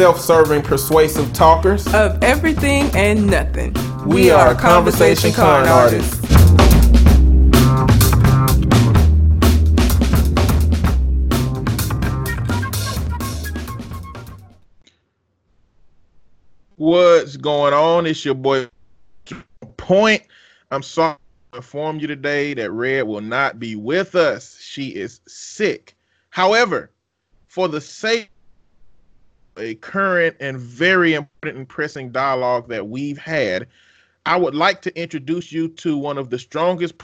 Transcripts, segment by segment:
self serving, persuasive talkers of everything and nothing. We, we are, are Conversation, Con, Con artists. artists. What's going on? It's your boy Point. I'm sorry to inform you today that Red will not be with us. She is sick. However, for the sake a current and very important and pressing dialogue that we've had, I would like to introduce you to one of the strongest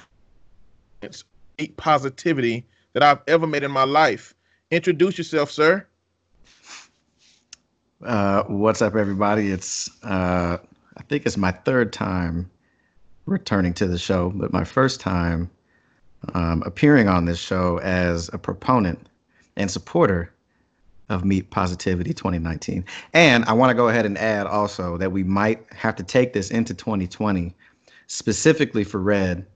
positivity that I've ever made in my life. Introduce yourself, sir. Uh, what's up, everybody? It's uh, I think it's my third time returning to the show, but my first time um, appearing on this show as a proponent and supporter of Meat Positivity 2019. And I want to go ahead and add also that we might have to take this into 2020 specifically for Red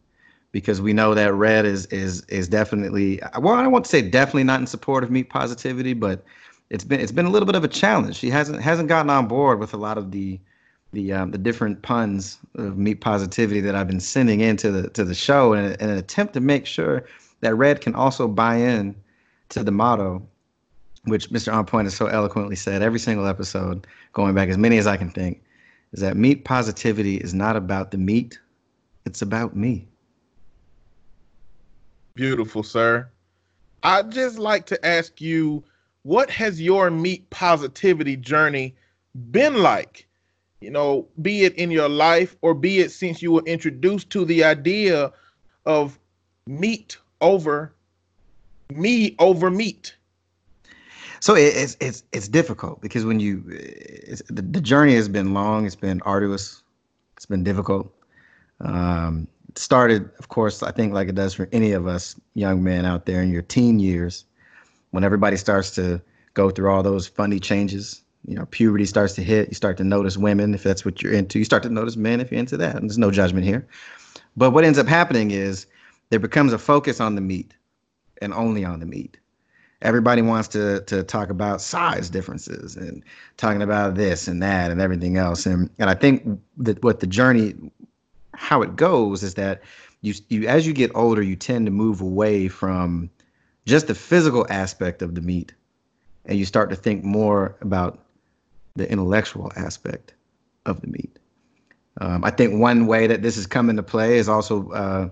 because we know that Red is is is definitely well I don't want to say definitely not in support of meat Positivity, but it's been it's been a little bit of a challenge. She hasn't hasn't gotten on board with a lot of the the um, the different puns of meat positivity that I've been sending into the to the show in, in an attempt to make sure that Red can also buy in to the motto, which Mr. On Point has so eloquently said every single episode, going back as many as I can think, is that meat positivity is not about the meat, it's about me. Beautiful, sir. I'd just like to ask you, what has your meat positivity journey been like? you know, be it in your life or be it since you were introduced to the idea of meat over me over meat. So it's it's it's difficult because when you the, the journey has been long, it's been arduous, it's been difficult. Um, started, of course, I think like it does for any of us young men out there in your teen years, when everybody starts to go through all those funny changes you know, puberty starts to hit, you start to notice women if that's what you're into. You start to notice men if you're into that. And there's no judgment here. But what ends up happening is there becomes a focus on the meat and only on the meat. Everybody wants to to talk about size differences and talking about this and that and everything else. And and I think that what the journey how it goes is that you you as you get older, you tend to move away from just the physical aspect of the meat and you start to think more about the intellectual aspect of the meat. Um, I think one way that this has come into play has also uh,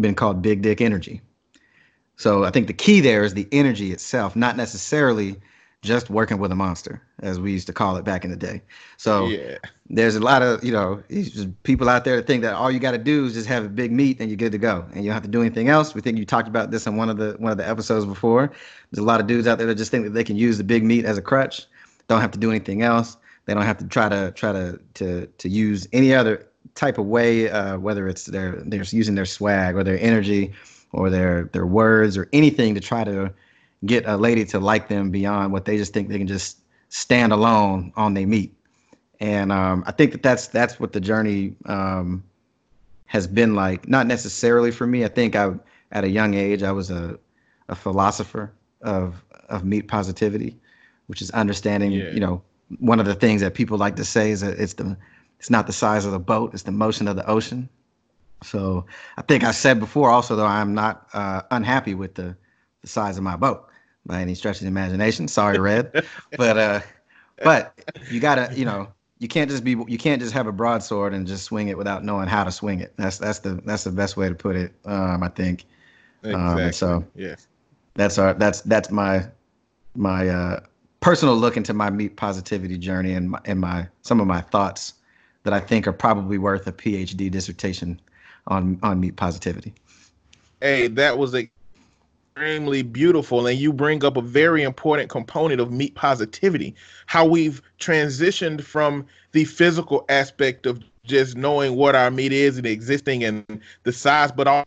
been called big dick energy. So I think the key there is the energy itself, not necessarily just working with a monster, as we used to call it back in the day. So yeah. there's a lot of you know people out there that think that all you got to do is just have a big meat and you're good to go, and you don't have to do anything else. We think you talked about this in one of the one of the episodes before. There's a lot of dudes out there that just think that they can use the big meat as a crutch don't have to do anything else. They don't have to try to try to to to use any other type of way, uh, whether it's their they're using their swag or their energy or their their words or anything to try to get a lady to like them beyond what they just think they can just stand alone on their meat. And um, I think that that's that's what the journey um, has been like. Not necessarily for me. I think I at a young age I was a a philosopher of of meat positivity which is understanding, yeah. you know, one of the things that people like to say is that it's the it's not the size of the boat, it's the motion of the ocean. So I think I said before also though I'm not uh, unhappy with the, the size of my boat by any stretch of the imagination. Sorry, Red. but uh but you gotta, you know, you can't just be you can't just have a broadsword and just swing it without knowing how to swing it. That's that's the that's the best way to put it. Um, I think. Exactly. Um, so yes, that's our that's that's my my uh personal look into my meat positivity journey and my, and my some of my thoughts that I think are probably worth a PhD dissertation on on meat positivity. Hey, that was extremely beautiful, and you bring up a very important component of meat positivity. How we've transitioned from the physical aspect of just knowing what our meat is and existing and the size, but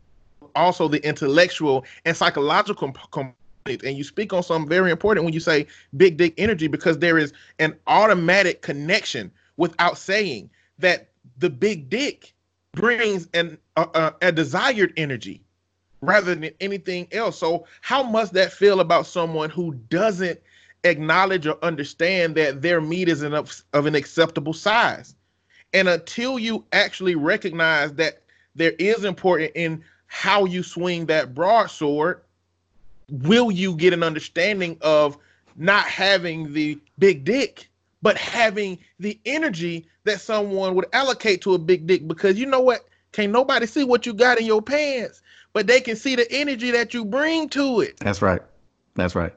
also the intellectual and psychological component and you speak on something very important when you say big dick energy because there is an automatic connection without saying that the big dick brings an a, a, desired energy rather than anything else so how must that feel about someone who doesn't acknowledge or understand that their meat is enough of an acceptable size. And until you actually recognize that there is important in how you swing that broadsword, will you get an understanding of not having the big dick, but having the energy that someone would allocate to a big dick? Because you know what? Can't nobody see what you got in your pants, but they can see the energy that you bring to it. That's right. That's right.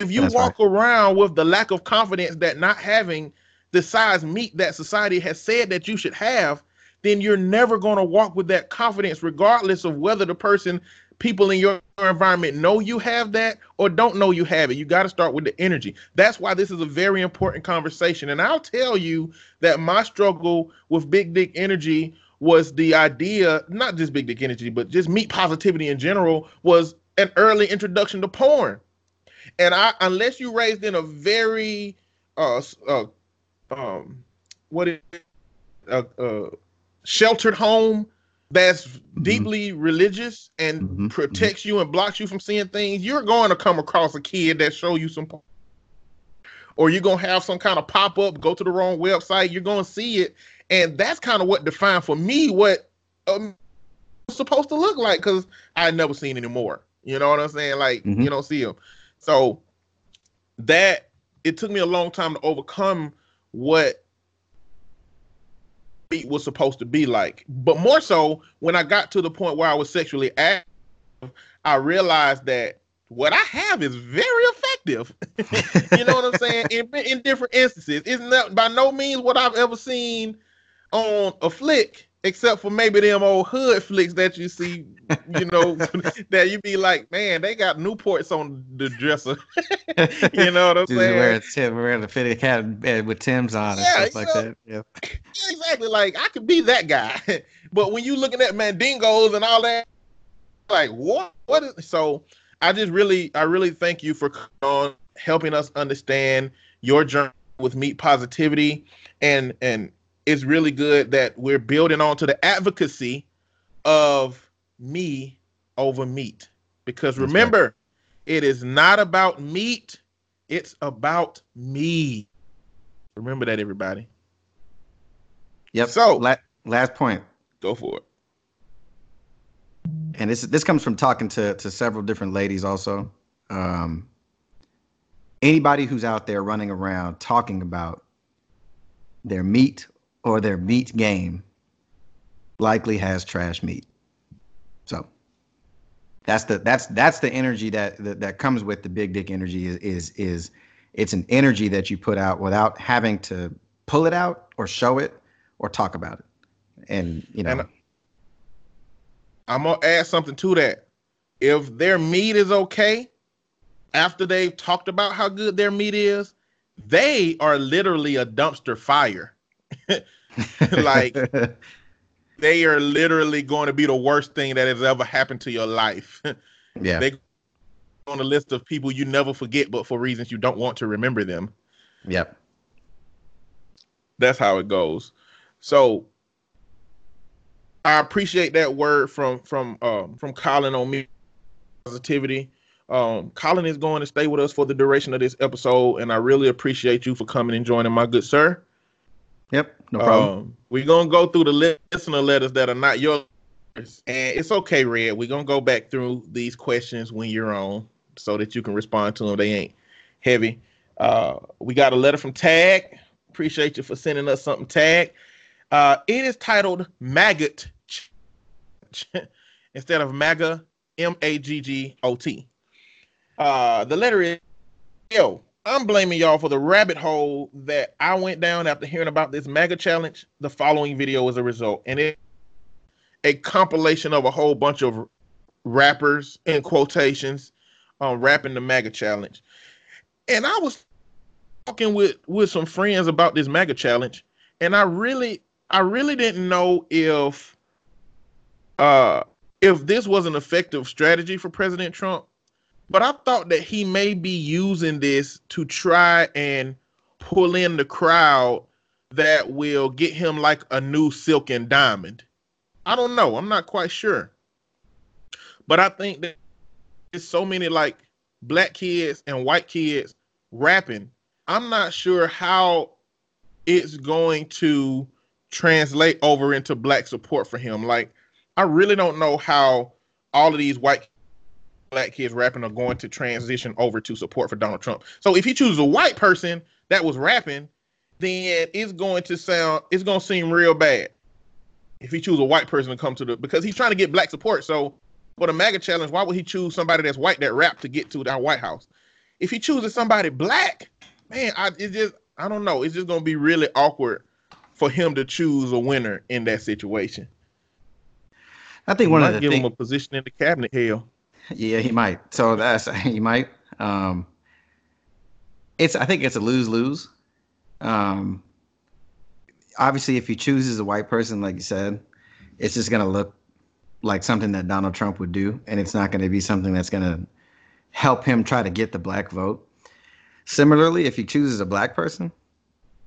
If you That's walk right. around with the lack of confidence that not having the size meat that society has said that you should have, then you're never going to walk with that confidence, regardless of whether the person, people in your environment know you have that or don't know you have it. You got to start with the energy. That's why this is a very important conversation. And I'll tell you that my struggle with big dick energy was the idea, not just big dick energy, but just meat positivity in general, was an early introduction to porn. And I, unless you raised in a very, uh, uh um, what is, uh, uh, sheltered home that's mm-hmm. deeply religious and mm-hmm. protects mm-hmm. you and blocks you from seeing things, you're going to come across a kid that show you some, or you're gonna have some kind of pop up, go to the wrong website, you're gonna see it, and that's kind of what defined for me what um supposed to look like because I never seen anymore. You know what I'm saying? Like mm-hmm. you don't see them. So that it took me a long time to overcome what was supposed to be like. But more so when I got to the point where I was sexually active, I realized that what I have is very effective. you know what I'm saying? In, in different instances, it's not that by no means what I've ever seen on a flick except for maybe them old hood flicks that you see, you know, that you be like, man, they got Newports on the dresser. you know what I'm Dude, saying? Wearing Tim, wearing the fitted hat with Tim's on yeah, and stuff like know, that. Yeah. exactly. Like I could be that guy, but when you looking at Mandingos and all that, like what? What is so? I just really, I really thank you for on helping us understand your journey with meat positivity and and it's really good that we're building on to the advocacy of me over meat. Because remember, right. it is not about meat, it's about me. Remember that, everybody. Yep. So, La- last point. Go for it. And this this comes from talking to to several different ladies also. Um, anybody who's out there running around talking about their meat or their meat game likely has trash meat. So that's the that's that's the energy that that, that comes with the big dick energy is, is is it's an energy that you put out without having to pull it out or show it or talk about it. And you know and I'm gonna add something to that. If their meat is okay after they've talked about how good their meat is, they are literally a dumpster fire. like they are literally going to be the worst thing that has ever happened to your life. yeah. They on a list of people you never forget, but for reasons you don't want to remember them. Yep. That's how it goes. So I appreciate that word from from um from Colin on me positivity. Um, Colin is going to stay with us for the duration of this episode, and I really appreciate you for coming and joining, my good sir. Yep, no problem. Um, we're gonna go through the listener letters that are not yours, and it's okay, Red. We're gonna go back through these questions when you're on, so that you can respond to them. They ain't heavy. Uh, we got a letter from Tag. Appreciate you for sending us something, Tag. Uh, it is titled Maggot instead of MAGA, M A G G O T. Uh, the letter is Yo, I'm blaming y'all for the rabbit hole that I went down after hearing about this MAGA challenge. The following video is a result, and it a compilation of a whole bunch of rappers in quotations um, rapping the MAGA challenge. And I was talking with with some friends about this MAGA challenge, and I really I really didn't know if uh if this was an effective strategy for President Trump but I thought that he may be using this to try and pull in the crowd that will get him like a new silk and diamond. I don't know. I'm not quite sure. But I think that there's so many like black kids and white kids rapping, I'm not sure how it's going to translate over into black support for him. Like, I really don't know how all of these white black kids rapping are going to transition over to support for Donald Trump. So if he chooses a white person that was rapping, then it's going to sound it's going to seem real bad. If he chooses a white person to come to the because he's trying to get black support. So for the MAGA challenge, why would he choose somebody that's white that rap to get to that White House? If he chooses somebody black, man, I it just I don't know. It's just gonna be really awkward for him to choose a winner in that situation. I think one of the give thing, him a position in the cabinet. Hell, yeah, he might. So that's he might. Um, it's I think it's a lose lose. Um, obviously, if he chooses a white person, like you said, it's just gonna look like something that Donald Trump would do, and it's not gonna be something that's gonna help him try to get the black vote. Similarly, if he chooses a black person,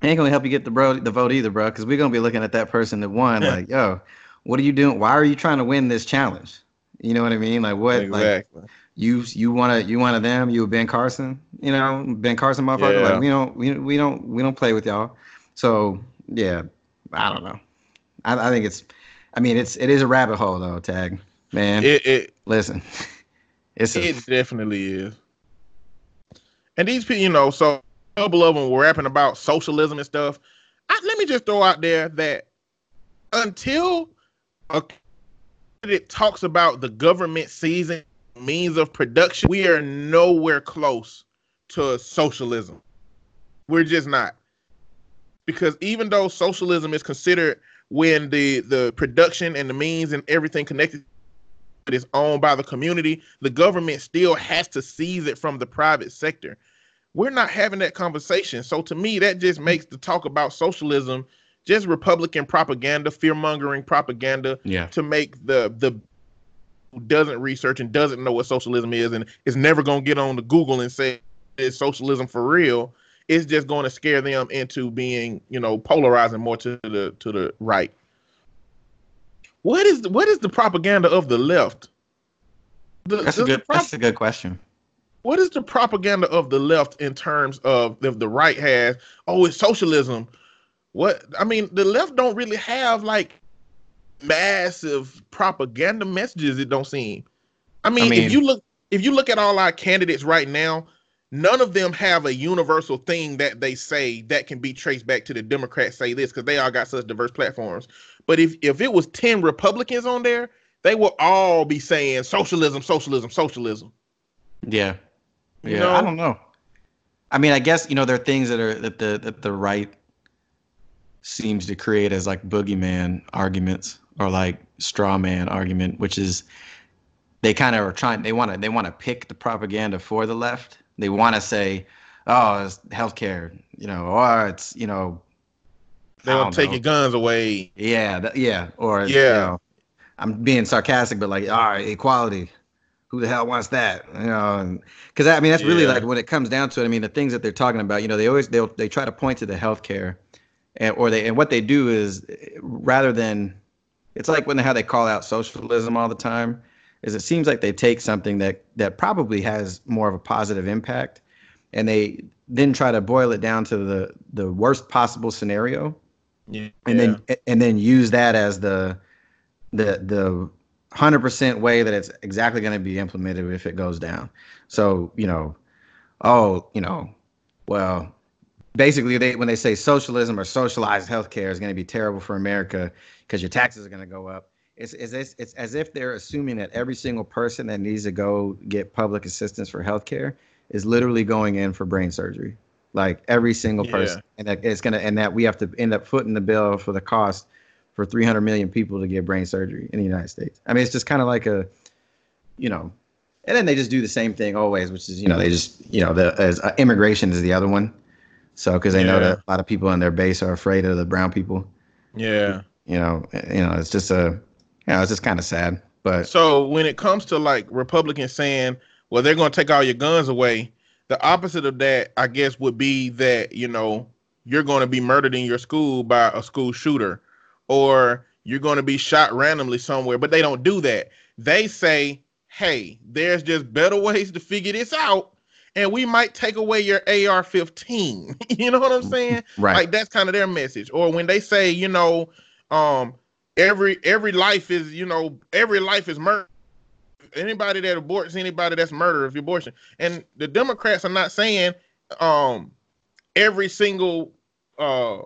it ain't gonna help you get the bro the vote either, bro, because we're gonna be looking at that person that won, like, yo, what are you doing? Why are you trying to win this challenge? You know what I mean? Like what? exactly. Like you you want to you one of them? You a Ben Carson? You know Ben Carson motherfucker? Yeah. Like we don't we, we don't we don't play with y'all. So yeah, I don't know. I, I think it's. I mean, it's it is a rabbit hole though. Tag man, it, it listen, it's a, It definitely is. And these people, you know, so a couple of them were rapping about socialism and stuff. I, let me just throw out there that until a candidate talks about the government seizing means of production, we are nowhere close to socialism. We're just not. Because even though socialism is considered when the the production and the means and everything connected is owned by the community, the government still has to seize it from the private sector. We're not having that conversation. So to me, that just makes the talk about socialism just Republican propaganda, fear mongering propaganda yeah. to make the the who doesn't research and doesn't know what socialism is and is never gonna get on the Google and say it's socialism for real. It's just going to scare them into being, you know, polarizing more to the to the right. What is the, what is the propaganda of the left? The- That's a good. prop- That's a good question. what is the propaganda of the left in terms of if the right has oh it's socialism what i mean the left don't really have like massive propaganda messages it don't seem i mean, mean- if you look if you look at all our candidates right now none of them have a universal thing that they say that can be traced back to the democrats say this because they all got such diverse platforms but if if it was 10 republicans on there they will all be saying socialism socialism socialism Yeah. You Yeah. know? I don't know. I mean, I guess you know there are things that are that the that the right seems to create as like boogeyman arguments or like straw man argument, which is they kind of are trying they want to they want to pick the propaganda for the left. They want to say, oh, it's healthcare, you know, or it's you know, they will take know. your guns away yeah, that, yeah, or you Yeah. know, I'm being sarcastic, but like, all right, equality. Who the hell wants that? You know, because I mean, that's really Yeah. like when it comes down to it. I mean, the things that they're talking about, you know, they always they they try to point to the healthcare, and or they and what they do is rather than it's like when they, how they call out socialism all the time is it seems like they take something that that probably has more of a positive impact and they then try to boil it down to the the worst possible scenario yeah. and then and then use that as the the the hundred percent way that it's exactly going to be implemented if it goes down. So you know, oh, you know, well, basically they when they say socialism or socialized healthcare is going to be terrible for America because your taxes are going to go up. It's, it's, it's, it's as if they're assuming that every single person that needs to go get public assistance for healthcare is literally going in for brain surgery. Like every single Yeah. person, and that it's gonna, and that we have to end up footing the bill for the cost for 300 million people to get brain surgery in the United States. I mean, it's just kind of like a, you know, and then they just do the same thing always, which is you know they just you know the as uh, immigration is the other one, so because they know that a lot of people in their base are afraid of the brown people. yeah. You know, you know it's just a, you know, it's just kind of sad. But So when it comes to like Republicans saying, well, they're going to take all your guns away, the opposite of that, I guess, would be that, you know, you're going to be murdered in your school by a school shooter or you're going to be shot randomly somewhere. But they don't do that. They say, hey, there's just better ways to figure this out. And we might take away your AR-15. you know what I'm saying? Right. Like that's kind of their message. Or when they say, you know, um, every every life is, you know, every life is murder. Anybody that aborts anybody that's murder if you abortion. And the Democrats are not saying um every single uh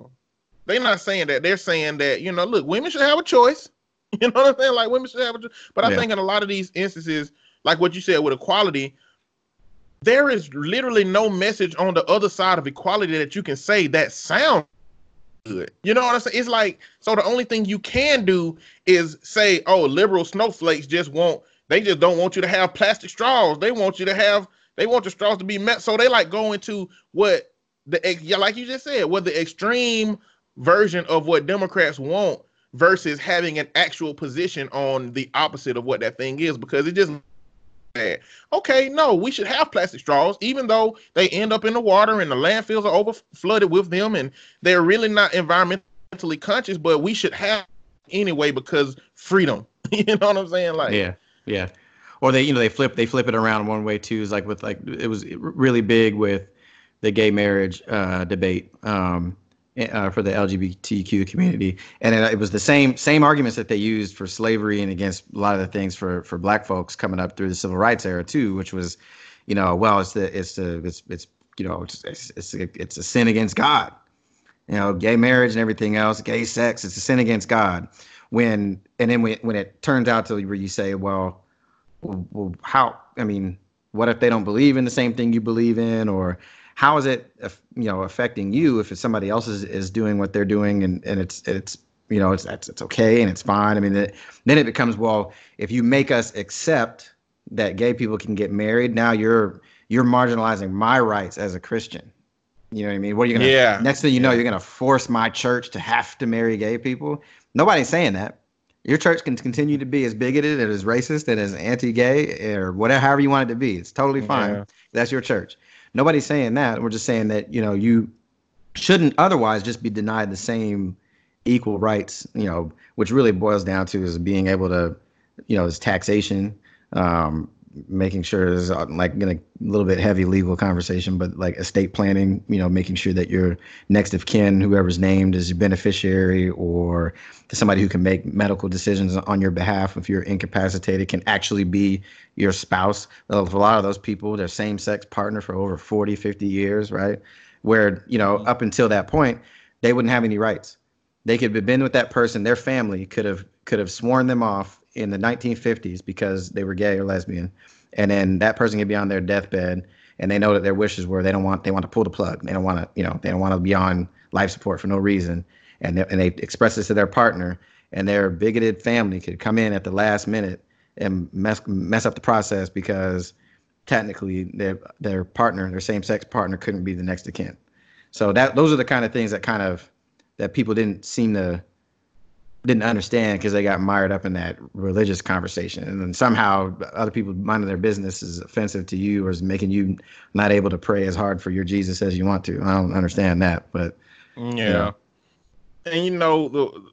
they're not saying that. They're saying that, you know, look, women should have a choice. You know what I'm saying? Like women should have a choice. But I Yeah. think in a lot of these instances, like what you said with equality, there is literally no message on the other side of equality that you can say that sounds good. You know what I'm saying? It's like so the only thing you can do is say, oh, liberal snowflakes just want they just don't want you to have plastic straws. They want you to have they want the straws to be met. So they like go into what the yeah, like you just said, what the extreme version of what Democrats want versus having an actual position on the opposite of what that thing is because it just Okay, no, we should have plastic straws, even though they end up in the water and the landfills are over flooded with them, and they're really not environmentally conscious. But we should have anyway because freedom. you know what I'm saying? Like, yeah yeah or they you know they flip they flip it around one way too is like with like it was really big with the gay marriage uh debate um uh, for the lgbtq community. And it, it was the same same arguments that they used for slavery and against a lot of the things for for black folks coming up through the civil rights era too which was you know well it's the it's the it's it's you know it's it's it's a, sin against god. You know gay marriage and everything else gay sex it's a sin against god. When and then when, when it turns out to where you say well well how i mean what if they don't believe in the same thing you believe in or how is it you know affecting you if somebody else is, is doing what they're doing and, and it's it's you know it's it's, it's okay and it's fine? I mean it, then it becomes well if you make us accept that gay people can get married now you're you're marginalizing my rights as a christian. You know what i mean? What are you gonna Yeah. next thing you know you're gonna force my church to have to marry gay people? Nobody's saying that. Your church can continue to be as bigoted and as racist and as anti-gay or whatever however you want it to be. It's totally fine. Yeah. that's your church nobody's saying that. We're just saying that you know you shouldn't otherwise just be denied the same equal rights you know which really boils down to is being able to you know is taxation um making sure there's uh, like in a little bit heavy legal conversation but like estate planning you know making sure that your next of kin whoever's named is your beneficiary or somebody who can make medical decisions on your behalf if you're incapacitated can actually be your spouse. For a lot of those people their same-sex partner for over 40 50 years right? Where you know up until that point they wouldn't have any rights. They could have been with that person their family could have could have sworn them off in the 1950s because they were gay or lesbian. And then that person could be on their deathbed and they know that their wishes were they don't want they want to pull the plug. They don't want to you know they don't want to be on life support for no reason. And they, and they express this to their partner and their bigoted family could come in at the last minute and mess mess up the process because technically their their partner their same sex partner couldn't be the next of kin. So that those are the kind of things that kind of that people didn't seem to didn't understand because they got mired up in that religious conversation and then somehow other people minding their business is offensive to you or is making you not able to pray as hard for your jesus as you want to i don't understand that but Yeah. Yeah. And you know, the,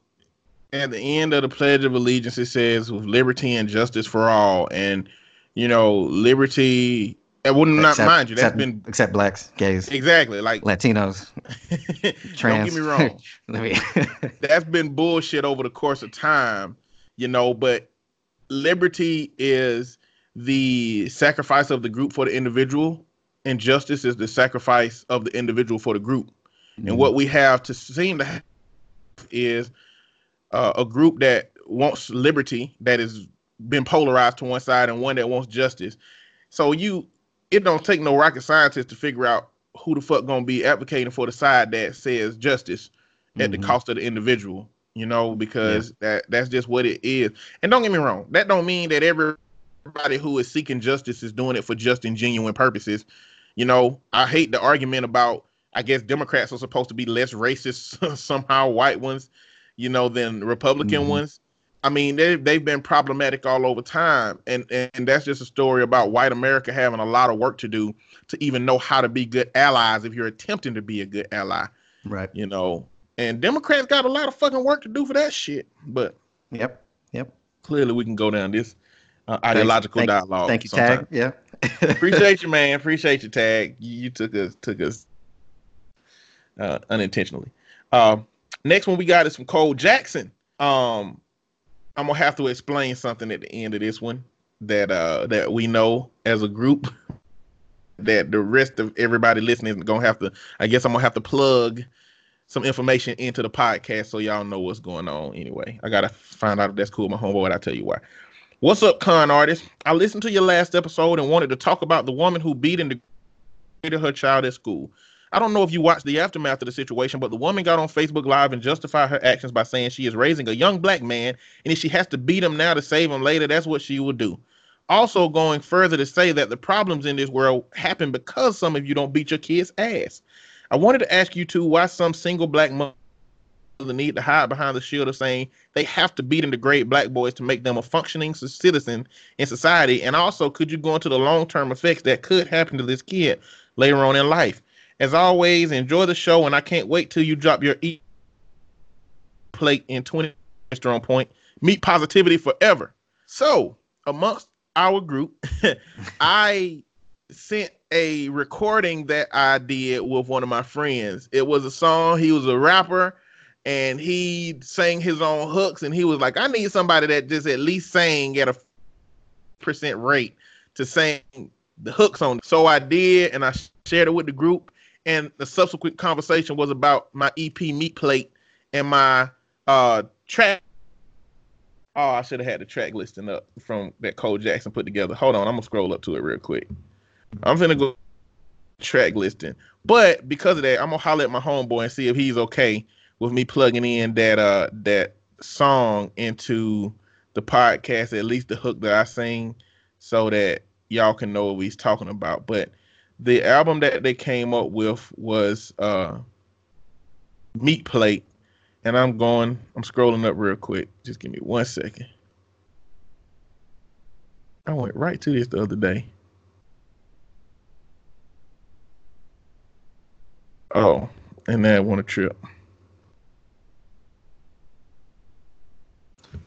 at the end of the Pledge of Allegiance, it says with liberty and justice for all. And, you know, liberty, and wouldn't not mind you, that's except, been except blacks gays exactly like, latinos trans. don't get me wrong. Let me- that's been bullshit over the course of time, you know, but liberty is the sacrifice of the group for the individual, and justice is the sacrifice of the individual for the group. And what we have to seem to have is uh, a group that wants liberty that has been polarized to one side and one that wants justice. So you, it don't take no rocket scientist to figure out who the fuck gonna be advocating for the side that says justice at the Mhm. cost of the individual. You know, because that that's just what it is. And don't get me wrong, that don't mean that everybody who is seeking justice is doing it for just and genuine purposes. You know, I hate the argument about I guess Democrats are supposed to be less racist somehow, white ones, you know, than Republican Mhm. ones. I mean, they they've been problematic all over time, and and that's just a story about white America having a lot of work to do to even know how to be good allies if you're attempting to be a good ally, right you know. And Democrats got a lot of fucking work to do for that shit, but yep yep clearly we can go down this uh, ideological thank, dialogue. Thank you, sometime. Tag. Yeah. Appreciate you, man. Appreciate you, Tag. You, you took us took us uh, unintentionally. Uh, next one we got is from Cole Jackson. Um, I'm gonna have to explain something at the end of this one that uh that we know as a group that the rest of everybody listening is gonna have to. I guess I'm gonna have to plug some information into the podcast so y'all know what's going on. Anyway, I gotta find out if that's cool, my homeboy. And I tell you why. What's up, con artist? I listened to your last episode and wanted to talk about the woman who beat and degraded her child at school. I don't know if you watched the aftermath of the situation, but the woman got on Facebook Live and justified her actions by saying she is raising a young black man, and if she has to beat him now to save him later, that's what she will do. Also, going further to say that the problems in this world happen because some of you don't beat your kids' ass. I wanted to ask you too why some single black mother the need to hide behind the shield of saying they have to beat and degrade black boys to make them a functioning citizen in society? And also, could you go into the long term effects that could happen to this kid later on in life? As always, enjoy the show, and I can't wait till you drop your e plate in 20 strong point. Meat positivity forever. So, amongst our group, I sent a recording that I did with one of my friends. It was a song, he was a rapper and he sang his own hooks and he was like i need somebody that just at least sang at a percent rate to sing the hooks on so i did and i shared it with the group and the subsequent conversation was about my ep meat plate and my uh track. Oh i should have had the track listing up from that cole jackson put together. Hold on i'm gonna scroll up to it real quick. I'm gonna go track listing. But because of that i'm gonna holler at my homeboy and see if he's okay with me plugging in that uh that song into the podcast, at least the hook that I sing, so that y'all can know what he's talking about. But the album that they came up with was uh Meat Plate. And I'm going, I'm scrolling up real quick. Just give me one second. I went right to this the other day. Oh, and I want a trip.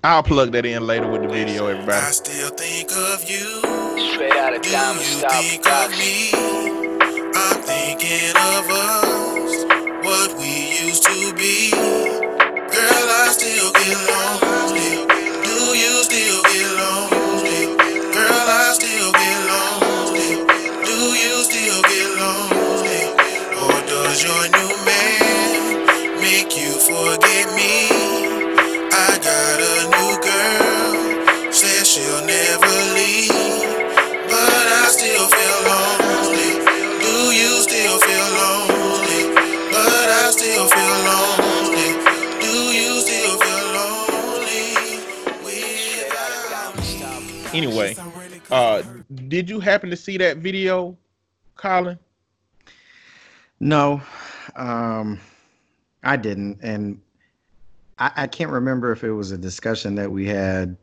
I'll plug that in later with the video, everybody. I still think of you. Straight out of Do you think of me? I'm thinking of us, what we used to be. Girl, I still get lonely. Do you still get lonely? Girl, I still get lonely. Do you still get lonely? Or does your new Anyway, uh, did you happen to see that video, Colin? No, um, I didn't, and I, I can't remember if it was a discussion that we had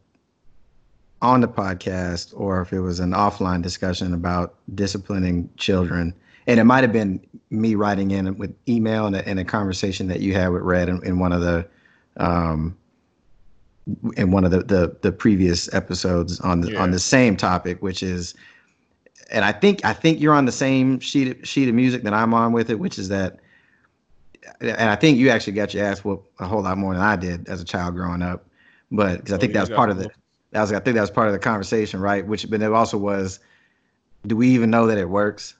on the podcast or if it was an offline discussion about disciplining children. And it might have been me writing in with email and a, and a conversation that you had with Red in, in one of the um, in one of the, the, the previous episodes on the yeah. on the same topic, which is, and I think I think you're on the same sheet of, sheet of music that I'm on with it, which is that, and I think you actually got your ass whooped a whole lot more than I did as a child growing up, but because I oh, think that was part of the that was I think that was part of the conversation, right? Which but it also was, do we even know that it works?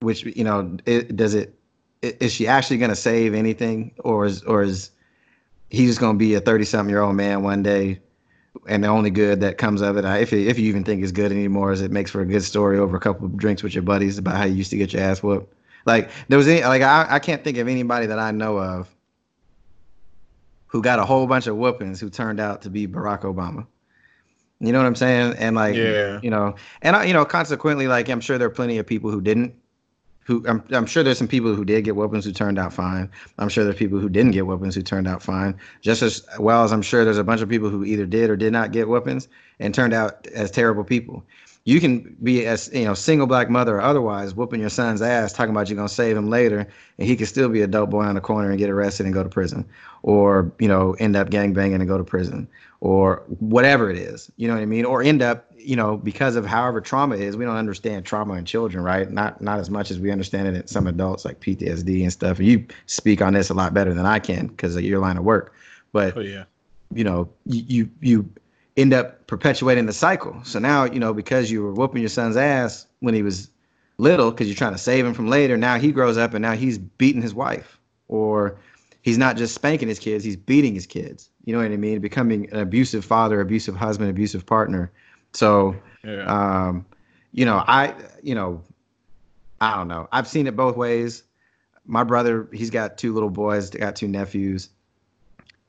Which you know, it, does it? Is she actually going to save anything, or is or is he just going to be a thirty something year old man one day? And the only good that comes of it, if it, if you even think it's good anymore, is it makes for a good story over a couple of drinks with your buddies about how you used to get your ass whooped. Like there was any, like I, I can't think of anybody that I know of who got a whole bunch of whoopings who turned out to be Barack Obama. You know what I'm saying? And like, yeah. you know, and I, you know, consequently, like, I'm sure there are plenty of people who didn't. Who I'm, I'm sure there's some people who did get weapons who turned out fine. I'm sure there's people who didn't get weapons who turned out fine. Just as well as I'm sure there's a bunch of people who either did or did not get weapons and turned out as terrible people. you can be as you know single black mother or otherwise whooping your son's ass talking about you're gonna save him later and he can still be a dope boy on the corner and get arrested and go to prison or you know end up gang banging and go to prison or whatever it is you know what i mean? Or end up you know because of however trauma is we don't understand trauma in children right? Not not as much as we understand it in some adults like ptsd and stuff. And you speak on this a lot better than i can because of your line of work. But Oh yeah. you know you, you you end up perpetuating the cycle. So now you know because you were whooping your son's ass when he was little because you're trying to save him from later now he grows up and now he's beating his wife. Or he's not just spanking his kids he's beating his kids you know what i mean? Becoming an abusive father abusive husband abusive partner. So Yeah. um you know i you know i don't know. I've seen it both ways. My brother he's got two little boys got two nephews.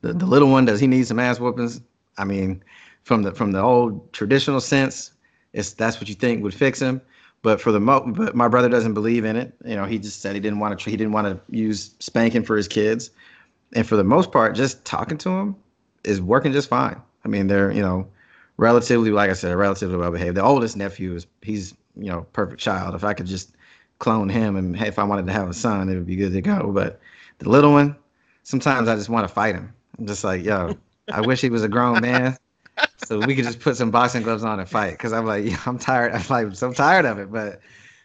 The, the little one does he need some ass whoopings? I mean from the from the old traditional sense it's that's what you think would fix him. But for the mo but my brother doesn't believe in it. You know he just said he didn't want to he didn't want to use spanking for his kids. And for the most part just talking to him is working just fine. I mean they're you know relatively like i said relatively well behaved. The oldest nephew is he's you know perfect child. If i could just clone him and hey, if i wanted to have a son it would be good to go. But the little one sometimes i just want to fight him. I'm just like yo i wish he was a grown man so we could just put some boxing gloves on and fight. Because i'm like yeah, i'm tired i'm like so tired of it. But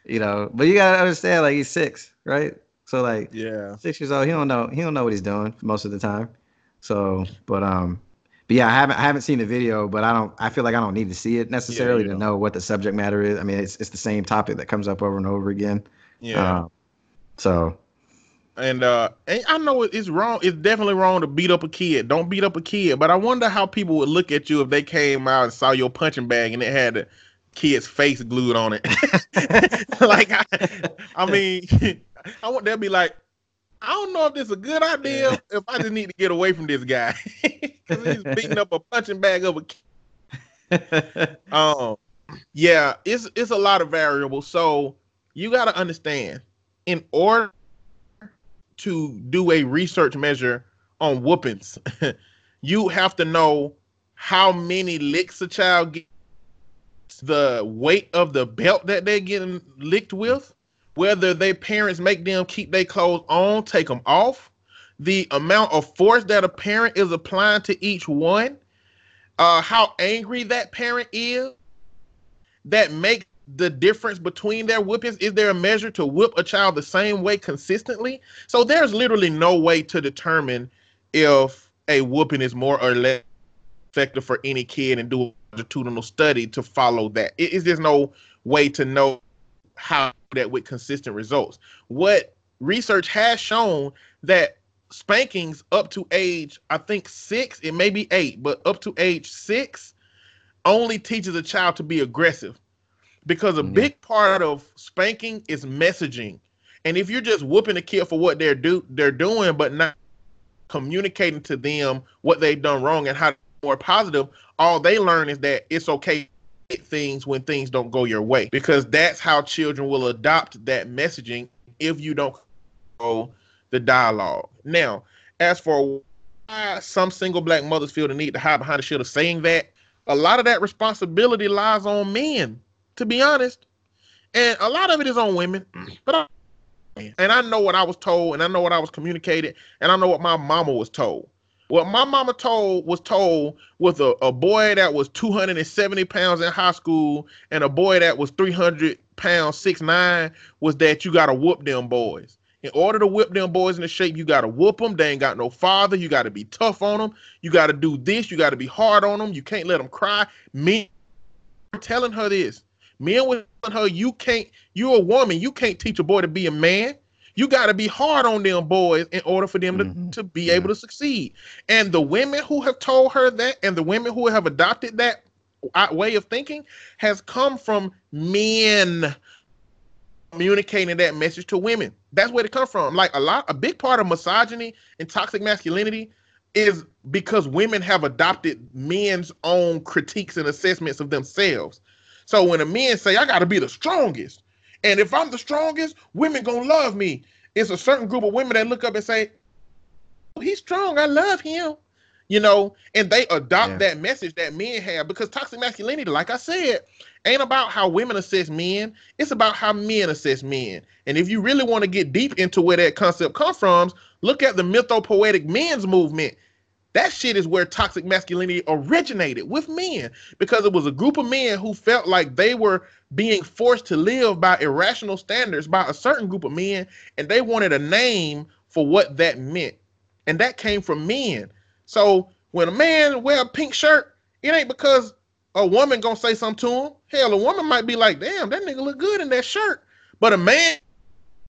you know but you gotta understand like he's six right? So like yeah. six years old he don't know he don't know what he's doing most of the time so but um but yeah i haven't i haven't seen the video but i don't i feel like i don't need to see it necessarily you to don't. know what the subject matter is i mean it's, it's the same topic that comes up over and over again Yeah. Um, so And uh, and I know it's wrong. It's definitely wrong to beat up a kid. Don't beat up a kid. But I wonder how people would look at you if they came out and saw your punching bag and it had a kid's face glued on it. like, I, I mean, I want they'll be like, I don't know if this is a good idea. If I just need to get away from this guy because he's beating up a punching bag of a kid. Um, yeah, it's it's a lot of variables. So you got to understand, in order to do a research measure on whoopings, you have to know how many licks a child gets, the weight of the belt that they're getting licked with, whether their parents make them keep their clothes on, take them off, the amount of force that a parent is applying to each one, uh, how angry that parent is, that makes the difference between their whoopings. Is there a measure to whip a child the same way consistently? So there's literally no way to determine if a whooping is more or less effective for any kid and do a longitudinal study to follow that. It is there's no way to know how that with consistent results. What research has shown that spankings up to age, I think six, it may be eight, but up to age six only teaches a child to be aggressive because a mm, Yeah. big part of spanking is messaging. And if you're just whooping a kid for what they're do they're doing, but not communicating to them what they've done wrong and how to be more positive, all they learn is that it's okay things when things don't go your way. Because that's how children will adopt that messaging if you don't control the dialogue. Now, as for why some single black mothers feel the need to hide behind the shield of saying that, a lot of that responsibility lies on men, to be honest. And a lot of it is on women. But I, and I know what I was told, and I know what I was communicated, and I know what my mama was told. What my mama told was told with a, a boy that was 270 pounds in high school and a boy that was 300 pounds, six nine, was that you gotta whoop them boys. In order to whip them boys into shape, you gotta whoop them. They ain't got no father. You gotta be tough on them. You gotta do this. You gotta be hard on them. You can't let them cry. Me telling her this. Men were telling her, you can't, you're a woman, you can't teach a boy to be a man. You got to be hard on them boys in order for them to, Mhm. to be Yeah. able to succeed. And the women who have told her that and the women who have adopted that way of thinking has come from men communicating that message to women. That's where it comes from. Like a lot, a big part of misogyny and toxic masculinity is because women have adopted men's own critiques and assessments of themselves. So when a man say, "I got to be the strongest," and if I'm the strongest, women gonna love me. It's a certain group of women that look up and say, "Oh, "He's strong. I love him." You know, and they adopt Yeah. that message that men have because toxic masculinity, like I said, ain't about how women assess men. It's about how men assess men. And if you really want to get deep into where that concept comes from, look at the mythopoetic men's movement. That shit is where toxic masculinity originated with men because it was a group of men who felt like they were being forced to live by irrational standards by a certain group of men and they wanted a name for what that meant. And that came from men. So when a man wear a pink shirt, it ain't because a woman gonna say something to him. Hell, a woman might be like, "Damn, that nigga look good in that shirt," but a man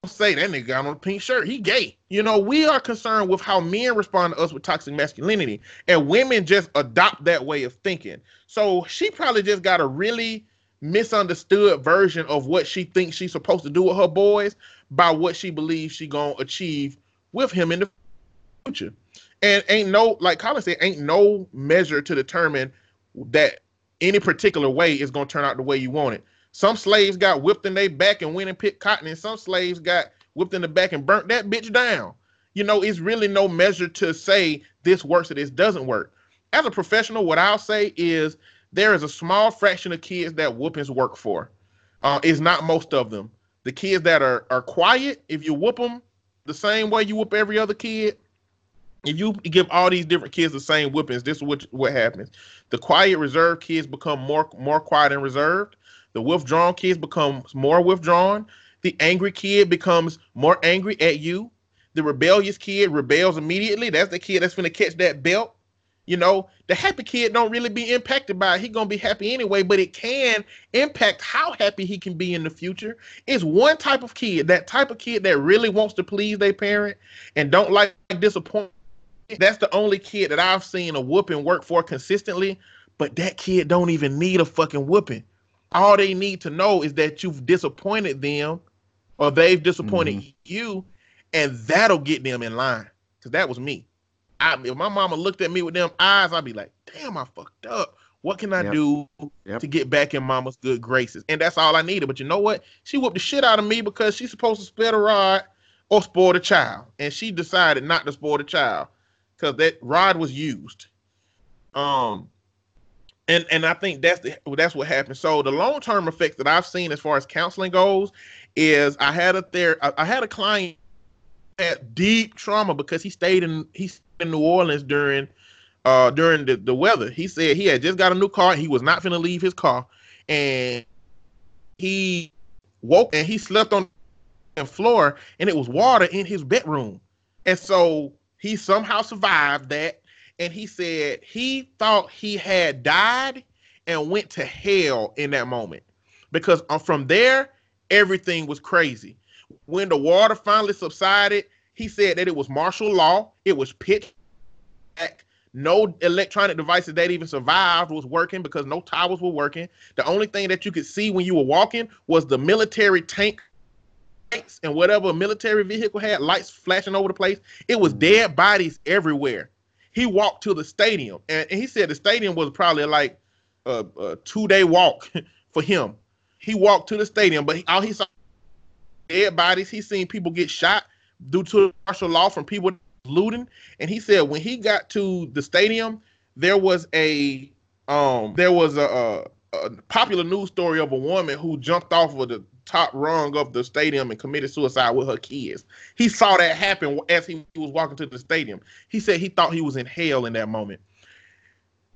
say that nigga got on a pink shirt, he gay. You know, we are concerned with how men respond to us with toxic masculinity, and women just adopt that way of thinking. So she probably just got a really misunderstood version of what she thinks she's supposed to do with her boys by what she believes she gonna achieve with him in the future. And ain't no, like Colin said, ain't no measure to determine that any particular way is gonna turn out the way you want it. Some slaves got whipped in their back and went and picked cotton, and some slaves got whipped in the back and burnt that bitch down. You know, it's really no measure to say this works or this doesn't work. As a professional, what I'll say is there is a small fraction of kids that whoopings work for. Uh, it's not most of them. The kids that are are quiet, if you whoop them the same way you whoop every other kid, if you give all these different kids the same whippings, this is what what happens. The quiet, reserved kids become more more quiet and reserved. The withdrawn kids becomes more withdrawn. The angry kid becomes more angry at you. The rebellious kid rebels immediately. That's the kid that's gonna catch that belt. You know, the happy kid don't really be impacted by it. He gonna be happy anyway, but it can impact how happy he can be in the future. It's one type of kid, that type of kid that really wants to please their parent and don't like disappointment. That's the only kid that I've seen a whooping work for consistently. But that kid don't even need a fucking whooping. All they need to know is that you've disappointed them, or they've disappointed mm-hmm. you, and that'll get them in line. Cause that was me. I, if my mama looked at me with them eyes, I'd be like, damn, I fucked up. What can I yep. do yep. to get back in mama's good graces? And that's all I needed. But you know what? She whooped the shit out of me because she's supposed to spare the rod or spoil the child. And she decided not to spoil the child because that rod was used. Um, and and I think that's the, that's what happened. So the long term effects that I've seen as far as counseling goes is I had a there I had a client had deep trauma because he stayed in he in New Orleans during uh during the, the weather. He said he had just got a new car. He was not gonna leave his car, and he woke and he slept on the floor, and it was water in his bedroom, and so he somehow survived that. And he said he thought he had died and went to hell in that moment because uh, from there everything was crazy. When the water finally subsided, he said that it was martial law. It was pitch black. No electronic devices that even survived was working because no towers were working. The only thing that you could see when you were walking was the military tank lights and whatever military vehicle had lights flashing over the place. It was dead bodies everywhere. He walked to the stadium, and, and he said the stadium was probably like a, a two day walk for him. He walked to the stadium, but all he saw dead bodies. He seen people get shot due to martial law from people looting. And he said when he got to the stadium, there was a um there was a, a, a popular news story of a woman who jumped off of the top rung of the stadium and committed suicide with her kids. He saw that happen as he was walking to the stadium. He said he thought he was in hell in that moment.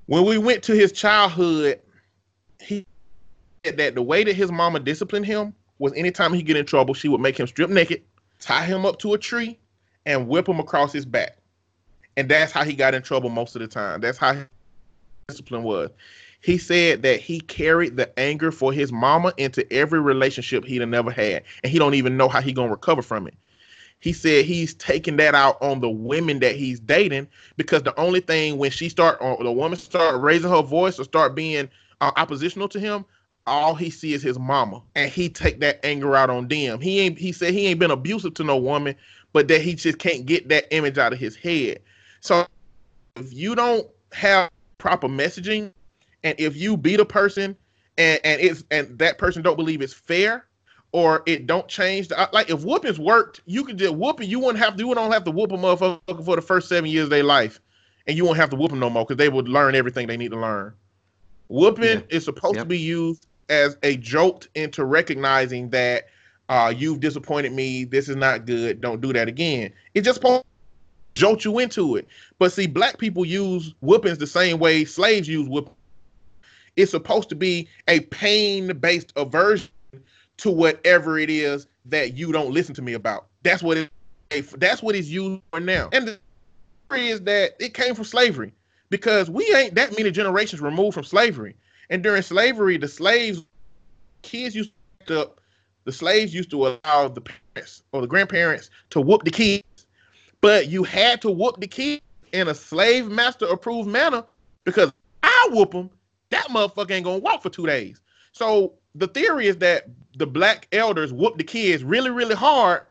When we went to his childhood, he said that the way that his mama disciplined him was anytime he get in trouble, she would make him strip naked tie him up to a tree, and whip him across his back. And that's how he got in trouble most of the time. That's how discipline was. He said that he carried the anger for his mama into every relationship he'd never had, and he don't even know how he gonna recover from it. He said he's taking that out on the women that he's dating because the only thing when she start or the woman start raising her voice or start being uh, oppositional to him, all he see is his mama, and he take that anger out on them. He ain't. He said he ain't been abusive to no woman, but that he just can't get that image out of his head. So if you don't have proper messaging, and if you beat a person, and and it's and that person don't believe it's fair, or it don't change the like if whoopings worked, you could just whoop it. You wouldn't have to. You don't have to whoop a motherfucker for the first seven years of their life, and you won't have to whoop them no more because they would learn everything they need to learn. Whooping yeah. is supposed yep. to be used as a jolt into recognizing that uh, you've disappointed me. This is not good. Don't do that again. It just jolt you into it. But see, black people use whoopings the same way slaves use whoopings. It's supposed to be a pain-based aversion to whatever it is that you don't listen to me about. That's what it. That's what it's used for now. And the theory is that it came from slavery because we ain't that many generations removed from slavery. And during slavery, the slaves, kids used to, the slaves used to allow the parents or the grandparents to whoop the kids, but you had to whoop the kids in a slave master approved manner because I whoop them, that motherfucker ain't gonna walk for two days. So the theory is that the black elders whooped the kids really, really hard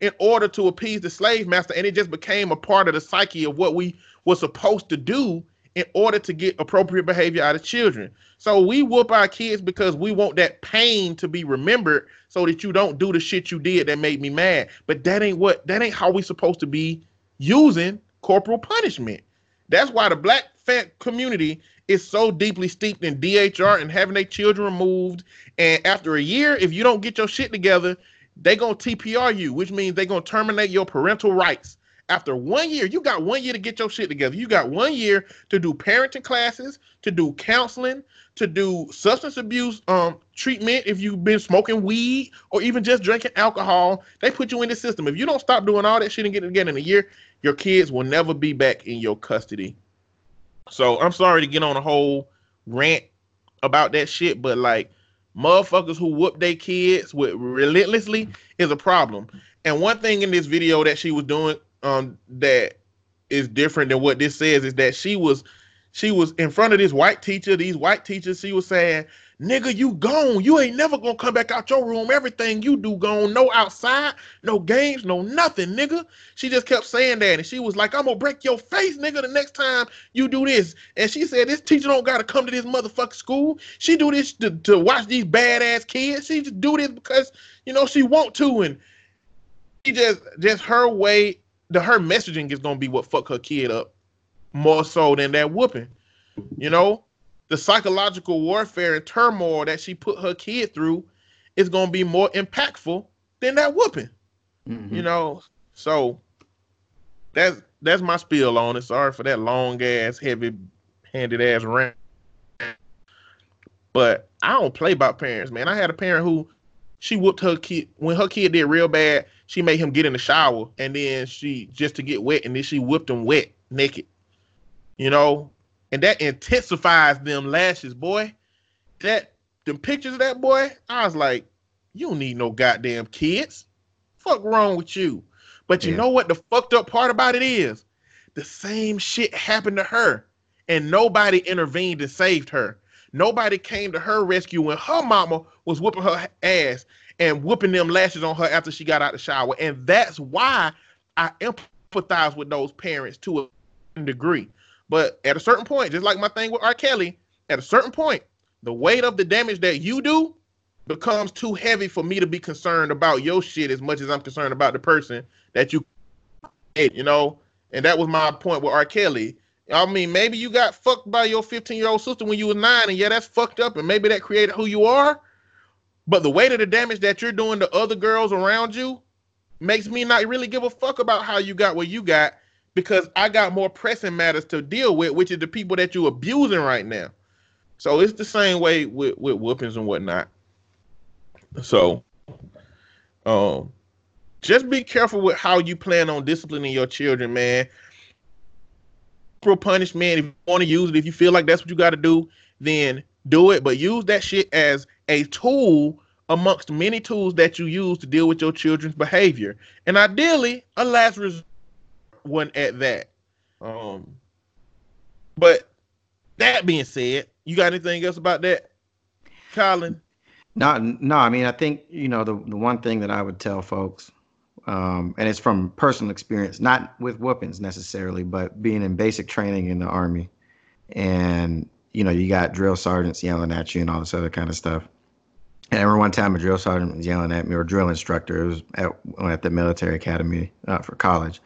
in order to appease the slave master, and it just became a part of the psyche of what we were supposed to do in order to get appropriate behavior out of children. So we whoop our kids because we want that pain to be remembered so that you don't do the shit you did that made me mad. But that ain't what that ain't how we supposed to be using corporal punishment. That's why the black community is so deeply steeped in DHR and having their children removed. And after a year, if you don't get your shit together, they gonna TPR you, which means they gonna terminate your parental rights. After one year, you got one year to get your shit together. You got one year to do parenting classes, to do counseling, to do substance abuse um treatment if you've been smoking weed or even just drinking alcohol. They put you in the system. If you don't stop doing all that shit and get it together in a year, your kids will never be back in your custody. So I'm sorry to get on a whole rant about that shit, but like motherfuckers who whoop their kids with relentlessly is a problem. And one thing in this video that she was doing um that is different than what this says is that she was she was in front of this white teacher, these white teachers, she was saying, nigga, you gone. You ain't never gonna come back out your room. Everything you do gone. No outside, no games, no nothing, nigga. She just kept saying that. And she was like, I'm gonna break your face, nigga, the next time you do this. And she said, This teacher don't gotta come to this motherfucking school. She do this to, to watch these badass kids. She just do this because, you know, she want to. And she just just her way, the her messaging is gonna be what fuck her kid up more so than that whooping. You know, the psychological warfare and turmoil that she put her kid through is going to be more impactful than that whooping. Mm-hmm. You know, so that's that's my spiel on it. Sorry for that long ass, heavy handed ass rant. But I don't play about parents, man. I had a parent who she whooped her kid when her kid did real bad. She made him get in the shower and then she just to get wet, and then she whipped him wet, naked. You know, and that intensifies them lashes, boy. That the pictures of that boy, I was like, you don't need no goddamn kids. Fuck wrong with you? But you yeah. know what the fucked up part about it is? The same shit happened to her, and nobody intervened and saved her. Nobody came to her rescue when her mama was whooping her ass and whooping them lashes on her after she got out the shower. And that's why I empathize with those parents to a degree. But at a certain point, just like my thing with R. Kelly, at a certain point, the weight of the damage that you do becomes too heavy for me to be concerned about your shit as much as I'm concerned about the person that you you know. And that was my point with R. Kelly. I mean, maybe you got fucked by your 15 year old sister when you were nine, and yeah, that's fucked up, and maybe that created who you are. But the weight of the damage that you're doing to other girls around you makes me not really give a fuck about how you got what you got because I got more pressing matters to deal with, which is the people that you're abusing right now. So it's the same way with, with whoopings and whatnot. So um just be careful with how you plan on disciplining your children, man. Pro punishment, if you want to use it, if you feel like that's what you got to do, then do it. But use that shit as a tool amongst many tools that you use to deal with your children's behavior. And ideally, a last resort one at that. Um, but that being said, you got anything else about that, Colin? No, no. I mean, I think you know the the one thing that I would tell folks, um, and it's from personal experience, not with weapons necessarily, but being in basic training in the army, and you know, you got drill sergeants yelling at you and all this other kind of stuff. And I remember one time a drill sergeant was yelling at me, or drill instructor. It was at, at the military academy uh, for college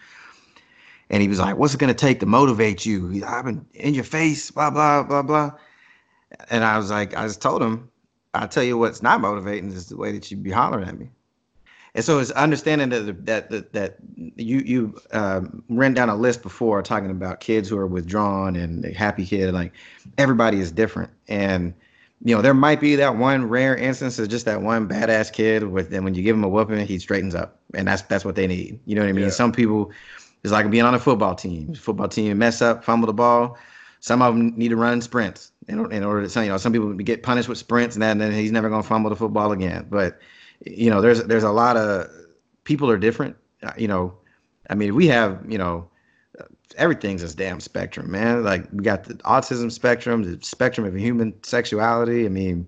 and he was like, "What's it gonna take to motivate you?" I've been in your face, blah blah blah blah. And I was like, I just told him, I'll tell you what's not motivating is the way that you be hollering at me. And so it's understanding that that that, that you you um, ran down a list before talking about kids who are withdrawn and happy kid. Like everybody is different, and you know there might be that one rare instance of just that one badass kid with, and when you give him a whooping, he straightens up, and that's that's what they need. You know what I mean? Yeah. Some people it's like being on a football team. Football team mess up, fumble the ball. Some of them need to run sprints in, in order to, you know, some people get punished with sprints and, that, and then he's never going to fumble the football again. But, you know, there's there's a lot of people are different. Uh, you know, I mean, we have, you know, everything's this damn spectrum, man. Like we got the autism spectrum, the spectrum of human sexuality. I mean,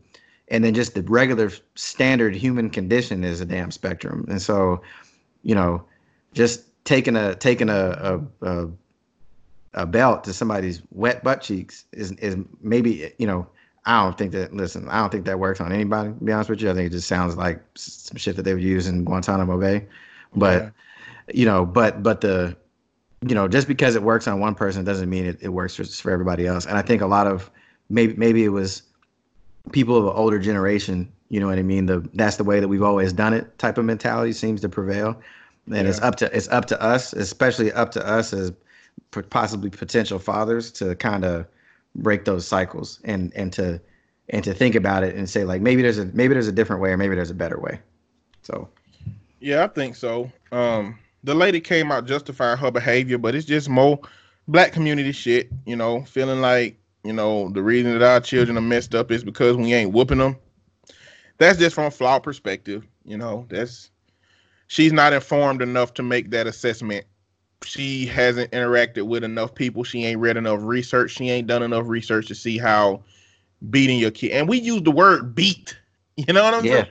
and then just the regular standard human condition is a damn spectrum. And so, you know, just taking a taking a, a, a a belt to somebody's wet butt cheeks is is maybe you know I don't think that listen I don't think that works on anybody. To be honest with you, I think it just sounds like some shit that they would use in Guantanamo Bay. But yeah. you know, but but the you know just because it works on one person doesn't mean it, it works for, for everybody else. And I think a lot of maybe maybe it was people of an older generation. You know what I mean? The that's the way that we've always done it. Type of mentality seems to prevail and yeah. it's up to it's up to us, especially up to us as possibly potential fathers to kind of break those cycles and and to and to think about it and say like maybe there's a maybe there's a different way or maybe there's a better way. So yeah, I think so. Um the lady came out justifying her behavior, but it's just more black community shit, you know, feeling like, you know, the reason that our children are messed up is because we ain't whooping them. That's just from a flawed perspective, you know. That's she's not informed enough to make that assessment. She hasn't interacted with enough people. She ain't read enough research. She ain't done enough research to see how beating your kid. And we use the word beat. You know what I'm yeah. saying?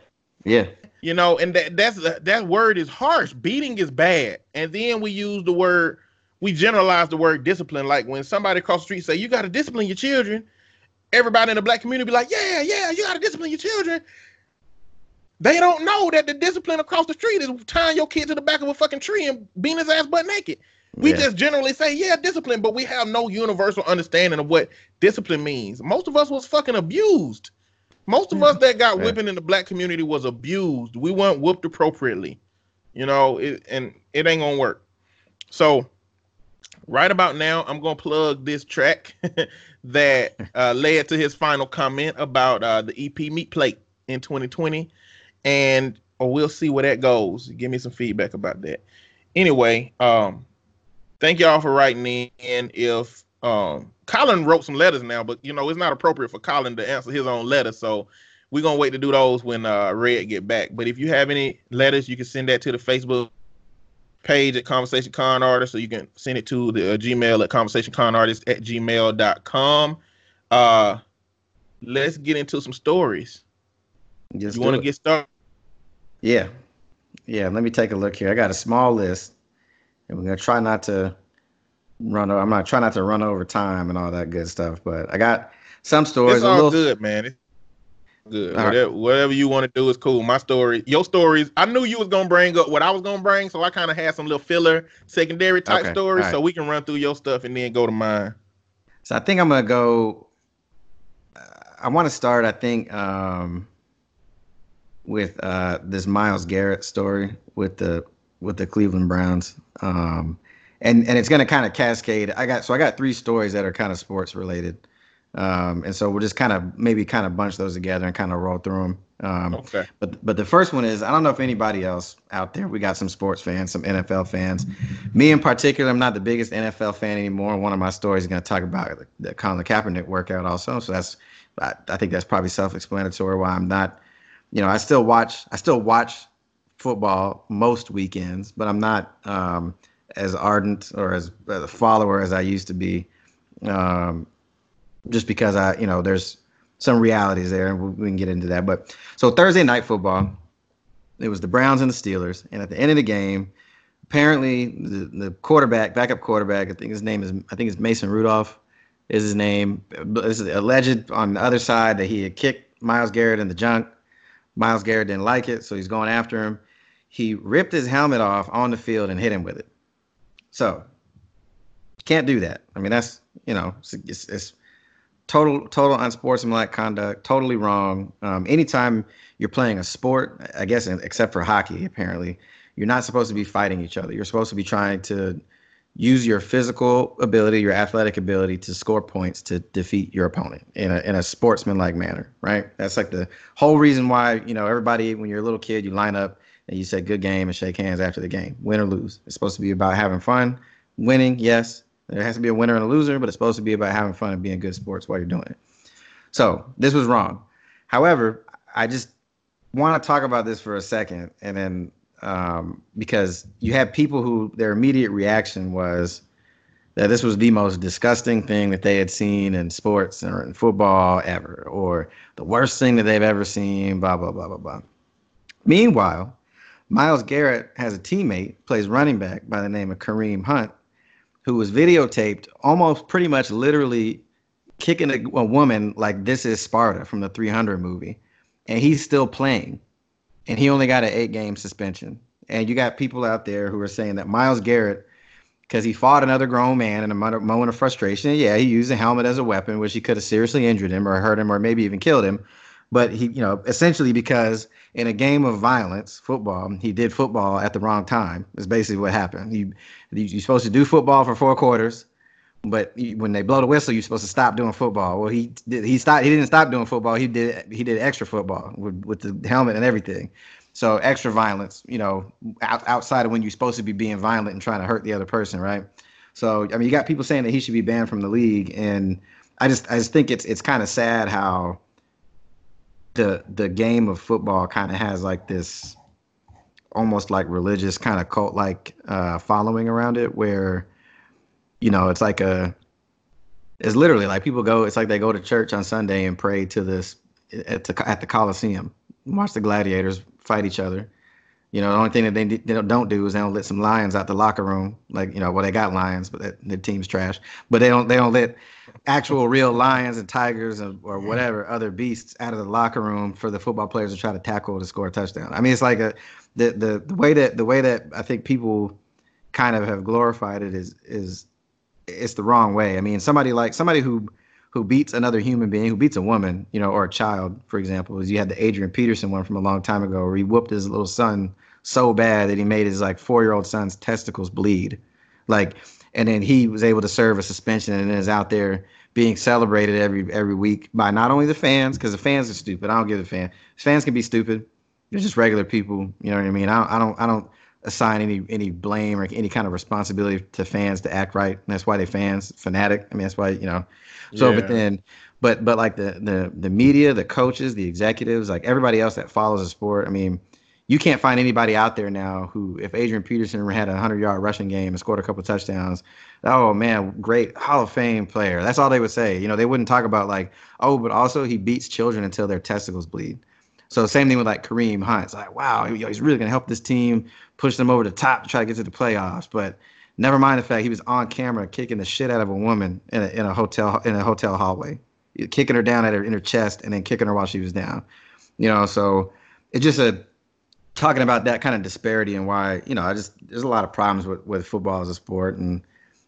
Yeah. You know, and that that's that word is harsh. Beating is bad. And then we use the word we generalize the word discipline. Like when somebody across the street say you got to discipline your children, everybody in the black community be like, yeah, yeah, you got to discipline your children. They don't know that the discipline across the street is tying your kid to the back of a fucking tree and beating his ass butt naked. We yeah. just generally say, yeah, discipline, but we have no universal understanding of what discipline means. Most of us was fucking abused. Most of us that got yeah. whipping in the black community was abused. We weren't whooped appropriately, you know, it, and it ain't gonna work. So, right about now, I'm gonna plug this track that uh, led to his final comment about uh, the EP Meat Plate in 2020 and or we'll see where that goes. Give me some feedback about that. Anyway, um, thank y'all for writing in. If um, Colin wrote some letters now, but you know it's not appropriate for Colin to answer his own letter, so we're gonna wait to do those when uh, Red get back. But if you have any letters, you can send that to the Facebook page at Conversation Con Artist, so you can send it to the uh, Gmail at Conversation Con Artist at gmail.com. Uh, let's get into some stories. Just you want to get started? Yeah. Yeah. Let me take a look here. I got a small list, and we're gonna try not to run. I'm not trying not to run over time and all that good stuff. But I got some stories. It's all little... good, man. It's good. Whatever, right. whatever, you want to do is cool. My story, your stories. I knew you was gonna bring up what I was gonna bring, so I kind of had some little filler, secondary type okay. stories, right. so we can run through your stuff and then go to mine. So I think I'm gonna go. I want to start. I think. um with uh, this Myles Garrett story with the with the Cleveland Browns. Um, and and it's going to kind of cascade. I got so I got three stories that are kind of sports related, um, and so we'll just kind of maybe kind of bunch those together and kind of roll through them. Um, okay. But but the first one is I don't know if anybody else out there. We got some sports fans, some NFL fans. Me in particular, I'm not the biggest NFL fan anymore. One of my stories is going to talk about the, the Colin Kaepernick workout also. So that's I, I think that's probably self-explanatory why I'm not you know, I still watch I still watch football most weekends, but I'm not um, as ardent or as, as, a follower as I used to be. Um, just because I, you know, there's some realities there, and we can get into that. But so Thursday night football, it was the Browns and the Steelers, and at the end of the game, apparently the, the quarterback, backup quarterback, I think his name is, I think it's Mason Rudolph, is his name. This is alleged on the other side that he had kicked Myles Garrett in the junk Myles Garrett didn't like it, so he's going after him. He ripped his helmet off on the field and hit him with it. So can't do that. I mean, that's you know, it's, it's, it's total total unsportsmanlike conduct. Totally wrong. Um, anytime you're playing a sport, I guess, except for hockey, apparently, you're not supposed to be fighting each other. You're supposed to be trying to use your physical ability, your athletic ability to score points to defeat your opponent in a in a sportsmanlike manner, right? That's like the whole reason why, you know, everybody when you're a little kid, you line up and you say good game and shake hands after the game, win or lose. It's supposed to be about having fun, winning, yes. There has to be a winner and a loser, but it's supposed to be about having fun and being good sports while you're doing it. So, this was wrong. However, I just want to talk about this for a second and then um, because you had people who their immediate reaction was that this was the most disgusting thing that they had seen in sports or in football ever, or the worst thing that they've ever seen, blah, blah, blah, blah, blah. Meanwhile, Myles Garrett has a teammate, plays running back by the name of Kareem Hunt, who was videotaped almost pretty much literally kicking a, a woman like this is Sparta from the 300 movie. And he's still playing and he only got an eight game suspension. And you got people out there who are saying that Myles Garrett, because he fought another grown man in a moment of frustration, yeah, he used a helmet as a weapon, which he could have seriously injured him or hurt him or maybe even killed him. But he, you know, essentially because in a game of violence, football, he did football at the wrong time. Is basically what happened. You, you're supposed to do football for four quarters, but when they blow the whistle, you're supposed to stop doing football. Well, he did. He stopped. He didn't stop doing football. He did. He did extra football with, with the helmet and everything. So extra violence, you know, out, outside of when you're supposed to be being violent and trying to hurt the other person, right? So I mean, you got people saying that he should be banned from the league, and I just I just think it's it's kind of sad how the the game of football kind of has like this almost like religious kind of cult like uh, following around it, where you know, it's like a, it's literally like people go, it's like they go to church on Sunday and pray to this at the, at the Coliseum, watch the gladiators fight each other. You know, the only thing that they, they don't do is they don't let some lions out the locker room. Like, you know, well, they got lions, but that, the team's trash. But they don't they don't let actual real lions and tigers or, or whatever other beasts out of the locker room for the football players to try to tackle to score a touchdown. I mean, it's like a the the the way that the way that I think people kind of have glorified it is is it's the wrong way. I mean, somebody like somebody who who beats another human being, who beats a woman, you know, or a child, for example, is you had the Adrian Peterson one from a long time ago, where he whooped his little son so bad that he made his like four year old son's testicles bleed, like, and then he was able to serve a suspension and is out there being celebrated every every week by not only the fans, because the fans are stupid. I don't give a fan. Fans can be stupid. They're just regular people. You know what I mean? I I don't, I don't assign any any blame or any kind of responsibility to fans to act right. And that's why they fans fanatic. I mean, that's why you know. So, yeah. but then, but but like the the the media, the coaches, the executives, like everybody else that follows the sport. I mean, you can't find anybody out there now who, if Adrian Peterson had a hundred yard rushing game and scored a couple touchdowns, oh man, great Hall of Fame player. That's all they would say. You know, they wouldn't talk about like, oh, but also he beats children until their testicles bleed. So same thing with like Kareem Hunt. It's like, wow, he's really gonna help this team push them over the top to try to get to the playoffs. But never mind the fact he was on camera kicking the shit out of a woman in a, in a hotel in a hotel hallway, kicking her down at her in her chest and then kicking her while she was down. You know, so it's just a talking about that kind of disparity and why you know I just there's a lot of problems with with football as a sport and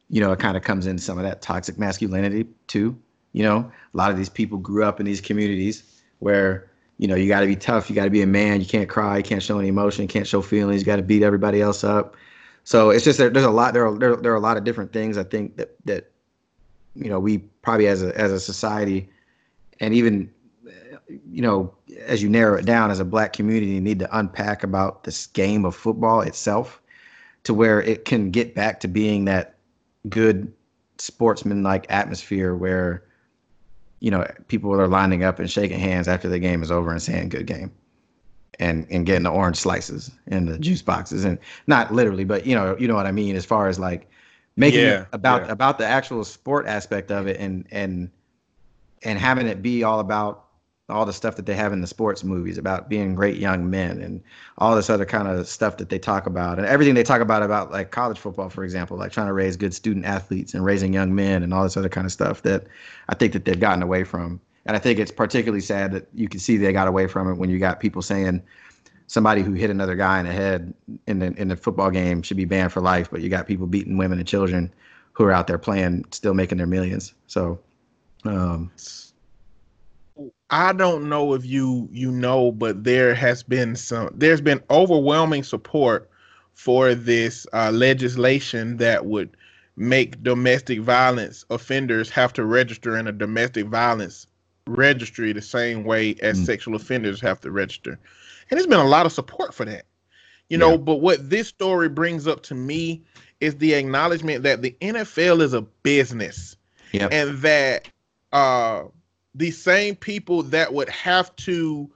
you know it kind of comes into some of that toxic masculinity too. You know, a lot of these people grew up in these communities where you know, you got to be tough. You got to be a man. You can't cry. You can't show any emotion. You can't show feelings. You got to beat everybody else up. So it's just there's a lot. There are, there, there are a lot of different things I think that that you know we probably as a as a society, and even you know as you narrow it down as a black community, need to unpack about this game of football itself, to where it can get back to being that good sportsman like atmosphere where you know, people are lining up and shaking hands after the game is over and saying good game. And and getting the orange slices and the juice boxes and not literally, but you know, you know what I mean as far as like making yeah, it about yeah. about the actual sport aspect of it and and and having it be all about all the stuff that they have in the sports movies about being great young men and all this other kind of stuff that they talk about. And everything they talk about about like college football for example like trying to raise good student athletes and raising young men and all this other kind of stuff that i think that they've gotten away from. And i think it's particularly sad that you can see they got away from it when you got people saying somebody who hit another guy in the head in the in the football game should be banned for life but you got people beating women and children who are out there playing still making their millions. So Um, I don't know if you you know, but there has been some there's been overwhelming support for this uh, legislation that would make domestic violence offenders have to register in a domestic violence registry the same way as mm. sexual offenders have to register. And there's been a lot of support for that. You know, yeah. but what this story brings up to me is the acknowledgement that the NFL is a business. Yep. And that uh the same people that would have to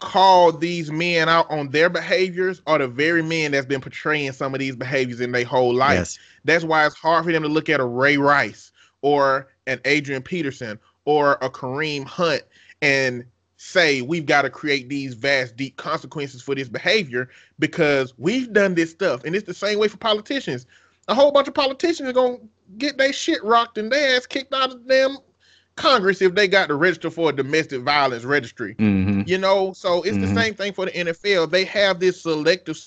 call these men out on their behaviors are the very men that's been portraying some of these behaviors in their whole life. Yes. That's why it's hard for them to look at a Ray Rice or an Adrian Peterson or a Kareem Hunt and say we've got to create these vast deep consequences for this behavior because we've done this stuff and it's the same way for politicians a whole bunch of politicians are gonna get their shit rocked and their ass kicked out of them Congress if they got to register for a domestic violence registry. Mm-hmm. You know, so it's mm-hmm. the same thing for the NFL. They have this selective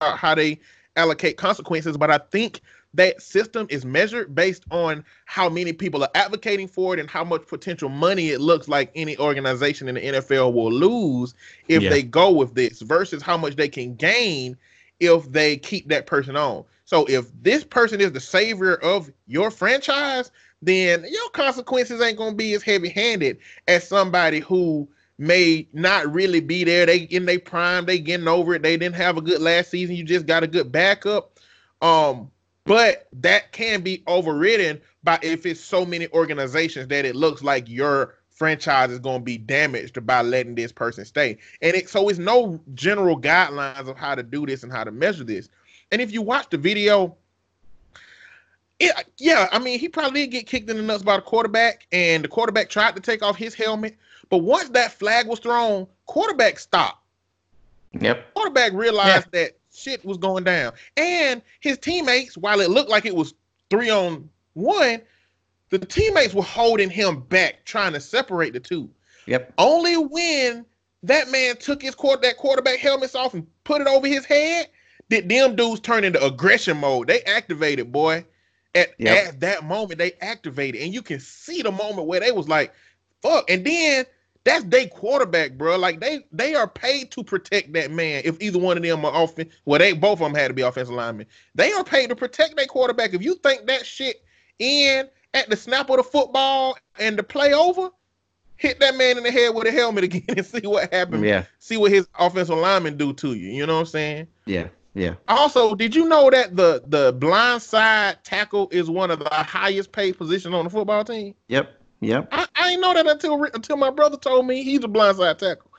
uh, how they allocate consequences, but I think that system is measured based on how many people are advocating for it and how much potential money it looks like any organization in the NFL will lose if yeah. they go with this versus how much they can gain if they keep that person on. So if this person is the savior of your franchise, then your consequences ain't gonna be as heavy handed as somebody who may not really be there. They in their prime, they getting over it. They didn't have a good last season. You just got a good backup. Um, but that can be overridden by if it's so many organizations that it looks like your franchise is going to be damaged by letting this person stay. And it so it's no general guidelines of how to do this and how to measure this. And if you watch the video, it, yeah, I mean, he probably did get kicked in the nuts by the quarterback, and the quarterback tried to take off his helmet. But once that flag was thrown, quarterback stopped. Yep. Quarterback realized yeah. that shit was going down. And his teammates, while it looked like it was three on one, the teammates were holding him back, trying to separate the two. Yep. Only when that man took his quarter that quarterback helmets off and put it over his head did them dudes turn into aggression mode. They activated, boy. At, yep. at that moment, they activated, and you can see the moment where they was like, "Fuck!" And then that's their quarterback, bro. Like they they are paid to protect that man. If either one of them are offense, well, they both of them had to be offensive linemen. They are paid to protect their quarterback. If you think that shit in at the snap of the football and the play over, hit that man in the head with a helmet again and see what happens. Yeah. See what his offensive lineman do to you. You know what I'm saying? Yeah. Yeah. Also, did you know that the the blind side tackle is one of the highest paid positions on the football team? Yep. Yep. I, I didn't know that until until my brother told me he's a blind side tackle.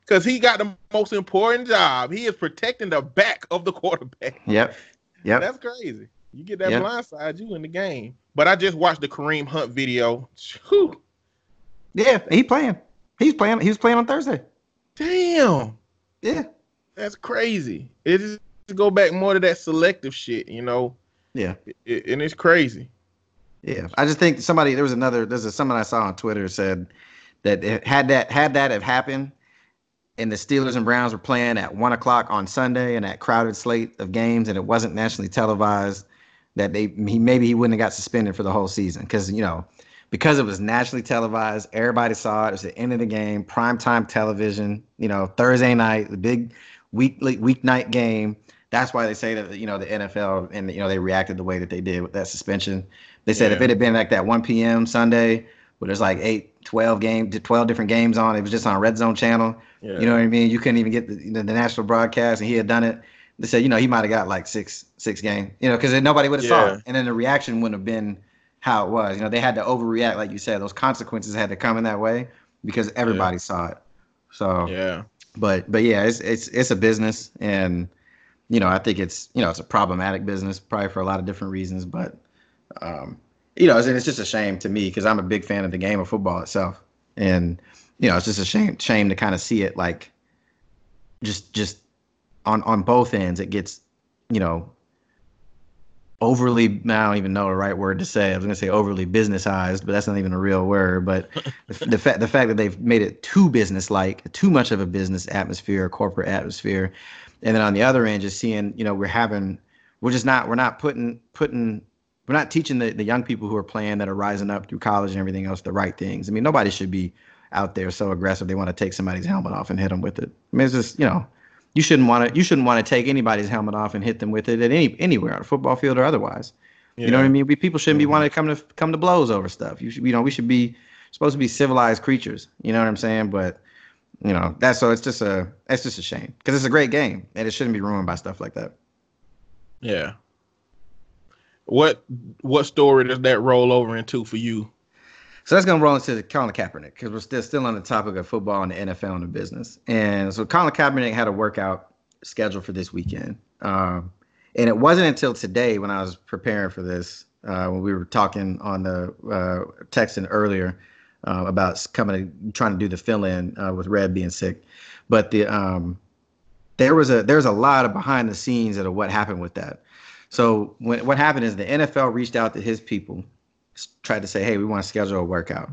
Because he got the most important job. He is protecting the back of the quarterback. Yep. Yep. That's crazy. You get that yep. blind side, you in the game. But I just watched the Kareem Hunt video. Whew. Yeah, he playing. He's playing. He was playing on Thursday. Damn. Yeah. That's crazy. It is to go back more to that selective shit, you know. Yeah. It, and it's crazy. Yeah, I just think somebody there was another there's a someone I saw on Twitter said that had that had that have happened, and the Steelers and Browns were playing at one o'clock on Sunday and that crowded slate of games, and it wasn't nationally televised, that they he maybe he wouldn't have got suspended for the whole season because you know because it was nationally televised, everybody saw it. It was the end of the game, prime time television. You know, Thursday night, the big weekly weeknight game. That's why they say that you know the NFL and you know they reacted the way that they did with that suspension. They said yeah. if it had been like that 1 p.m. Sunday where there's like eight, 12 game, 12 different games on, it was just on Red Zone channel. Yeah. You know what I mean? You couldn't even get the, the, the, national broadcast, and he had done it. They said, you know, he might have got like six, six game, you know, because nobody would have yeah. saw it, and then the reaction wouldn't have been how it was. You know, they had to overreact, like you said. Those consequences had to come in that way because everybody saw it. So yeah, but but yeah, it's it's it's a business, and you know, I think it's you know it's a problematic business, probably for a lot of different reasons, but um, you know, and it's just a shame to me because I'm a big fan of the game of football itself, and you know, it's just a shame shame to kind of see it like just just on on both ends. It gets you know overly I don't even know the right word to say. I was gonna say overly businessized, but that's not even a real word. But the, the fact the fact that they've made it too business like, too much of a business atmosphere, corporate atmosphere, and then on the other end, just seeing you know we're having we're just not we're not putting putting we're not teaching the, the young people who are playing that are rising up through college and everything else the right things. I mean, nobody should be out there so aggressive they want to take somebody's helmet off and hit them with it. I mean, it's just you know, you shouldn't want to you shouldn't want to take anybody's helmet off and hit them with it at any anywhere on a football field or otherwise. Yeah. You know what I mean? We people shouldn't be mm-hmm. wanting to come to come to blows over stuff. You should, you know, we should be supposed to be civilized creatures. You know what I'm saying? But you know, that's so it's just a it's just a shame because it's a great game and it shouldn't be ruined by stuff like that. Yeah. What what story does that roll over into for you? So that's gonna roll into Colin Kaepernick because we're still still on the topic of football and the NFL and the business. And so Colin Kaepernick had a workout scheduled for this weekend. Um, and it wasn't until today when I was preparing for this, uh, when we were talking on the uh, texting earlier uh, about coming to, trying to do the fill in uh, with Red being sick, but the um, there was a there's a lot of behind the scenes of what happened with that. So when, what happened is the NFL reached out to his people, tried to say, hey, we want to schedule a workout,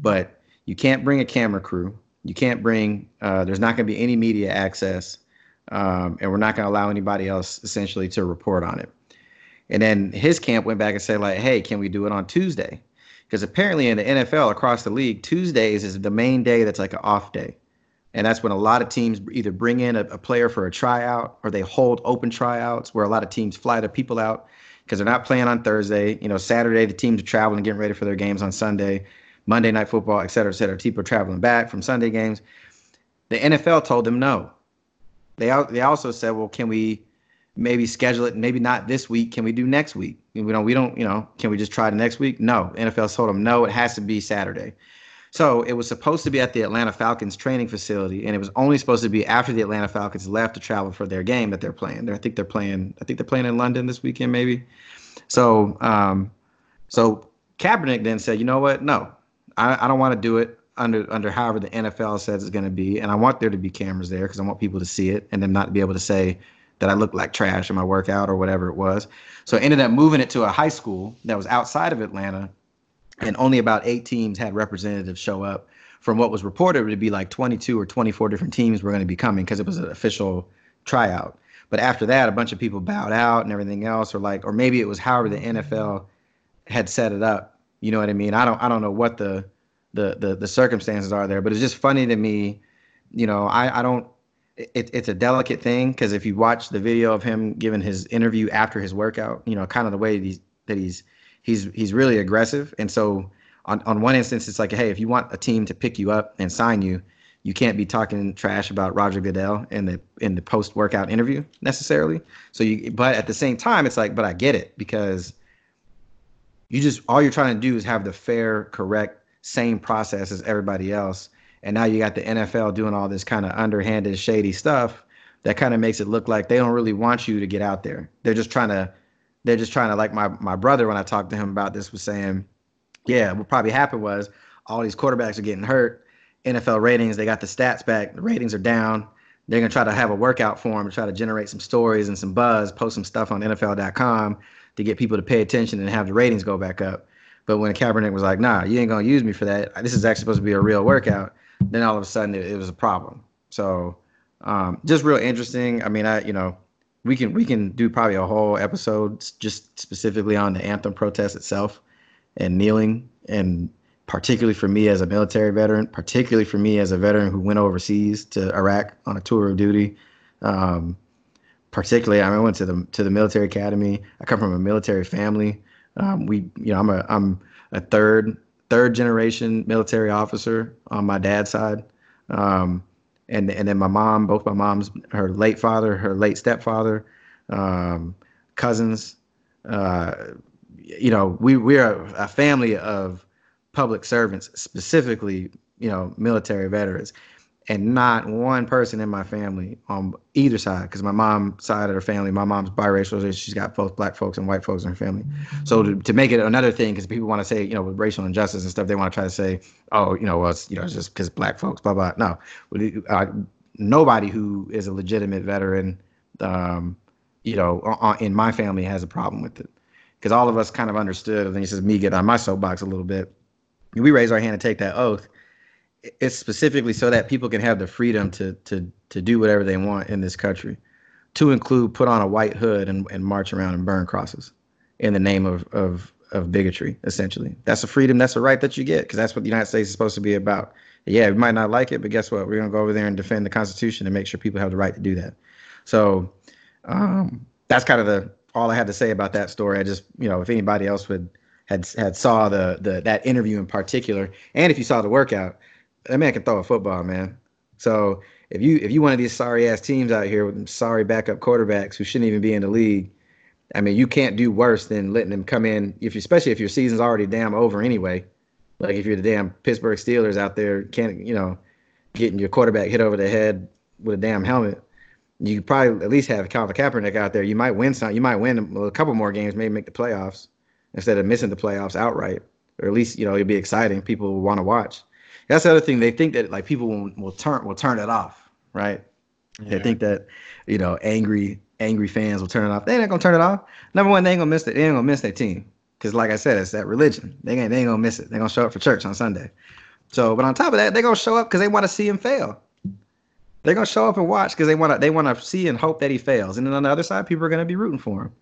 but you can't bring a camera crew. You can't bring. Uh, there's not going to be any media access um, and we're not going to allow anybody else essentially to report on it. And then his camp went back and said like, hey, can we do it on Tuesday? Because apparently in the NFL across the league, Tuesdays is the main day that's like an off day. And that's when a lot of teams either bring in a, a player for a tryout or they hold open tryouts where a lot of teams fly their people out because they're not playing on Thursday. You know, Saturday the teams are traveling, and getting ready for their games on Sunday, Monday night football, et cetera, et cetera. People are traveling back from Sunday games. The NFL told them no. They they also said, well, can we maybe schedule it? Maybe not this week. Can we do next week? We don't. We don't. You know. Can we just try the next week? No. NFL told them no. It has to be Saturday. So it was supposed to be at the Atlanta Falcons training facility, and it was only supposed to be after the Atlanta Falcons left to travel for their game that they're playing. I think they're playing. I think they're playing in London this weekend, maybe. So, um, so Kaepernick then said, you know what? No, I, I don't want to do it under under however the NFL says it's going to be, and I want there to be cameras there because I want people to see it and then not be able to say that I looked like trash in my workout or whatever it was. So I ended up moving it to a high school that was outside of Atlanta, and only about eight teams had representatives show up. From what was reported to be like 22 or 24 different teams were going to be coming because it was an official tryout. But after that, a bunch of people bowed out and everything else, or like, or maybe it was however the NFL had set it up. You know what I mean? I don't, I don't know what the the the the circumstances are there. But it's just funny to me, you know. I I don't. It, it's a delicate thing because if you watch the video of him giving his interview after his workout, you know, kind of the way that he's that he's he's he's really aggressive. And so on on one instance, it's like, hey, if you want a team to pick you up and sign you, you can't be talking trash about Roger Goodell in the in the post workout interview necessarily. So you, but at the same time, it's like, but I get it because you just all you're trying to do is have the fair, correct same process as everybody else. And now you got the NFL doing all this kind of underhanded, shady stuff that kind of makes it look like they don't really want you to get out there. They're just trying to, they're just trying to, like my, my brother, when I talked to him about this, was saying, yeah, what probably happened was all these quarterbacks are getting hurt. NFL ratings, they got the stats back. The ratings are down. They're going to try to have a workout for to try to generate some stories and some buzz, post some stuff on NFL.com to get people to pay attention and have the ratings go back up. But when Kaepernick was like, "Nah, you ain't gonna use me for that. This is actually supposed to be a real workout," then all of a sudden it, it was a problem. So um, just real interesting. I mean, I you know we can we can do probably a whole episode just specifically on the anthem protest itself and kneeling and particularly for me as a military veteran, particularly for me as a veteran who went overseas to Iraq on a tour of duty. Um, particularly, I, mean, I went to the to the military academy. I come from a military family. Um, we, you know, I'm a I'm a third third generation military officer on my dad's side, um, and and then my mom, both my moms, her late father, her late stepfather, um, cousins. Uh, you know, we we are a family of public servants, specifically, you know, military veterans and not one person in my family on either side because my mom's side of her family my mom's biracial she's got both black folks and white folks in her family. So to, to make it another thing because people want to say you know with racial injustice and stuff they want to try to say oh you know well it's you know it's just because black folks blah blah. No. Uh, nobody who is a legitimate veteran um, you know in my family has a problem with it. Because all of us kind of understood and then this is me getting on my soapbox a little bit. We raise our hand and take that oath it's specifically so that people can have the freedom to to to do whatever they want in this country, to include put on a white hood and, and march around and burn crosses. in the name of of of bigotry. Essentially, that's a freedom. That's a right that you get because that's what the United States is supposed to be about. Yeah, we might not like it, but guess what? We're gonna go over there and defend the Constitution and make sure people have the right to do that. So um, that's kind of the all I had to say about that story. I just you know if anybody else would had had saw the the that interview in particular, and if you saw the workout, that man can throw a football, man. So if you if you one of these sorry ass teams out here with sorry backup quarterbacks who shouldn't even be in the league, I mean you can't do worse than letting them come in if you especially if your season's already damn over anyway. Like if you're the damn Pittsburgh Steelers out there, can't you know, getting your quarterback hit over the head with a damn helmet. You probably at least have Colin Kaepernick out there. You might win some. You might win a couple more games, maybe make the playoffs instead of missing the playoffs outright. Or at least you know it'd be exciting. People will want to watch. That's the other thing. They think that like people will, will turn will turn it off, right? Yeah. They think that you know angry angry fans will turn it off. They ain't gonna turn it off. Number one, they ain't gonna miss it. They ain't gonna miss their team because, like I said, it's that religion. They ain't they ain't gonna miss it. They gonna show up for church on Sunday. So, but on top of that, they gonna show up because they want to see him fail. They're gonna show up and watch because they want to they want to see and hope that he fails. And then on the other side, people are gonna be rooting for him.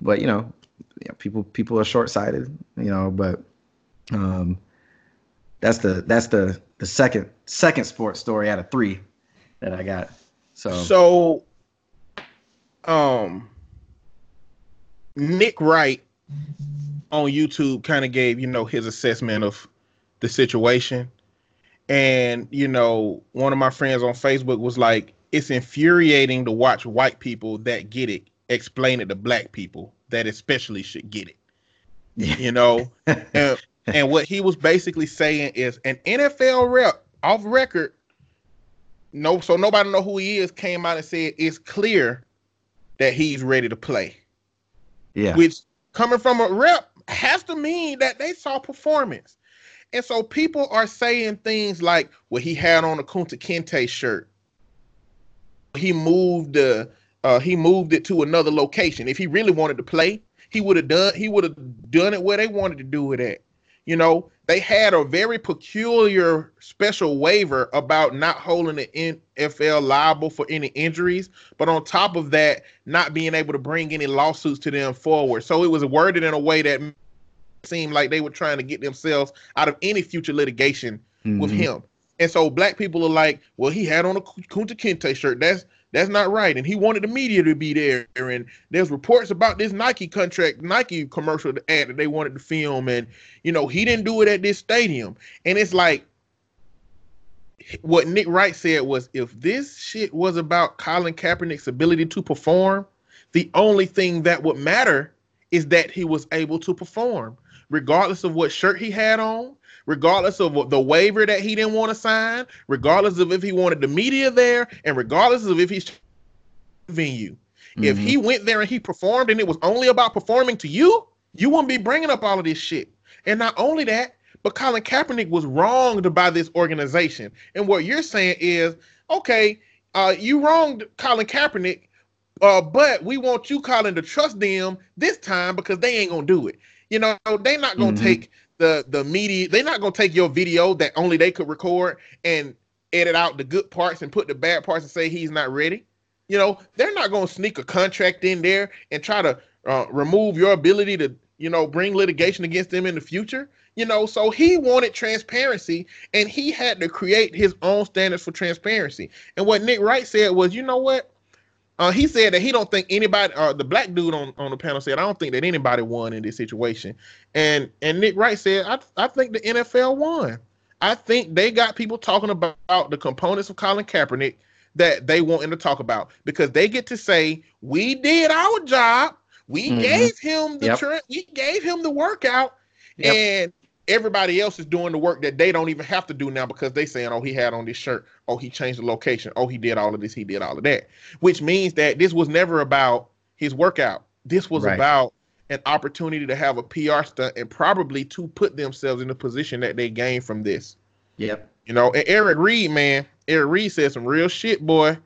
But you know, you know people people are short sighted. You know, but um, that's the that's the the second second sports story out of three that I got. So so um Nick Wright on YouTube kind of gave, you know, his assessment of the situation. And, you know, one of my friends on Facebook was like, it's infuriating to watch white people that get it explain it to black people that especially should get it. You know? and, and what he was basically saying is an NFL rep off record, no, so nobody know who he is, came out and said it's clear that he's ready to play. Yeah. Which coming from a rep has to mean that they saw performance. And so people are saying things like, well, he had on a Kunta Kinte shirt. He moved uh, uh he moved it to another location. If he really wanted to play, he would have done he would have done it where they wanted to do it at. You know, they had a very peculiar special waiver about not holding the NFL liable for any injuries, but on top of that, not being able to bring any lawsuits to them forward. So it was worded in a way that seemed like they were trying to get themselves out of any future litigation mm-hmm. with him. And so black people are like, well, he had on a Kunta Kinte shirt. That's that's not right. And he wanted the media to be there. And there's reports about this Nike contract, Nike commercial ad that they wanted to film. And, you know, he didn't do it at this stadium. And it's like, what Nick Wright said was if this shit was about Colin Kaepernick's ability to perform, the only thing that would matter is that he was able to perform, regardless of what shirt he had on, regardless of the waiver that he didn't want to sign, regardless of if he wanted the media there, and regardless of if he's venue. Mm-hmm. If he went there and he performed and it was only about performing to you, you wouldn't be bringing up all of this shit. And not only that, but Colin Kaepernick was wronged by this organization. And what you're saying is, okay, uh, you wronged Colin Kaepernick, uh, but we want you, Colin, to trust them this time because they ain't gonna do it. You know, they not gonna mm-hmm. take the the media they're not gonna take your video that only they could record and edit out the good parts and put the bad parts and say he's not ready. You know, they're not gonna sneak a contract in there and try to uh, remove your ability to you know bring litigation against them in the future. You know, so he wanted transparency and he had to create his own standards for transparency. And what Nick Wright said was, you know what? Uh, he said that he don't think anybody, uh, the black dude on, on the panel said, I don't think that anybody won in this situation. And and Nick Wright said, I, I think the NFL won. I think they got people talking about the components of Colin Kaepernick that they want him to talk about because they get to say, we did our job. We mm-hmm. gave him the yep. we gave him the workout, yep. and everybody else is doing the work that they don't even have to do now because they saying, oh, he had on this shirt, oh, he changed the location, oh, he did all of this, he did all of that, which means that this was never about his workout. This was right. about an opportunity to have a PR stunt and probably to put themselves in the position that they gained from this. Yep. You know, and Eric Reid, man, Eric Reid said some real shit, boy.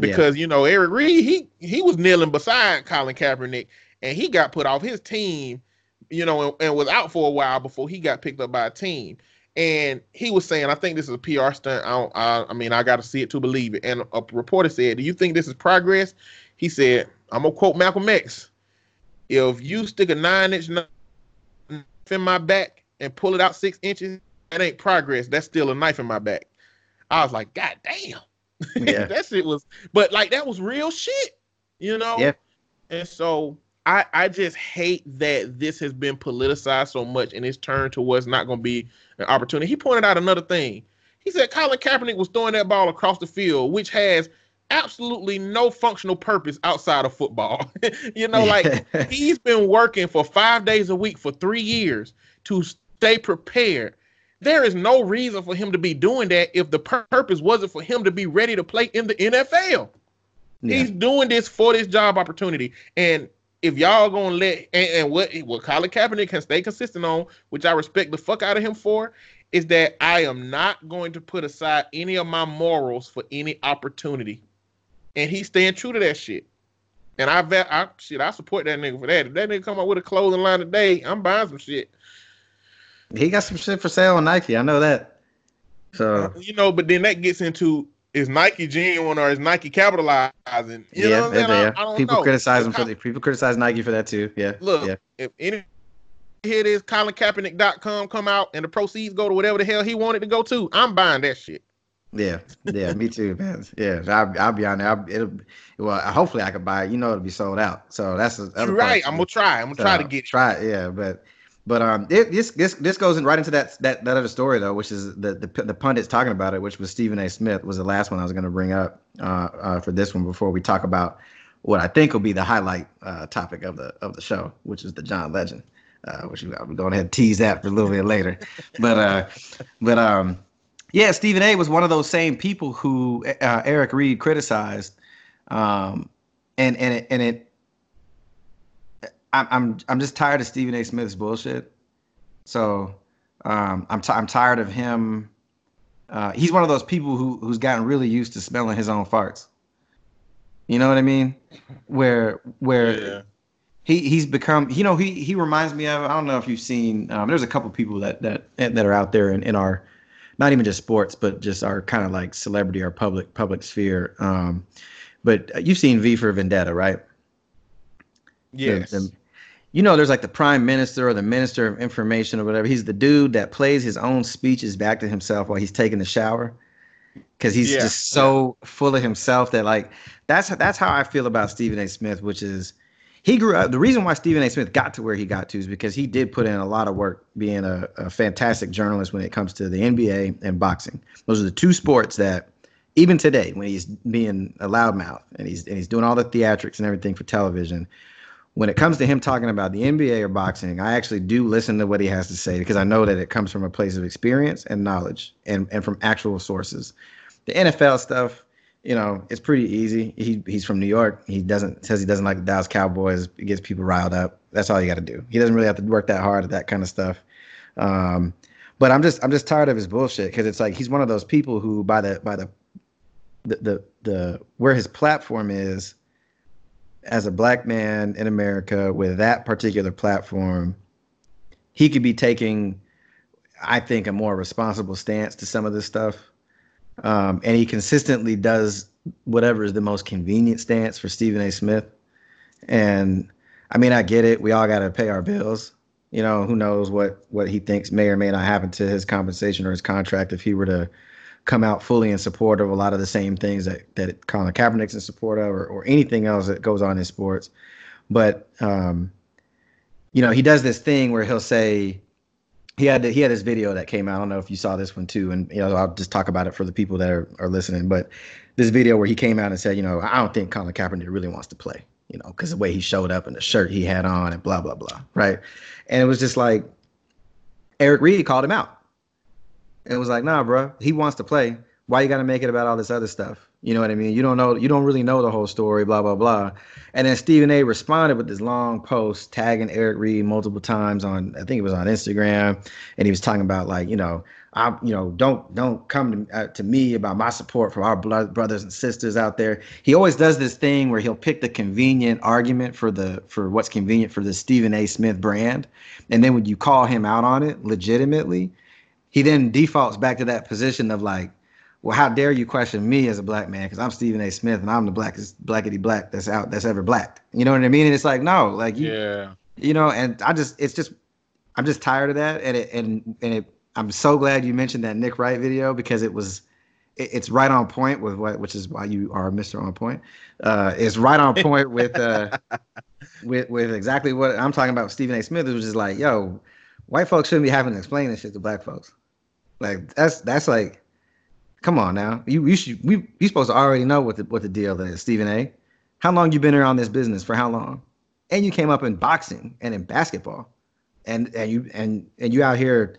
Because yeah. you know, Eric Reid, he he was kneeling beside Colin Kaepernick and he got put off his team you know, and, and, was out for a while before he got picked up by a team. And he was saying, I think this is a PR stunt. I, don't, I, I mean, I got to see it to believe it. And a reporter said, Do you think this is progress? He said, I'm going to quote Malcolm X. if you stick a nine inch knife in my back and pull it out six inches, that ain't progress. That's still a knife in my back. I was like, God damn. Yeah. that shit was, but like that was real shit, you know? Yeah. And so I, I just hate that this has been politicized so much and it's turned to what's not going to be an opportunity. He pointed out another thing. He said Colin Kaepernick was throwing that ball across the field, which has absolutely no functional purpose outside of football. you know, like he's been working for five days a week for three years to stay prepared. There is no reason for him to be doing that if the purpose wasn't for him to be ready to play in the NFL. Yeah. He's doing this for this job opportunity. And if y'all gonna let and, and what what Colin Kaepernick can stay consistent on, which I respect the fuck out of him for, is that I am not going to put aside any of my morals for any opportunity, and he's staying true to that shit. And I, I shit, I support that nigga for that. If that nigga come up with a clothing line today, I'm buying some shit. He got some shit for sale on Nike. I know that. So you know, but then that gets into is Nike genuine or is Nike capitalizing? You yeah, I, I people know. criticize them for the people criticize Nike for that too. Yeah. Look, yeah. if any here it is, ColinKaepernick.com come out and the proceeds go to whatever the hell he wanted to go to, I'm buying that shit. Yeah, yeah, me too, man. Yeah, I'll, I'll be on there. I'll, it'll, well, hopefully I could buy it. You know, it'll be sold out. So that's right. I'm gonna try. I'm gonna so, try to get it. Try it. Yeah, but but um, it, this this this goes in right into that that that other story though, which is the the the pundits talking about it, which was Stephen A. Smith was the last one I was going to bring up uh, uh, for this one before we talk about what I think will be the highlight uh, topic of the of the show, which is the John Legend, uh, which I'm going ahead and tease that for a little bit later. But uh, but um, yeah, Stephen A. was one of those same people who uh, Eric Reid criticized, um, and and it, and it I'm I'm I'm just tired of Stephen A. Smith's bullshit. So um, I'm t- I'm tired of him. Uh, he's one of those people who who's gotten really used to smelling his own farts. You know what I mean? Where where yeah. he he's become. You know he he reminds me of. I don't know if you've seen. Um, there's a couple people that that that are out there in, in our, not even just sports, but just our kind of like celebrity or public public sphere. Um, but you've seen V for Vendetta, right? Yes. The, the, you know, there's like the prime minister or the minister of information or whatever. He's the dude that plays his own speeches back to himself while he's taking the shower, because he's yeah. just so full of himself that like that's that's how I feel about Stephen A. Smith, which is he grew up. The reason why Stephen A. Smith got to where he got to is because he did put in a lot of work being a, a fantastic journalist when it comes to the NBA and boxing. Those are the two sports that even today, when he's being a loudmouth and he's and he's doing all the theatrics and everything for television, when it comes to him talking about the NBA or boxing, I actually do listen to what he has to say because I know that it comes from a place of experience and knowledge and, and from actual sources. The NFL stuff, you know, it's pretty easy. He he's from New York. He doesn't says he doesn't like the Dallas Cowboys. It gets people riled up. That's all you got to do. He doesn't really have to work that hard at that kind of stuff. Um, but I'm just I'm just tired of his bullshit because it's like he's one of those people who by the by the the the, the where his platform is as a black man in America with that particular platform, he could be taking, I think, a more responsible stance to some of this stuff. Um, and he consistently does whatever is the most convenient stance for Stephen A. Smith. And I mean, I get it. We all got to pay our bills. You know, who knows what what he thinks may or may not happen to his compensation or his contract if he were to come out fully in support of a lot of the same things that that Colin Kaepernick's in support of, or, or anything else that goes on in sports. But um, you know, he does this thing where he'll say he had he had this video that came out. I don't know if you saw this one too, and you know, I'll just talk about it for the people that are, are listening. But this video where he came out and said, you know, I don't think Colin Kaepernick really wants to play, you know, because the way he showed up and the shirt he had on and blah blah blah, right? And it was just like Eric Reid called him out and it was like, nah, bro, he wants to play. Why you got to make it about all this other stuff? You know what I mean? You don't know, you don't really know the whole story, blah, blah, blah. And then Stephen A responded with this long post tagging Eric Reid multiple times on, I think it was on Instagram. And he was talking about like, you know, I, you know, don't don't come to, uh, to me about my support for our blood brothers and sisters out there. He always does this thing where he'll pick the convenient argument for the for what's convenient for the Stephen A. Smith brand, and then when you call him out on it legitimately, he then defaults back to that position of like, well, how dare you question me as a black man? Because I'm Stephen A. Smith and I'm the blackest blackety black that's out that's ever black. You know what I mean? And it's like, no, like you, Yeah. you know, and I just it's just I'm just tired of that. And it and and it I'm so glad you mentioned that Nick Wright video because it was it, it's right on point with what which is why you are Mr. On Point. Uh it's right on point with uh with with exactly what I'm talking about with Stephen A. Smith, it was just like, yo, white folks shouldn't be having to explain this shit to black folks. Like that's that's like come on now. You you should we you supposed to already know what the what the deal is, Stephen A. How long you been around this business for how long? And you came up in boxing and in basketball. And and you and and you out here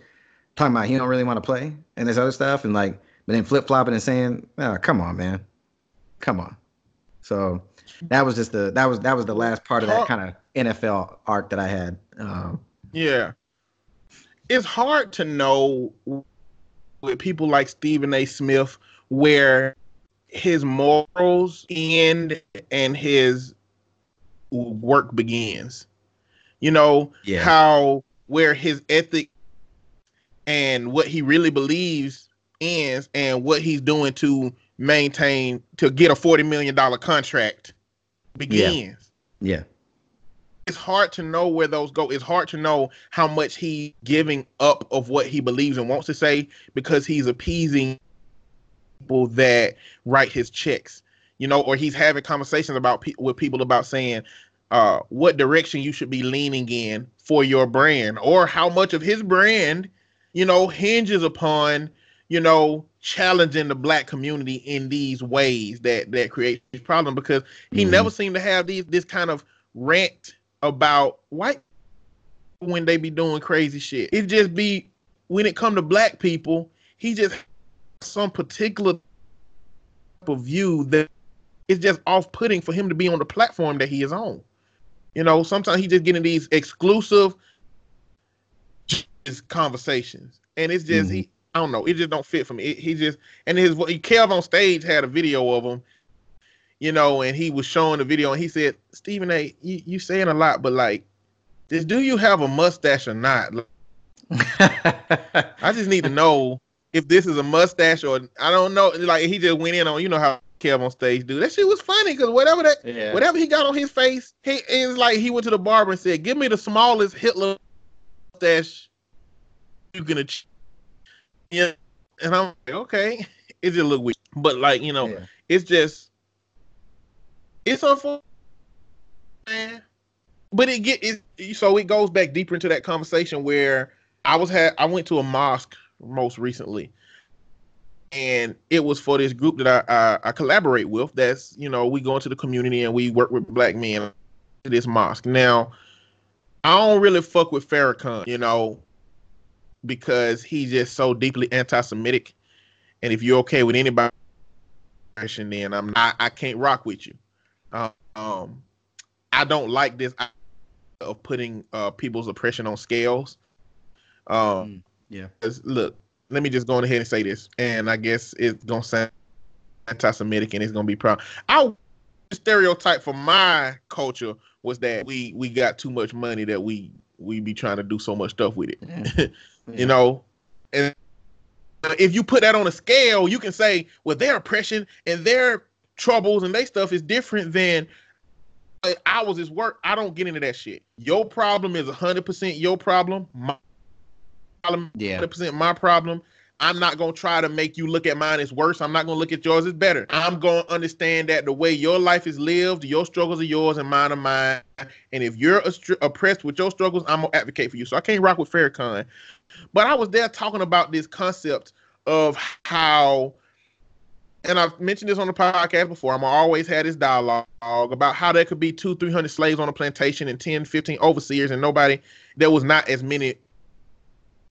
talking about he don't really want to play and this other stuff and like but then flip flopping and saying, oh, come on, man. Come on. So that was just the that was that was the last part of that kind of NFL arc that I had. Um, Yeah. It's hard to know with people like Stephen A. Smith where his morals end and his work begins. You know, Yeah. how where his ethic and what he really believes ends and what he's doing to maintain to get a 40 million dollar contract begins yeah. It's hard to know where those go. It's hard to know how much he giving up of what he believes and wants to say because he's appeasing people that write his checks, you know, or he's having conversations about pe- with people about saying uh, what direction you should be leaning in for your brand, or how much of his brand, you know, hinges upon, you know, challenging the black community in these ways that that creates this problem because he Mhm. never seemed to have these this kind of rant about white when they be doing crazy shit. It just be when it come to black people, he just some particular type of view that is just off-putting for him to be on the platform that he is on. You know, sometimes he just getting these exclusive conversations, and it's just he, I don't know, it just don't fit for me. It, he just and his what Kev on stage had a video of him you know, and he was showing the video and he said, Stephen A, you, you saying a lot, but like, this do you have a mustache or not? I just need to know if this is a mustache or I don't know. Like he just went in on, you know how Kev on stage do. That shit was funny because whatever that yeah. whatever he got on his face, he is like he went to the barber and said, Give me the smallest Hitler mustache you can achieve. Yeah. And I'm like, okay. It just look weird. But like, you know, Yeah. it's just it's unfortunate. But it get it so it goes back deeper into that conversation where I was had I went to a mosque most recently, and it was for this group that I, I I collaborate with. That's you know we go into the community and we work with black men this mosque. Now, I don't really fuck with Farrakhan, you know, because he's just so deeply anti-Semitic. And if you're okay with anybody, then I'm not. I can't rock with you. Um, um, I don't like this idea of putting uh, people's oppression on scales. Um, yeah. 'cause look, let me just go ahead and say this, and I guess it's gonna sound anti-Semitic, and it's gonna be proud. I stereotype for my culture was that we we got too much money that we we be trying to do so much stuff with it, Yeah. you know. And if you put that on a scale, you can say, well, their oppression and their troubles and they stuff is different than uh, ours is work. I don't get into that shit. Your problem is hundred percent your problem. My problem, Yeah. hundred percent my problem. I'm not gonna try to make you look at mine as worse. I'm not gonna look at yours as better. I'm gonna understand that the way your life is lived, your struggles are yours and mine are mine. And if you're oppressed with your struggles, I'm gonna advocate for you. So I can't rock with Farrakhan. But I was there talking about this concept of how, and I've mentioned this on the podcast before. I'm always had this dialogue about how there could be two, three hundred slaves on a plantation and 10, 15 overseers, and nobody. There was not as many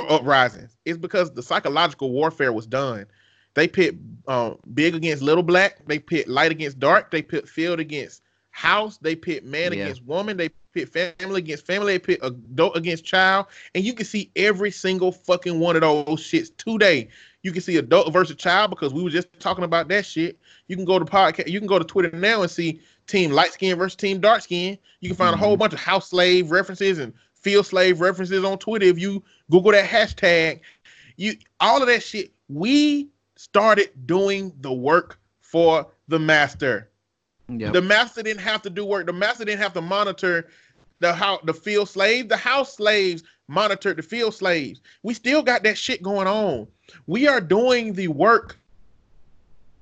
uprisings. It's because the psychological warfare was done. They pit uh, big against little black. They pit light against dark. They pit field against house. They pit man Yeah. against woman. They pit family against family. They pit adult against child. And you can see every single fucking one of those shits today. You can see adult versus child because we were just talking about that shit. You can go to podcast. You can go to Twitter now and see team light skin versus team dark skin. You can find a whole mm-hmm. bunch of house slave references and field slave references on Twitter if you Google that hashtag. You all of that shit. We started doing the work for the master. Yep. The master didn't have to do work. The master didn't have to monitor the how the field slaves. The house slaves monitored the field slaves. We still got that shit going on. We are doing the work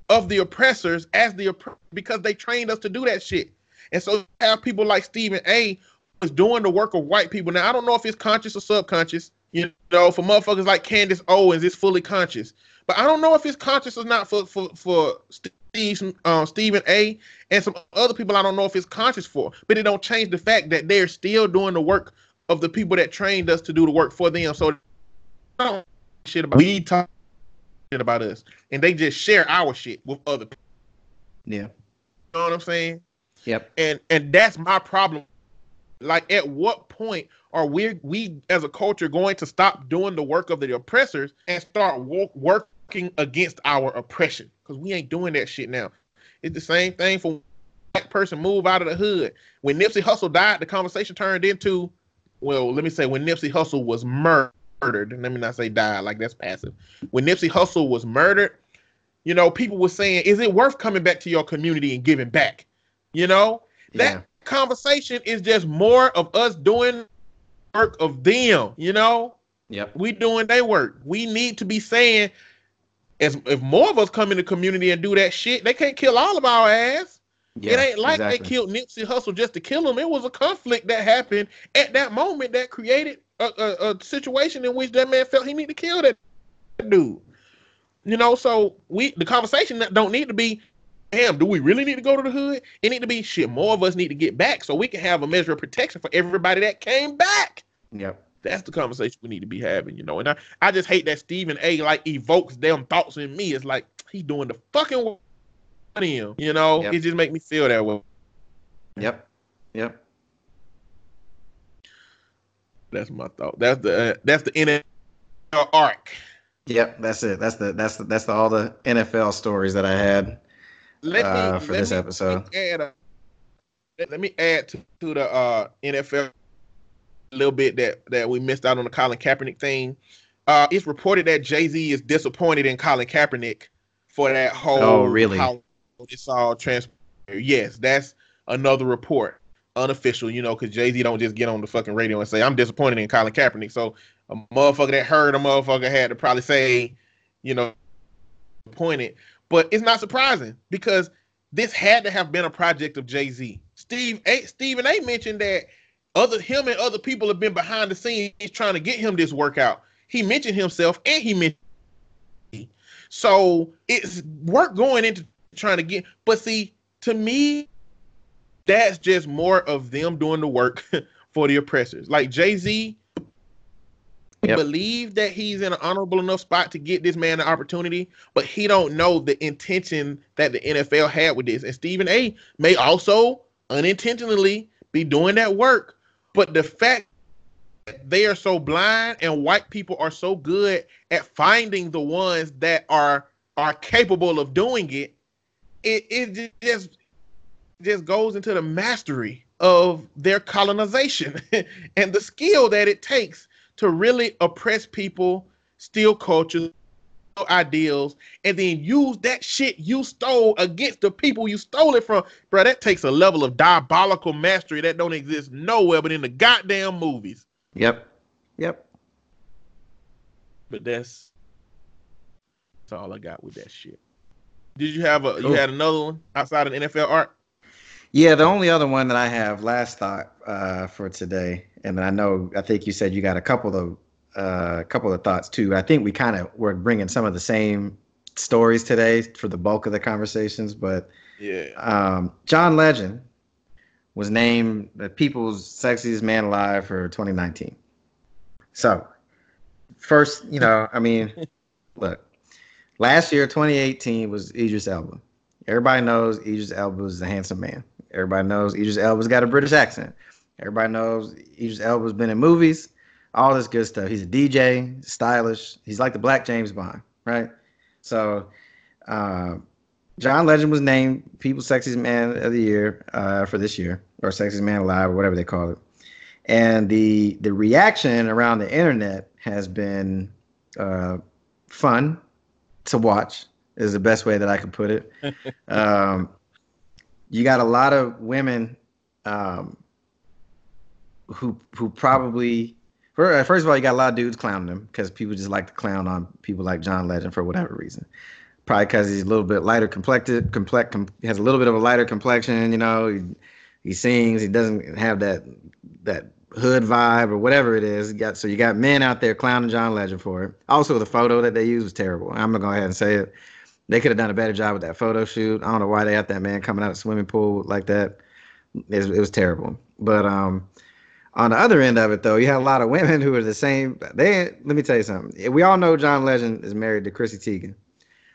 of the oppressors as the opp- because they trained us to do that shit. And so you have people like Stephen A. was doing the work of white people. Now I don't know if it's conscious or subconscious. You know, for motherfuckers like Candace Owens, it's fully conscious. But I don't know if it's conscious or not for for for Steve, uh, Stephen A. and some other people. I don't know if it's conscious for, but it don't change the fact that they're still doing the work of the people that trained us to do the work for them. So I don't shit about we talk shit about us, and they just share our shit with other people. Yeah. You know what I'm saying? Yep. And and that's my problem. Like, at what point are we we as a culture going to stop doing the work of the oppressors and start wo- working against our oppression? Because we ain't doing that shit now. It's the same thing for black person move out of the hood. When Nipsey Hussle died, the conversation turned into, well, let me say when Nipsey Hussle was murdered. Let me not say died, like that's passive. When Nipsey Hussle was murdered, you know, people were saying, is it worth coming back to your community and giving back? You know, that conversation is just more of us doing work of them. You know, Yep. we doing their work. We need to be saying, as if more of us come in the community and do that shit, they can't kill all of our ass. Yeah. it ain't like exactly. they killed Nipsey Hussle just to kill him. It was a conflict that happened at that moment that created a, a, a situation in which that man felt he needed to kill that dude. You know, so we the conversation that don't need to be, damn, do we really need to go to the hood? It need to be shit. More of us need to get back so we can have a measure of protection for everybody that came back. Yep. That's the conversation we need to be having, you know. And I, I just hate that Stephen A. like evokes them thoughts in me. It's like he's doing the fucking him, you know. Yep. It just make me feel that way. Yep. Yep. That's my thought. That's the uh, that's the NFL arc. Yep. That's it. That's the that's the, that's the, all the NFL stories that I had Let me uh, for let this me- episode. Let me add, a, let, let me add to, to the uh, NFL a little bit that that we missed out on the Colin Kaepernick thing. Uh, it's reported that Jay Z is disappointed in Colin Kaepernick for that whole. Oh, really? How it's all transpired. Yes, that's another report, unofficial. You know, because Jay Z don't just get on the fucking radio and say I'm disappointed in Colin Kaepernick. So a motherfucker that heard a motherfucker had to probably say, you know, disappointed. But it's not surprising because this had to have been a project of Jay Z. Steve A. Stephen A. mentioned that other him and other people have been behind the scenes trying to get him this workout. He mentioned himself and he mentioned. me. So it's work going into trying to get. But see, to me, that's just more of them doing the work for the oppressors. Like Jay Z Yep. believe that he's in an honorable enough spot to get this man an opportunity, but he don't know the intention that the NFL had with this. And Stephen A. may also unintentionally be doing that work, but the fact that they are so blind and white people are so good at finding the ones that are are capable of doing it, it it just just goes into the mastery of their colonization and the skill that it takes to really oppress people, steal cultures, steal ideals, and then use that shit you stole against the people you stole it from. Bro, that takes a level of diabolical mastery that don't exist nowhere but in the goddamn movies. Yep. Yep. But that's that's all I got with that shit. Did you have a Cool. you oh. had another one outside of NFL art? Yeah, the only other one that I have last thought uh, for today, and I know I think you said you got a couple of uh, a couple of thoughts too. I think we kind of were bringing some of the same stories today for the bulk of the conversations, but Yeah. um, John Legend was named the People's Sexiest Man Alive for 2019. So, first, you know, I mean, look, last year, 2018 was Idris Elba. Everybody knows Idris Elba is a handsome man. Everybody knows Idris Elba's got a British accent. Everybody knows Idris Elba's been in movies, all this good stuff. He's a DJ, stylish. He's like the Black James Bond, right? So, uh, John Legend was named People's Sexiest Man of the Year uh, for this year, or Sexiest Man Alive, or whatever they call it. And the the reaction around the internet has been uh, fun, to watch is the best way that I could put it. um, you got a lot of women um, who who probably uh, first of all you got a lot of dudes clowning them because people just like to clown on people like John Legend for whatever reason. Probably because he's a little bit lighter complected, complex, com- has a little bit of a lighter complexion. You know, he, he sings. He doesn't have that that hood vibe or whatever it is. You got so you got men out there clowning John Legend for it. Also, the photo that they used was terrible. I'm gonna go ahead and say it. They could have done a better job with that photo shoot. I don't know why they had that man coming out of swimming pool like that. It, it was terrible. But um, on the other end of it, though, you had a lot of women who are the same. They let me tell you something. We all know John Legend is married to Chrissy Teigen.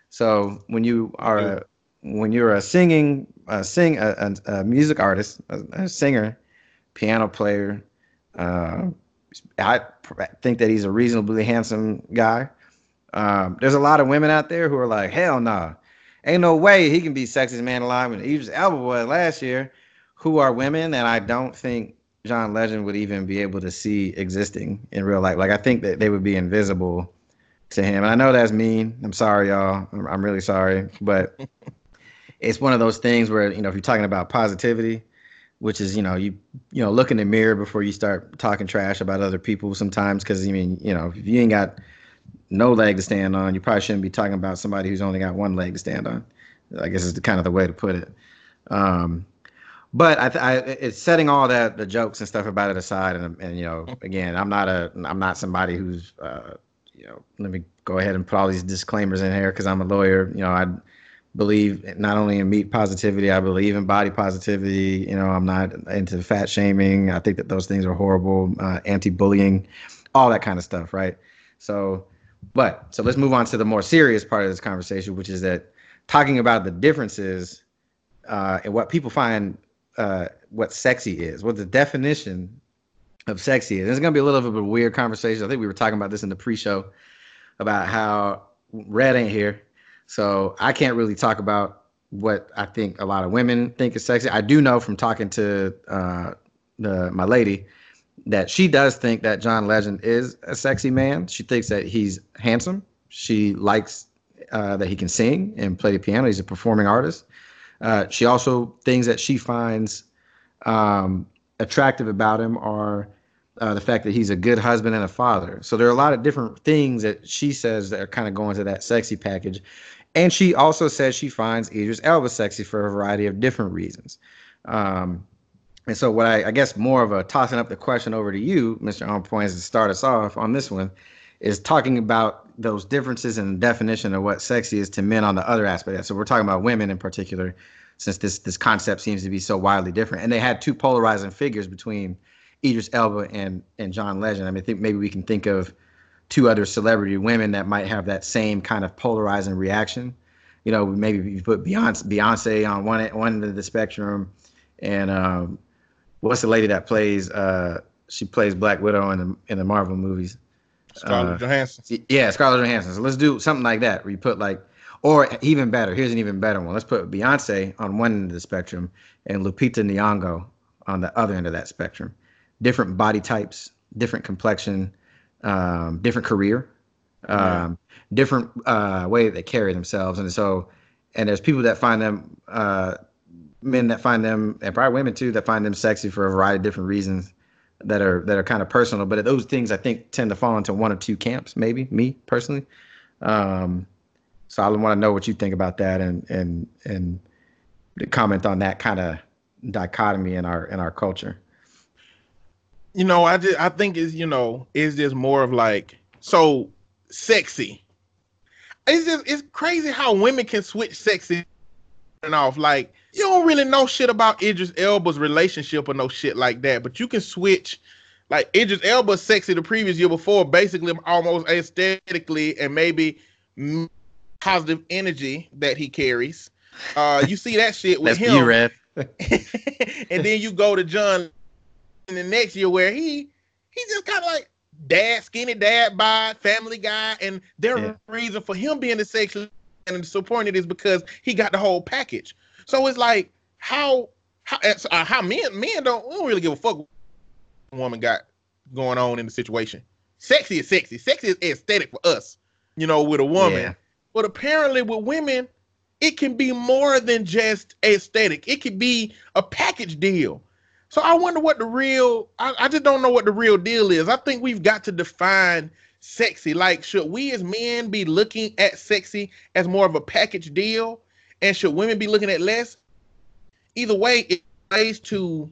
So when you are a, when you're a singing, a sing, a, a, music artist, a, a singer, piano player, uh, I think that he's a reasonably handsome guy. Um, there's a lot of women out there who are like, hell no, nah. ain't no way he can be sexiest man alive. And Idris Elba was last year, who are women, and I don't think John Legend would even be able to see existing in real life. Like I think that they would be invisible to him. And I know that's mean. I'm sorry, y'all. I'm, I'm really sorry, but it's one of those things where you know if you're talking about positivity which is you know you you know look in the mirror before you start talking trash about other people sometimes because I mean you know if you ain't got no leg to stand on you probably shouldn't be talking about somebody who's only got one leg to stand on I guess is the kind of the way to put it um, but I, I it's setting all that the jokes and stuff about it aside and and you know again I'm not a I'm not somebody who's uh, you know let me go ahead and put all these disclaimers in here because I'm a lawyer you know I believe not only in meat positivity, I believe in body positivity. You know, I'm not into fat shaming. I think that those things are horrible, uh, anti-bullying, all that kind of stuff, right? So, but so let's move on to the more serious part of this conversation, which is that talking about the differences uh, and what people find uh, what sexy is, what the definition of sexy is. It's going to be a little bit of a weird conversation. I think we were talking about this in the pre-show about how Red ain't here so I can't really talk about what I think a lot of women think is sexy. I do know from talking to uh, the my lady that she does think that John Legend is a sexy man. She thinks that he's handsome. She likes uh, that he can sing and play the piano. He's a performing artist. Uh, she also things that she finds um, attractive about him are uh, the fact that he's a good husband and a father. So there are a lot of different things that she says that are kind of going to that sexy package. And she also says she finds Idris Elba sexy for a variety of different reasons. Um, and so, what I, I, guess more of a tossing up the question over to you, Mr. On Point, is to start us off on this one, is talking about those differences in the definition of what sexy is to men on the other aspect. So we're talking about women in particular, since this this concept seems to be so wildly different. And they had two polarizing figures between Idris Elba and and John Legend. I mean, I think maybe we can think of two other celebrity women that might have that same kind of polarizing reaction. You know, maybe you put Beyonce, Beyonce on one one end of the spectrum, and um, what's the lady that plays? Uh, she plays Black Widow in the in the Marvel movies. Scarlett uh, Johansson. Yeah, Scarlett Johansson. So let's do something like that where you put like, or even better. Here's an even better one. Let's put Beyonce on one end of the spectrum and Lupita Nyong'o on the other end of that spectrum. Different body types, different complexion, um, different career, um, different uh, way they carry themselves, and so and there's people that find them uh, men that find them and probably women too that find them sexy for a variety of different reasons that are that are kind of personal. But those things I think tend to fall into one or two camps, maybe me personally. Um, so I want to know what you think about that and and and comment on that kind of dichotomy in our in our culture you know, I just I think is you know is just more of like so sexy. It's just it's crazy how women can switch sexy and off. Like you don't really know shit about Idris Elba's relationship or no shit like that, but you can switch. Like Idris Elba sexy the previous year before, basically almost aesthetically and maybe positive energy that he carries. Uh, you see that shit with him. And then you go to John in the next year where he he's just kind of like dad, skinny dad by Family Guy, and their yeah. reason for him being the sexual and disappointed is because he got the whole package. So it's like how how uh, how men men don't, don't really give a fuck what a woman got going on in the situation. Sexy is sexy. Sexy is aesthetic for us. You know, with a woman. Yeah. But apparently, with women, it can be more than just aesthetic. It could be a package deal. So I wonder what the real. I, I just don't know what the real deal is. I think we've got to define sexy. Like, should we as men be looking at sexy as more of a package deal, and should women be looking at less? Either way, it plays to.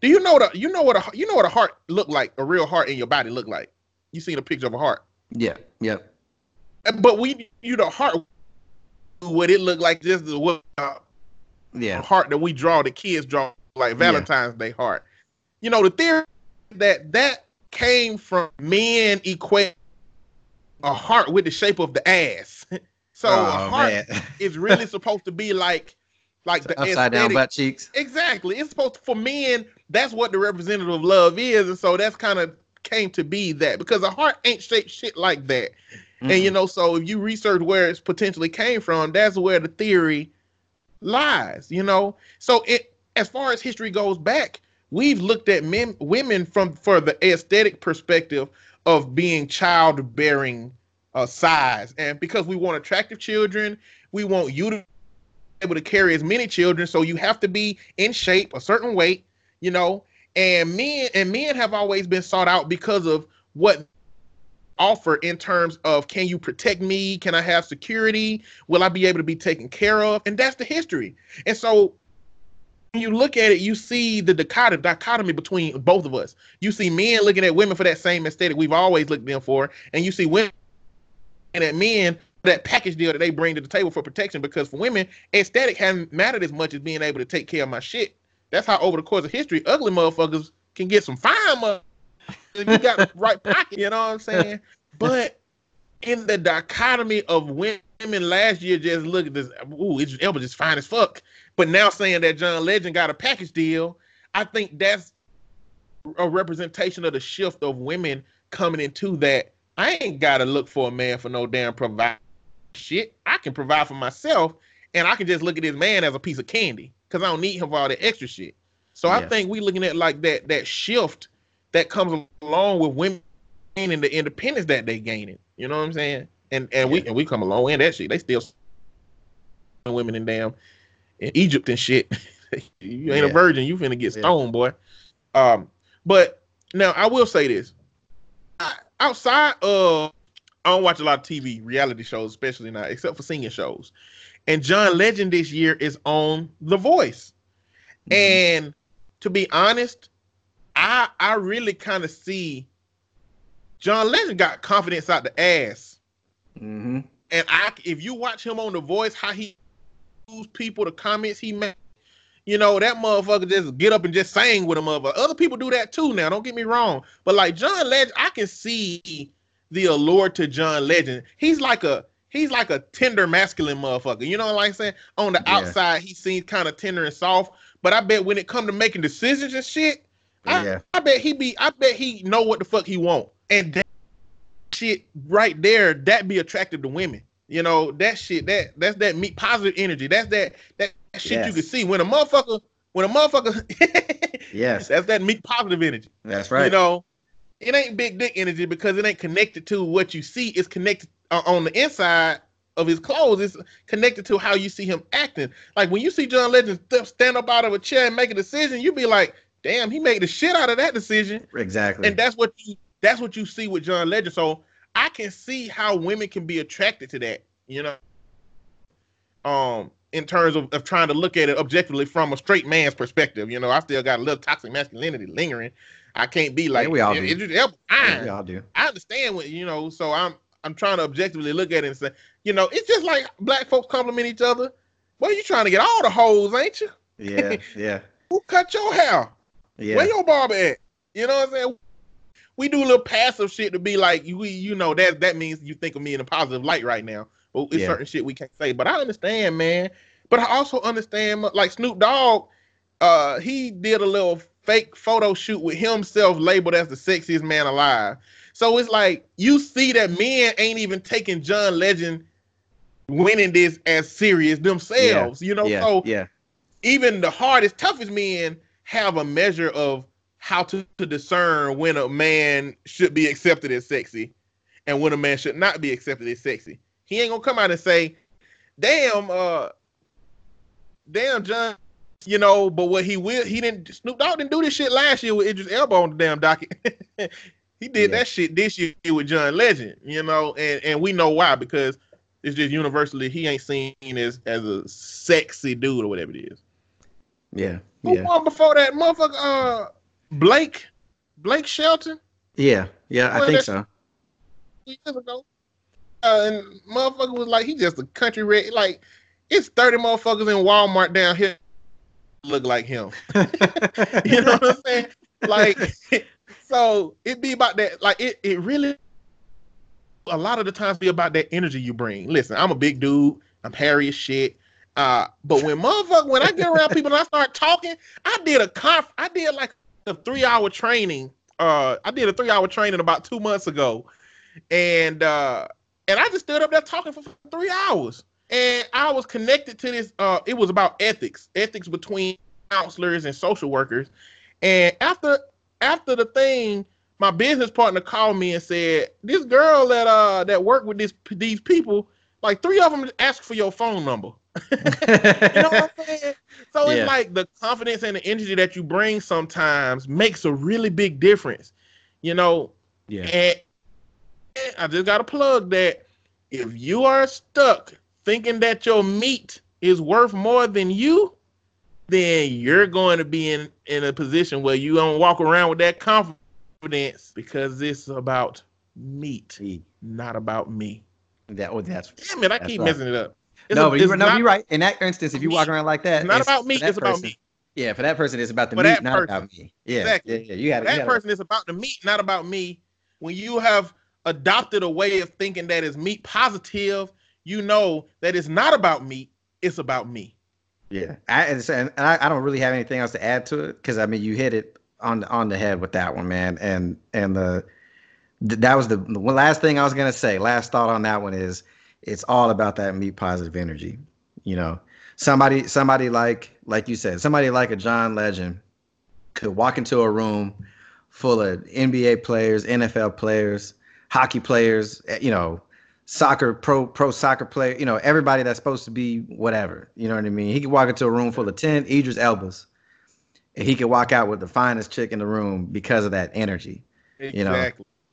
Do you know the you know what a you know what a heart look like? A real heart in your body look like? You seen a picture of a heart? Yeah. yeah. But we you the heart what it looked like just the what uh, Yeah. heart that we draw the kids draw like Valentine's Day heart. You know the theory that that came from men equate a heart with the shape of the ass. So oh, a oh heart man. is really supposed to be like like the Upside down butt cheeks. Exactly. It's supposed to, for men. That's what the representative of love is, and so that's kind of came to be that because a heart ain't shaped shit like that. And you know, so if you research where it's potentially came from, that's where the theory lies. You know, so it as far as history goes back, we've looked at men, women from for the aesthetic perspective of being childbearing uh, size, and because we want attractive children, we want you to be able to carry as many children. So you have to be in shape, a certain weight, you know. And men and men have always been sought out because of what offer in terms of can you protect me? Can I have security? Will I be able to be taken care of? And that's the history. And so when you look at it, you see the dichotomy, dichotomy between both of us. You see men looking at women for that same aesthetic we've always looked them for, and you see women and at men that package deal that they bring to the table for protection. Because for women, aesthetic hasn't mattered as much as being able to take care of my shit. That's how over the course of history, ugly motherfuckers can get some fine money. If you got the right pocket, you know what I'm saying? But in the dichotomy of women last year, just look at this. Ooh, it's Elba just fine as fuck. But now saying that John Legend got a package deal, I think that's a representation of the shift of women coming into that. I ain't gotta look for a man for no damn provide shit. I can provide for myself, and I can just look at this man as a piece of candy because I don't need him for all that extra shit. So I think we looking at like that that shift that comes along with women and the independence that they gaining. You know what I'm saying? And and we Yeah. and we come along in that shit. They still women in damn in Egypt and shit. you ain't a virgin, you finna get Yeah. stoned, boy. Um, but now I will say this: outside of, I don't watch a lot of TV reality shows, especially now, except for singing shows. And John Legend this year is on The Voice. Mhm. And to be honest, I I really kind of see John Legend got confidence out the ass. Mhm. And I if you watch him on The Voice, how he use people, the comments he made, you know, that motherfucker just get up and just sing with a motherfucker. Other people do that too now, don't get me wrong. But like John Legend, I can see the allure to John Legend. He's like a he's like a tender masculine motherfucker. You know what I'm saying? On the Yeah. outside, he seems kind of tender and soft. But I bet when it come to making decisions and shit, I, I bet he be I bet he know what the fuck he want. And that shit right there, that be attractive to women. You know, that shit, that that's that meat positive energy. That's that that shit you can see. When a motherfucker, when a motherfucker Yes. that's that meat positive energy. That's right. You know, it ain't big dick energy because it ain't connected to what you see. It's connected uh, on the inside of his clothes. It's connected to how you see him acting. Like when you see John Legend st- stand up out of a chair and make a decision, you be like, "Damn, he made the shit out of that decision." exactly. And that's what you that's what you see with John Legend. So I can see how women can be attracted to that. You know, um, in terms of, of trying to look at it objectively from a straight man's perspective. You know, I still got a little toxic masculinity lingering. I can't be like we all it- do. it it- Yeah, I, we all do. I understand what you know, so I'm I'm trying to objectively look at it and say, you know, it's just like black folks compliment each other. Well, you trying to get all the hoes, ain't you? Yeah. Yeah. Who cut your hair? Yeah. Where your barber at? You know what I'm saying? We do a little passive shit to be like, you you know that that means you think of me in a positive light right now. But it's Yeah. certain shit we can't say. But I understand, man. But I also understand, like Snoop Dogg, uh, he did a little fake photo shoot with himself labeled as the sexiest man alive. So it's like you see that men ain't even taking John Legend winning this as serious themselves. You know, yeah. so yeah. even the hardest, toughest men have a measure of how to, to discern when a man should be accepted as sexy and when a man should not be accepted as sexy. He ain't gonna come out and say, "Damn, uh, damn, John." You know, but what he will, he didn't. Snoop Dogg didn't do this shit last year with Idris Elba on the damn docket. he did Yeah. that shit this year with John Legend. You know, and and we know why because it's just universally he ain't seen as as a sexy dude or whatever it is. Yeah, Who yeah, won before that motherfucker? Uh, Blake, Blake Shelton. yeah, yeah. I think so. years ago. Uh, and motherfucker was like, he just a country red. Like, it's 30 motherfuckers in Walmart down here look like him. You know what I'm saying? Like, so it be about that. Like, it, it really, a lot of the times be about that energy you bring. Listen, I'm a big dude. I'm hairy as shit. Uh, but when motherfucker, when I get around people and I start talking, I did a conf, I did like a three hour training. Uh, I did a three hour training about two months ago, and uh, and I just stood up there talking for three hours, and I was connected to this. Uh, it was about ethics, ethics between counselors and social workers, and after after the thing, my business partner called me and said, "This girl that uh that worked with this these people, like three of them asked for your phone number." You know what I'm saying? So Yeah. it's like the confidence and the energy that you bring sometimes makes a really big difference. You know, yeah, and, I just gotta plug that if you are stuck thinking that your meat is worth more than you, then you're going to be in in a position where you don't walk around with that confidence because it's about meat, not about me. that oh, that's Damn it, I keep right. messing it up. It's no, a- but you're, no, not- you're right. In that instance, if you walk around like that, It's not it's- about me. It's about me. Yeah, for that person, it's about the For meat, not person. about me. Yeah, Exactly. yeah, yeah. You got it. that person is about the meat, not about me. When you have adopted a way of thinking that is meat positive, you know that it's not about meat, it's about me. Yeah, I, and, I, I don't really have anything else to add to it because I mean you hit it on the on the head with that one, man. And and the th- that was the, the last thing I was gonna say. Last thought on that one is it's all about that meat positive energy. You know, somebody somebody like like you said, somebody like a John Legend could walk into a room full of NBA players, NFL players, hockey players, eh, you know, soccer pro pro soccer player, you know, everybody that's supposed to be whatever. You know what I mean? He could walk into a room full of 10 Idris Elbas and he could walk out with the finest chick in the room because of that energy. You know,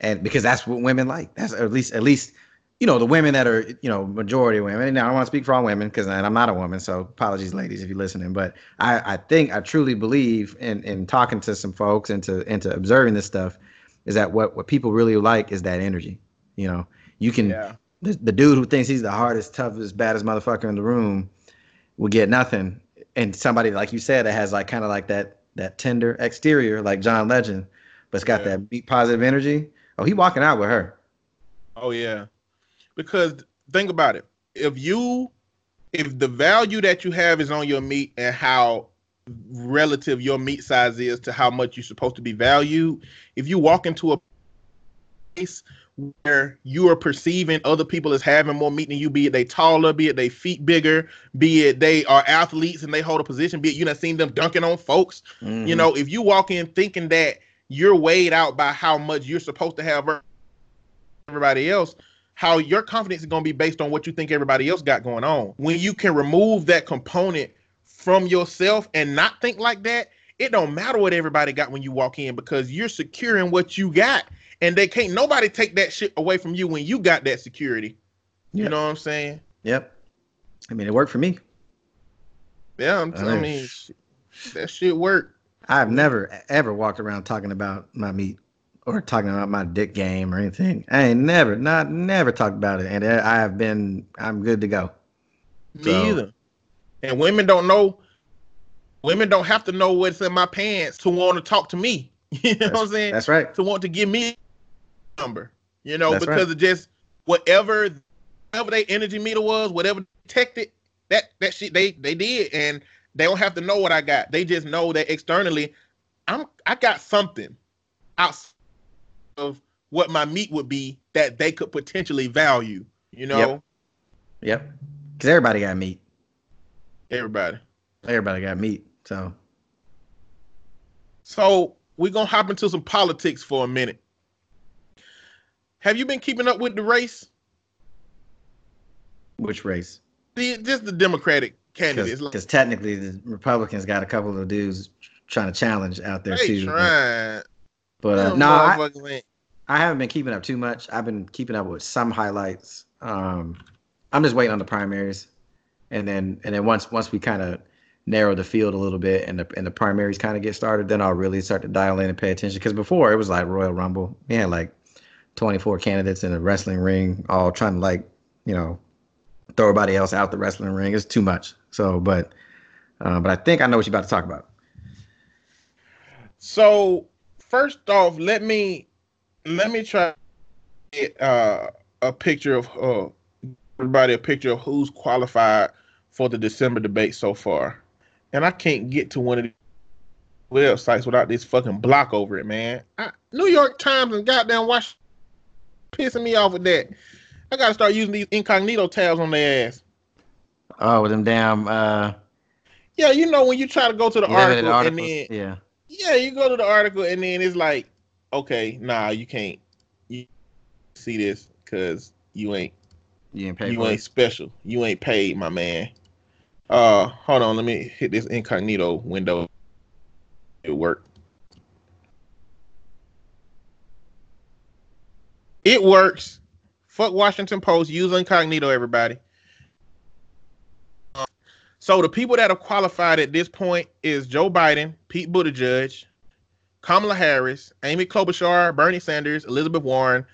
And because that's what women like. That's at least at least you know the women that are you know majority women. Now I don't want to speak for all women because I'm not a woman, so apologies, ladies, if you're listening. But I, I think I truly believe in in talking to some folks and to and to observing this stuff is that what what people really like is that energy. You know, you can yeah. the, the dude who thinks he's the hardest, toughest, baddest motherfucker in the room will get nothing. And somebody like you said that has like kind of like that that tender exterior, like John Legend, but it's got Yeah. that beat positive energy. Oh, he walking out with her. Oh yeah. Because think about it. If you if the value that you have is on your meat and how relative your meat size is to how much you're supposed to be valued, if you walk into a place where you are perceiving other people as having more meat than you, be it they taller, be it they feet bigger, be it they are athletes and they hold a position, be it you not seen them dunking on folks, you Mhm. know, if you walk in thinking that you're weighed out by how much you're supposed to have ver- everybody else, how your confidence is going to be based on what you think everybody else got going on. When you can remove that component from yourself and not think like that, it don't matter what everybody got when you walk in because you're securing what you got, and they can't nobody take that shit away from you when you got that security. You know what I'm saying? Yep. I mean, it worked for me. Yeah, I'm, I Uh, mean, sh- that shit worked. I've never ever walked around talking about my meat or talking about my dick game or anything. I ain't never, not never talked about it, and I have been. I'm good to go. Me So- either. And women don't know. Women don't have to know what's in my pants to want to talk to me. You know what I'm saying? That's right. to want to give me a number. You know, That's because right. of just whatever whatever their energy meter was, whatever detected, that that shit they they did. And they don't have to know what I got. They just know that externally, I'm I got something outside of what my meat would be that they could potentially value. You know, Yep. Yep. Because everybody got meat. Everybody. Everybody got meat. So So we're gonna hop into some politics for a minute. Have you been keeping up with the race? Which race? The just the Democratic candidates. Because technically, the Republicans got a couple of dudes trying to challenge out there too. but- trying. But uh, no, I, I haven't been keeping up too much. I've been keeping up with some highlights. Um, I'm just waiting on the primaries, and then and then once once we kind of narrow the field a little bit and the and the primaries kind of get started, then I'll really start to dial in and pay attention. Because before it was like Royal Rumble, had like 24 candidates in a wrestling ring, all trying to like you know throw everybody else out the wrestling ring. It's too much. So, but uh, but I think I know what you're about to talk about. So first off, let me let me try get uh, a picture of uh, everybody a picture of who's qualified for the December debate so far, and I can't get to one of these websites without this fucking block over it, man. I, New York Times and goddamn Washington pissing me off with that. I gotta start using these incognito tabs on their ass. Oh, with them damn uh, Yeah, you know when you try to go to the article articles. and then yeah. Yeah, you go to the article and then it's like, okay, nah, you can't you see this because you ain't You ain't paid you ain't special. You ain't paid, my man. Uh, hold on, let me hit this incognito window. It worked. It works. Fuck Washington Post. Use incognito, everybody. Uh, So the people that have qualified at this point is Joe Biden, Pete Buttigieg, Kamala Harris, Amy Klobuchar, Bernie Sanders, Elizabeth Warren,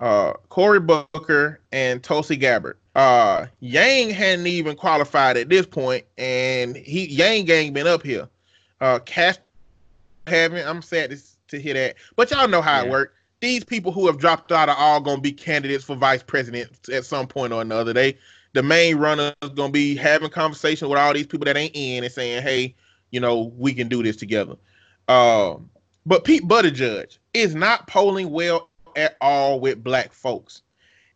uh, Cory Booker, and Tulsi Gabbard. Uh, Yang hadn't even qualified at this point, and he Yang gang been up here. Uh, Cash haven't. I'm sad to, to hear that, but y'all know how it works. These people who have dropped out are all gonna be candidates for vice president at some point or another. They the main runner is gonna be having conversation with all these people that ain't in and saying, "Hey, you know, we can do this together." Um, but Pete Buttigieg is not polling well at all with black folks.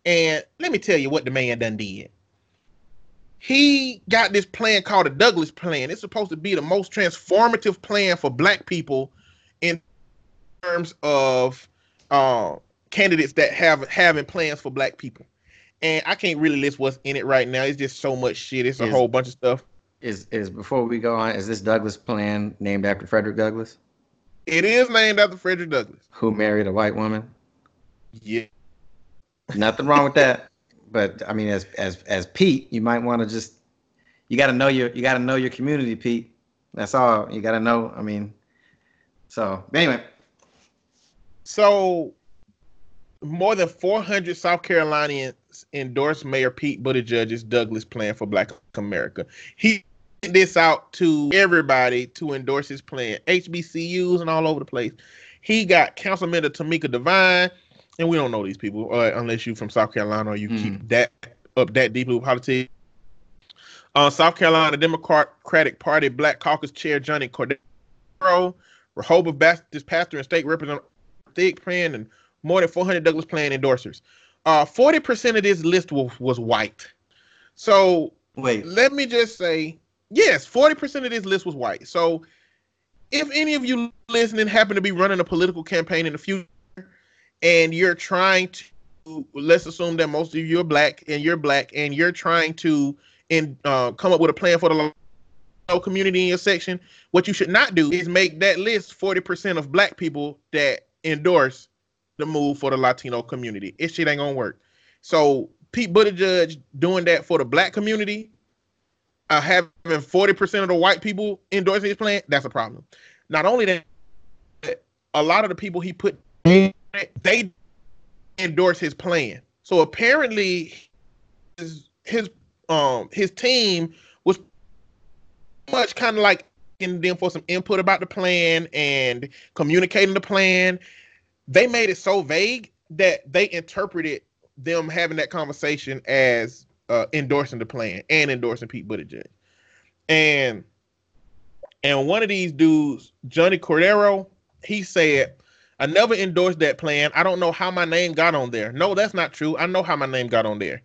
And let me tell you what the man done did. He got this plan called the Douglass Plan. It's supposed to be the most transformative plan for black people in terms of uh, candidates that have having plans for black people. And I can't really list what's in it right now. It's just so much shit. It's a Is- whole bunch of stuff. Is is before we go on? Is this Douglass plan named after Frederick Douglass, It is named after Frederick Douglass. who married a white woman? Yeah. Nothing wrong with that. But I mean, as as as Pete, you might want to just you got to know your you got to know your community, Pete. That's all you got to know. I mean, so anyway, So, more than 400 South Carolinians endorsed Mayor Pete Buttigieg's Douglass plan for Black America. He sent this out to everybody to endorse his plan, HBCUs and all over the place. He got Councilmember Tameika Devine, and we don't know these people uh, unless you're from South Carolina or you keep that up that deeply with politics. Uh, South Carolina Democratic Party Black Caucus Chair Johnnie Cordero, Rehoboth Baptist pastor and state representative Thigpen and more than 400 Douglass plan endorsers. Uh, 40% of this list was, was white. So wait. let me just say, yes, 40% of this list was white. So if any of you listening happen to be running a political campaign in the future and you're trying to, let's assume that most of you are black and you're black and you're trying to in, uh, come up with a plan for the Latino community in your section, what you should not do is make that list 40% of black people that endorse the move for the Latino community. It shit ain't gonna work. So Pete Buttigieg doing that for the black community, uh, having 40% of the white people endorsing his plan, that's a problem. Not only that, a lot of the people he put in, they endorse his plan. So apparently his his um his team was much kind of like in them for some input about the plan and communicating the plan. They made it so vague that they interpreted them having that conversation as uh, endorsing the plan and endorsing Pete Buttigieg. And and one of these dudes, Johnnie Cordero, he said, I never endorsed that plan. I don't know how my name got on there. No, that's not true. I know how my name got on there.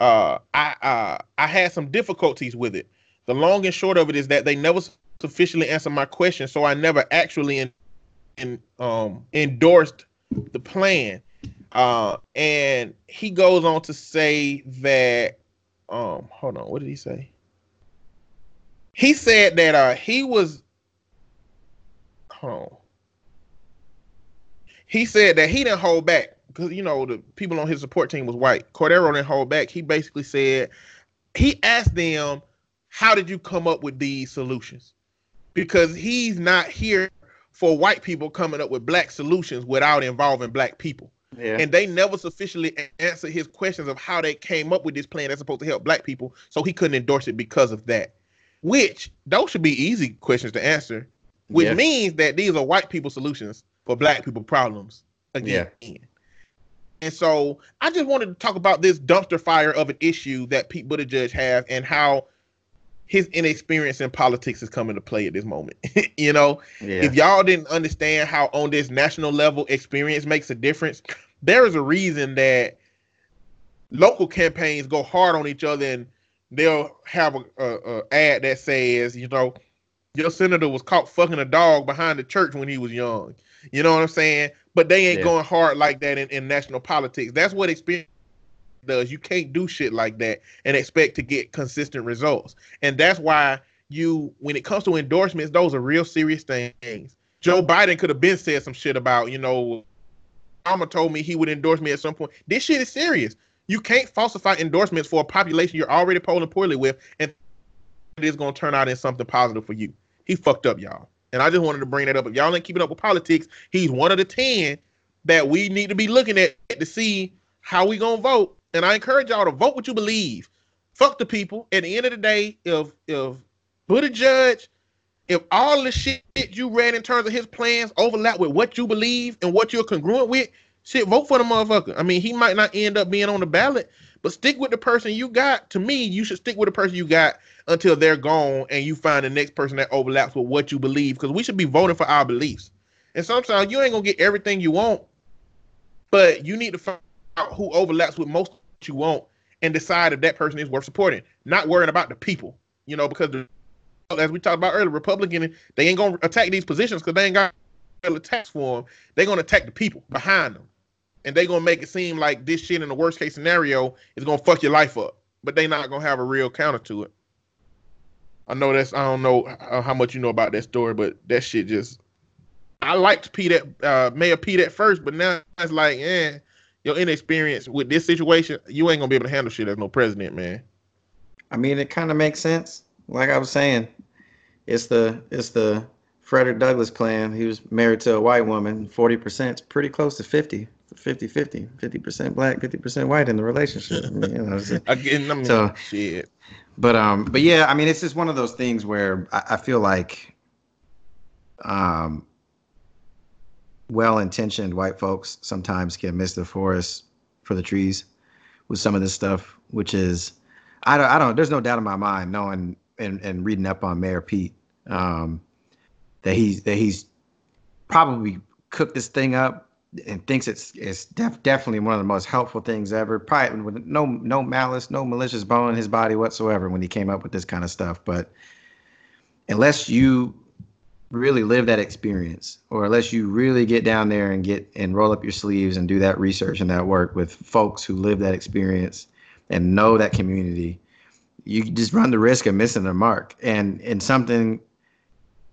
Uh, I uh, I had some difficulties with it. The long and short of it is that they never sufficiently answered my question, so I never actually in, in, um, endorsed the plan. Uh, and he goes on to say that um, hold on, what did he say? He said that uh he was hold on. He said that he didn't hold back because you know the people on his support team was white. Cordero didn't hold back. He basically said he asked them, "How did you come up with these solutions?" Because he's not here for white people coming up with black solutions without involving black people. Yeah. And they never sufficiently answered his questions of how they came up with this plan that's supposed to help black people. So he couldn't endorse it because of that. Which those should be easy questions to answer, which Yeah. means that these are white people solutions for black people problems again. And so I just wanted to talk about this dumpster fire of an issue that Pete Buttigieg has and how his inexperience in politics is coming to play at this moment. you know, yeah. if y'all didn't understand how on this national level experience makes a difference, there is a reason that local campaigns go hard on each other and they'll have a, a, a ad that says, you know, your senator was caught fucking a dog behind the church when he was young. You know what I'm saying? But they ain't Yeah. going hard like that in, in national politics. That's what experience does. You can't do shit like that and expect to get consistent results. And that's why you, when it comes to endorsements, those are real serious things. Joe Biden could have been said some shit about, you know, Obama told me he would endorse me at some point. This shit is serious. You can't falsify endorsements for a population you're already polling poorly with, and it is going to turn out in something positive for you. He fucked up, y'all. And I just wanted to bring that up. If y'all ain't keeping up with politics, he's one of the 10 that we need to be looking at to see how we to vote. And I encourage y'all to vote what you believe. Fuck the people. At the end of the day, if if Buttigieg, if all the shit you read in terms of his plans overlap with what you believe and what you're congruent with, shit, vote for the motherfucker. I mean, he might not end up being on the ballot, but stick with the person you got. To me, you should stick with the person you got until they're gone and you find the next person that overlaps with what you believe. Because we should be voting for our beliefs. And sometimes you ain't gonna get everything you want, but you need to find out who overlaps with most you want and decide if that person is worth supporting. Not worrying about the people, you know, because the, as we talked about earlier, Republican they ain't gonna attack these positions because they ain't got attacks for them. They're gonna attack the people behind them, and they gonna make it seem like this shit in the worst case scenario is gonna fuck your life up, but they not gonna have a real counter to it. I know that's I don't know how how much you know about that story, but that shit just I liked Pete at uh, Mayor Pete at first, but now it's like, eh, your inexperience with this situation, you ain't gonna be able to handle shit as no president, man. I mean, it kind of makes sense. Like I was saying, it's the it's the Frederick Douglass plan. He was married to a white woman. Forty percent is pretty close to 50, 50, 50, 50 percent black, fifty percent white in the relationship. I mean, you know, Again, I mean, So- shit. But um, but yeah, I mean, it's just one of those things where I, I feel like, um, well-intentioned white folks sometimes can miss the forest for the trees with some of this stuff, which is, I don't, I don't. There's no doubt in my mind, knowing and and reading up on Mayor Pete, um, that he's that he's probably cooked this thing up and thinks it's it's def- definitely one of the most helpful things ever. Probably with no no malice, no malicious bone in his body whatsoever when he came up with this kind of stuff. But unless you really live that experience, or unless you really get down there and get and roll up your sleeves and do that research and that work with folks who live that experience and know that community, you just run the risk of missing the mark. And and something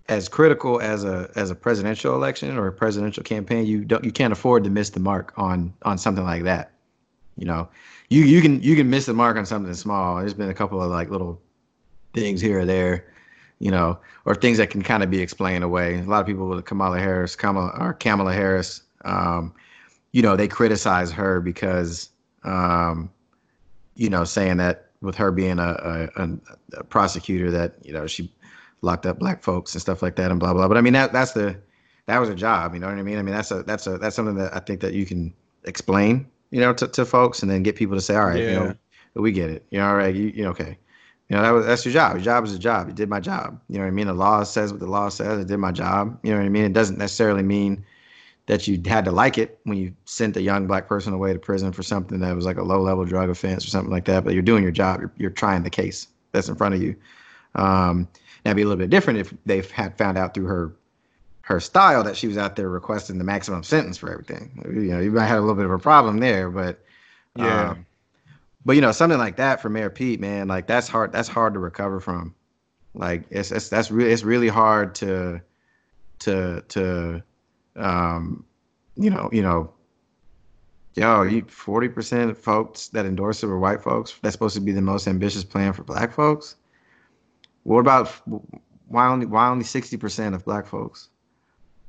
as critical as a as a presidential election or a presidential campaign, you don't you can't afford to miss the mark on on something like that. You know, you you can you can miss the mark on something small. There's been a couple of like little things here or there, you know, or things that can kind of be explained away. A lot of people with Kamala Harris, Kamala or Kamala Harris, um, you know, they criticize her because, um, you know, saying that with her being a, a, a, prosecutor that you know she locked up black folks and stuff like that and blah blah. But I mean that that's the that was a job. You know what I mean? I mean that's a that's a that's something that I think that you can explain, you know, to, to folks and then get people to say, all right, you Yeah. know, we get it. You know, all right, you, you know, okay. You know, that was that's your job. Your job is a job. You did my job. You know what I mean? The law says what the law says. I did my job. You know what I mean? It doesn't necessarily mean that you had to like it when you sent a young black person away to prison for something that was like a low level drug offense or something like that. But you're doing your job. You're, you're trying the case that's in front of you. Um, that'd be a little bit different if they've had found out through her her style that she was out there requesting the maximum sentence for everything. You know, you might have a little bit of a problem there, but Yeah. um, but you know, something like that for Mayor Pete, man, like that's hard. That's hard to recover from. Like it's, it's that's really it's really hard to to to um you know you know yo you 40% of folks that endorse it were white folks that's supposed to be the most ambitious plan for black folks what about why only why only 60% of black folks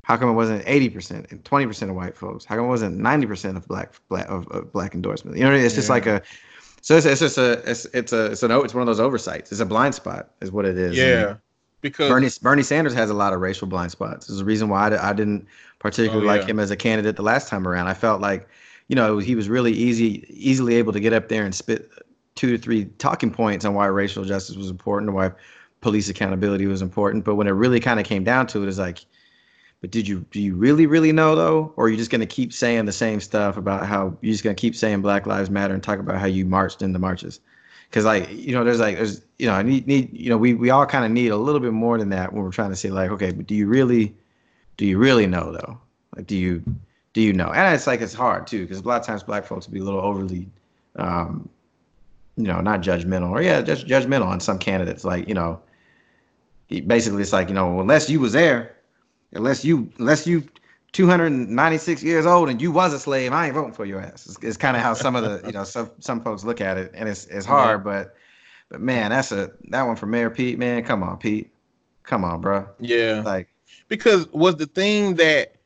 how come it wasn't 80% and 20% of white folks how come it wasn't 90% of black black of, of black endorsement you know it's just yeah. like a so it's, it's just a it's it's a it's an it's one of those oversights. It's a blind spot, is what it is. Yeah, because Bernie Bernie Sanders has a lot of racial blind spots. There's a reason why I, I didn't particularly oh, yeah. like him as a candidate the last time around. I felt like, you know, he was really easy easily able to get up there and spit two to three talking points on why racial justice was important and why police accountability was important. But when it really kind of came down to it, it's like but did you do you really really know though, or are you just gonna keep saying the same stuff about how you're just gonna keep saying Black Lives Matter and talk about how you marched in the marches? Because like you know, there's like there's you know I need need you know we we all kind of need a little bit more than that when we're trying to say like okay, but do you really do you really know though? Like do you do you know? And it's like it's hard too because a lot of times Black folks will be a little overly, um, you know, not judgmental or yeah, just judgmental on some candidates. Like you know, basically it's like you know unless you was there unless you unless you 296 years old and you was a slave, I ain't voting for your ass. It's, it's kind of how some of the you know some some folks look at it, and it's it's hard, but but man, that's a that one for Mayor Pete, man. Come on, Pete, come on, bro. Yeah, like because was the thing that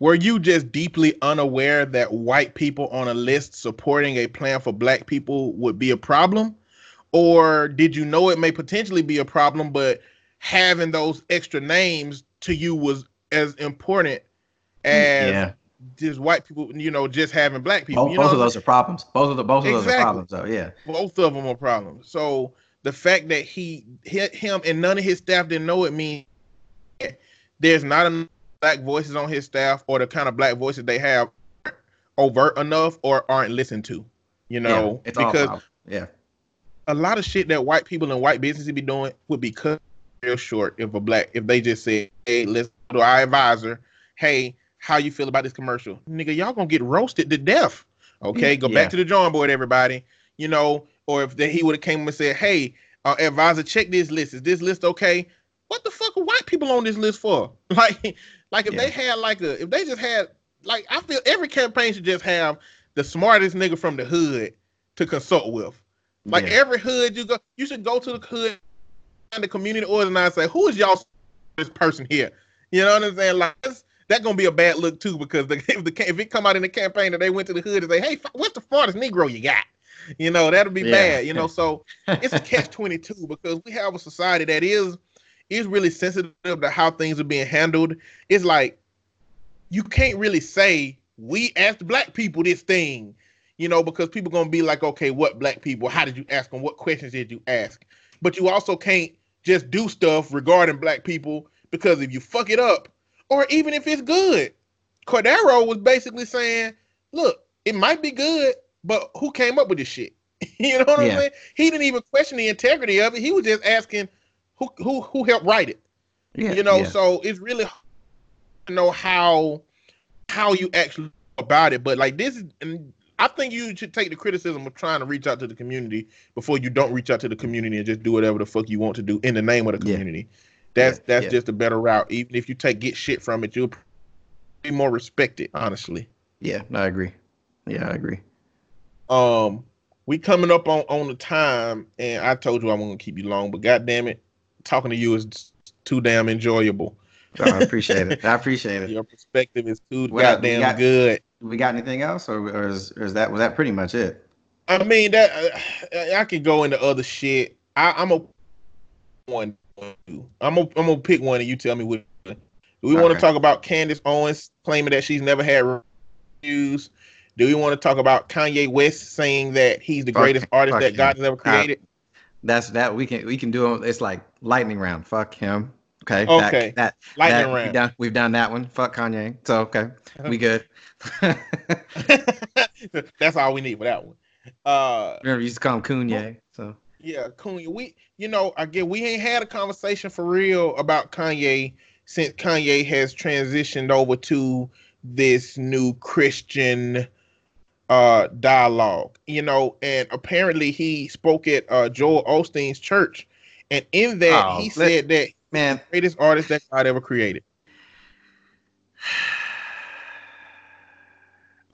were you just deeply unaware that white people on a list supporting a plan for black people would be a problem, or did you know it may potentially be a problem, but having those extra names to you was as important as yeah. just white people, you know, just having black people. Both, you know both of those are problems. Both of the both exactly. of those are problems, though. Yeah, both of them are problems. So the fact that he hit him and none of his staff didn't know it means there's not enough black voices on his staff or the kind of black voices they have overt enough or aren't listened to. You know, yeah, because yeah, a lot of shit that white people and white businesses be doing would be cut real short if a black if they just say, hey, let's go to our advisor, hey, how you feel about this commercial? Nigga, y'all gonna get roasted to death. Okay, go yeah. back to the drawing board, everybody. You know, or if they, he would have came and said, hey, uh, advisor, check this list. Is this list okay? What the fuck are white people on this list for? Like, like if yeah. they had like a, if they just had, like, I feel every campaign should just have the smartest nigga from the hood to consult with. Like yeah. every hood you go, you should go to the hood the community organizer say, who is y'all this person here? You know what I'm saying? Like that's gonna be a bad look too because the, if the if it come out in the campaign that they went to the hood and say, hey, what's the farthest Negro you got? You know that'll be yeah. bad. You know, so it's a catch twenty two because we have a society that is is really sensitive to how things are being handled. It's like you can't really say we asked black people this thing, you know, because people gonna be like, okay, what black people? How did you ask them? What questions did you ask? But you also can't just do stuff regarding black people because if you fuck it up, or even if it's good, Cordero was basically saying, look, it might be good, but who came up with this shit? you know what yeah. I'm saying? He didn't even question the integrity of it. He was just asking who who who helped write it. Yeah, you know, yeah. so it's really to know how how you actually about it. But like this, and I think you should take the criticism of trying to reach out to the community before you don't reach out to the community and just do whatever the fuck you want to do in the name of the community. Yeah. That's yeah, that's yeah. just a better route. Even if you take get shit from it, you'll be more respected. Honestly. Yeah, I agree. Yeah, I agree. Um, we coming up on on the time, and I told you I wasn't gonna keep you long, but god damn it, talking to you is too damn enjoyable. Oh, I appreciate it. I appreciate it. Your perspective is too what goddamn got, good we got anything else, or, or, is, or is that was that pretty much it? I mean that uh, I could go into other shit. I, am a one. I'm a, I'm gonna pick one, and you tell me what. Do we want to talk about Candace Owens claiming that she's never had reviews? Do we want to talk about Kanye West saying that he's the fuck, greatest artist that God has ever created? Uh, that's that we can we can do it's like lightning round. Fuck him. Okay. Okay. That, that lightning that, round. We've done, we've done that one. Fuck Kanye. So okay, we good. That's all we need for that one. Uh, Remember, you used to call him Kanye. So yeah, Kanye. We, you know, again, we ain't had a conversation for real about Kanye since Kanye has transitioned over to this new Christian uh dialogue, you know, and apparently he spoke at uh Joel Osteen's church, and in that Oh, he said that Man, greatest artist that God ever created.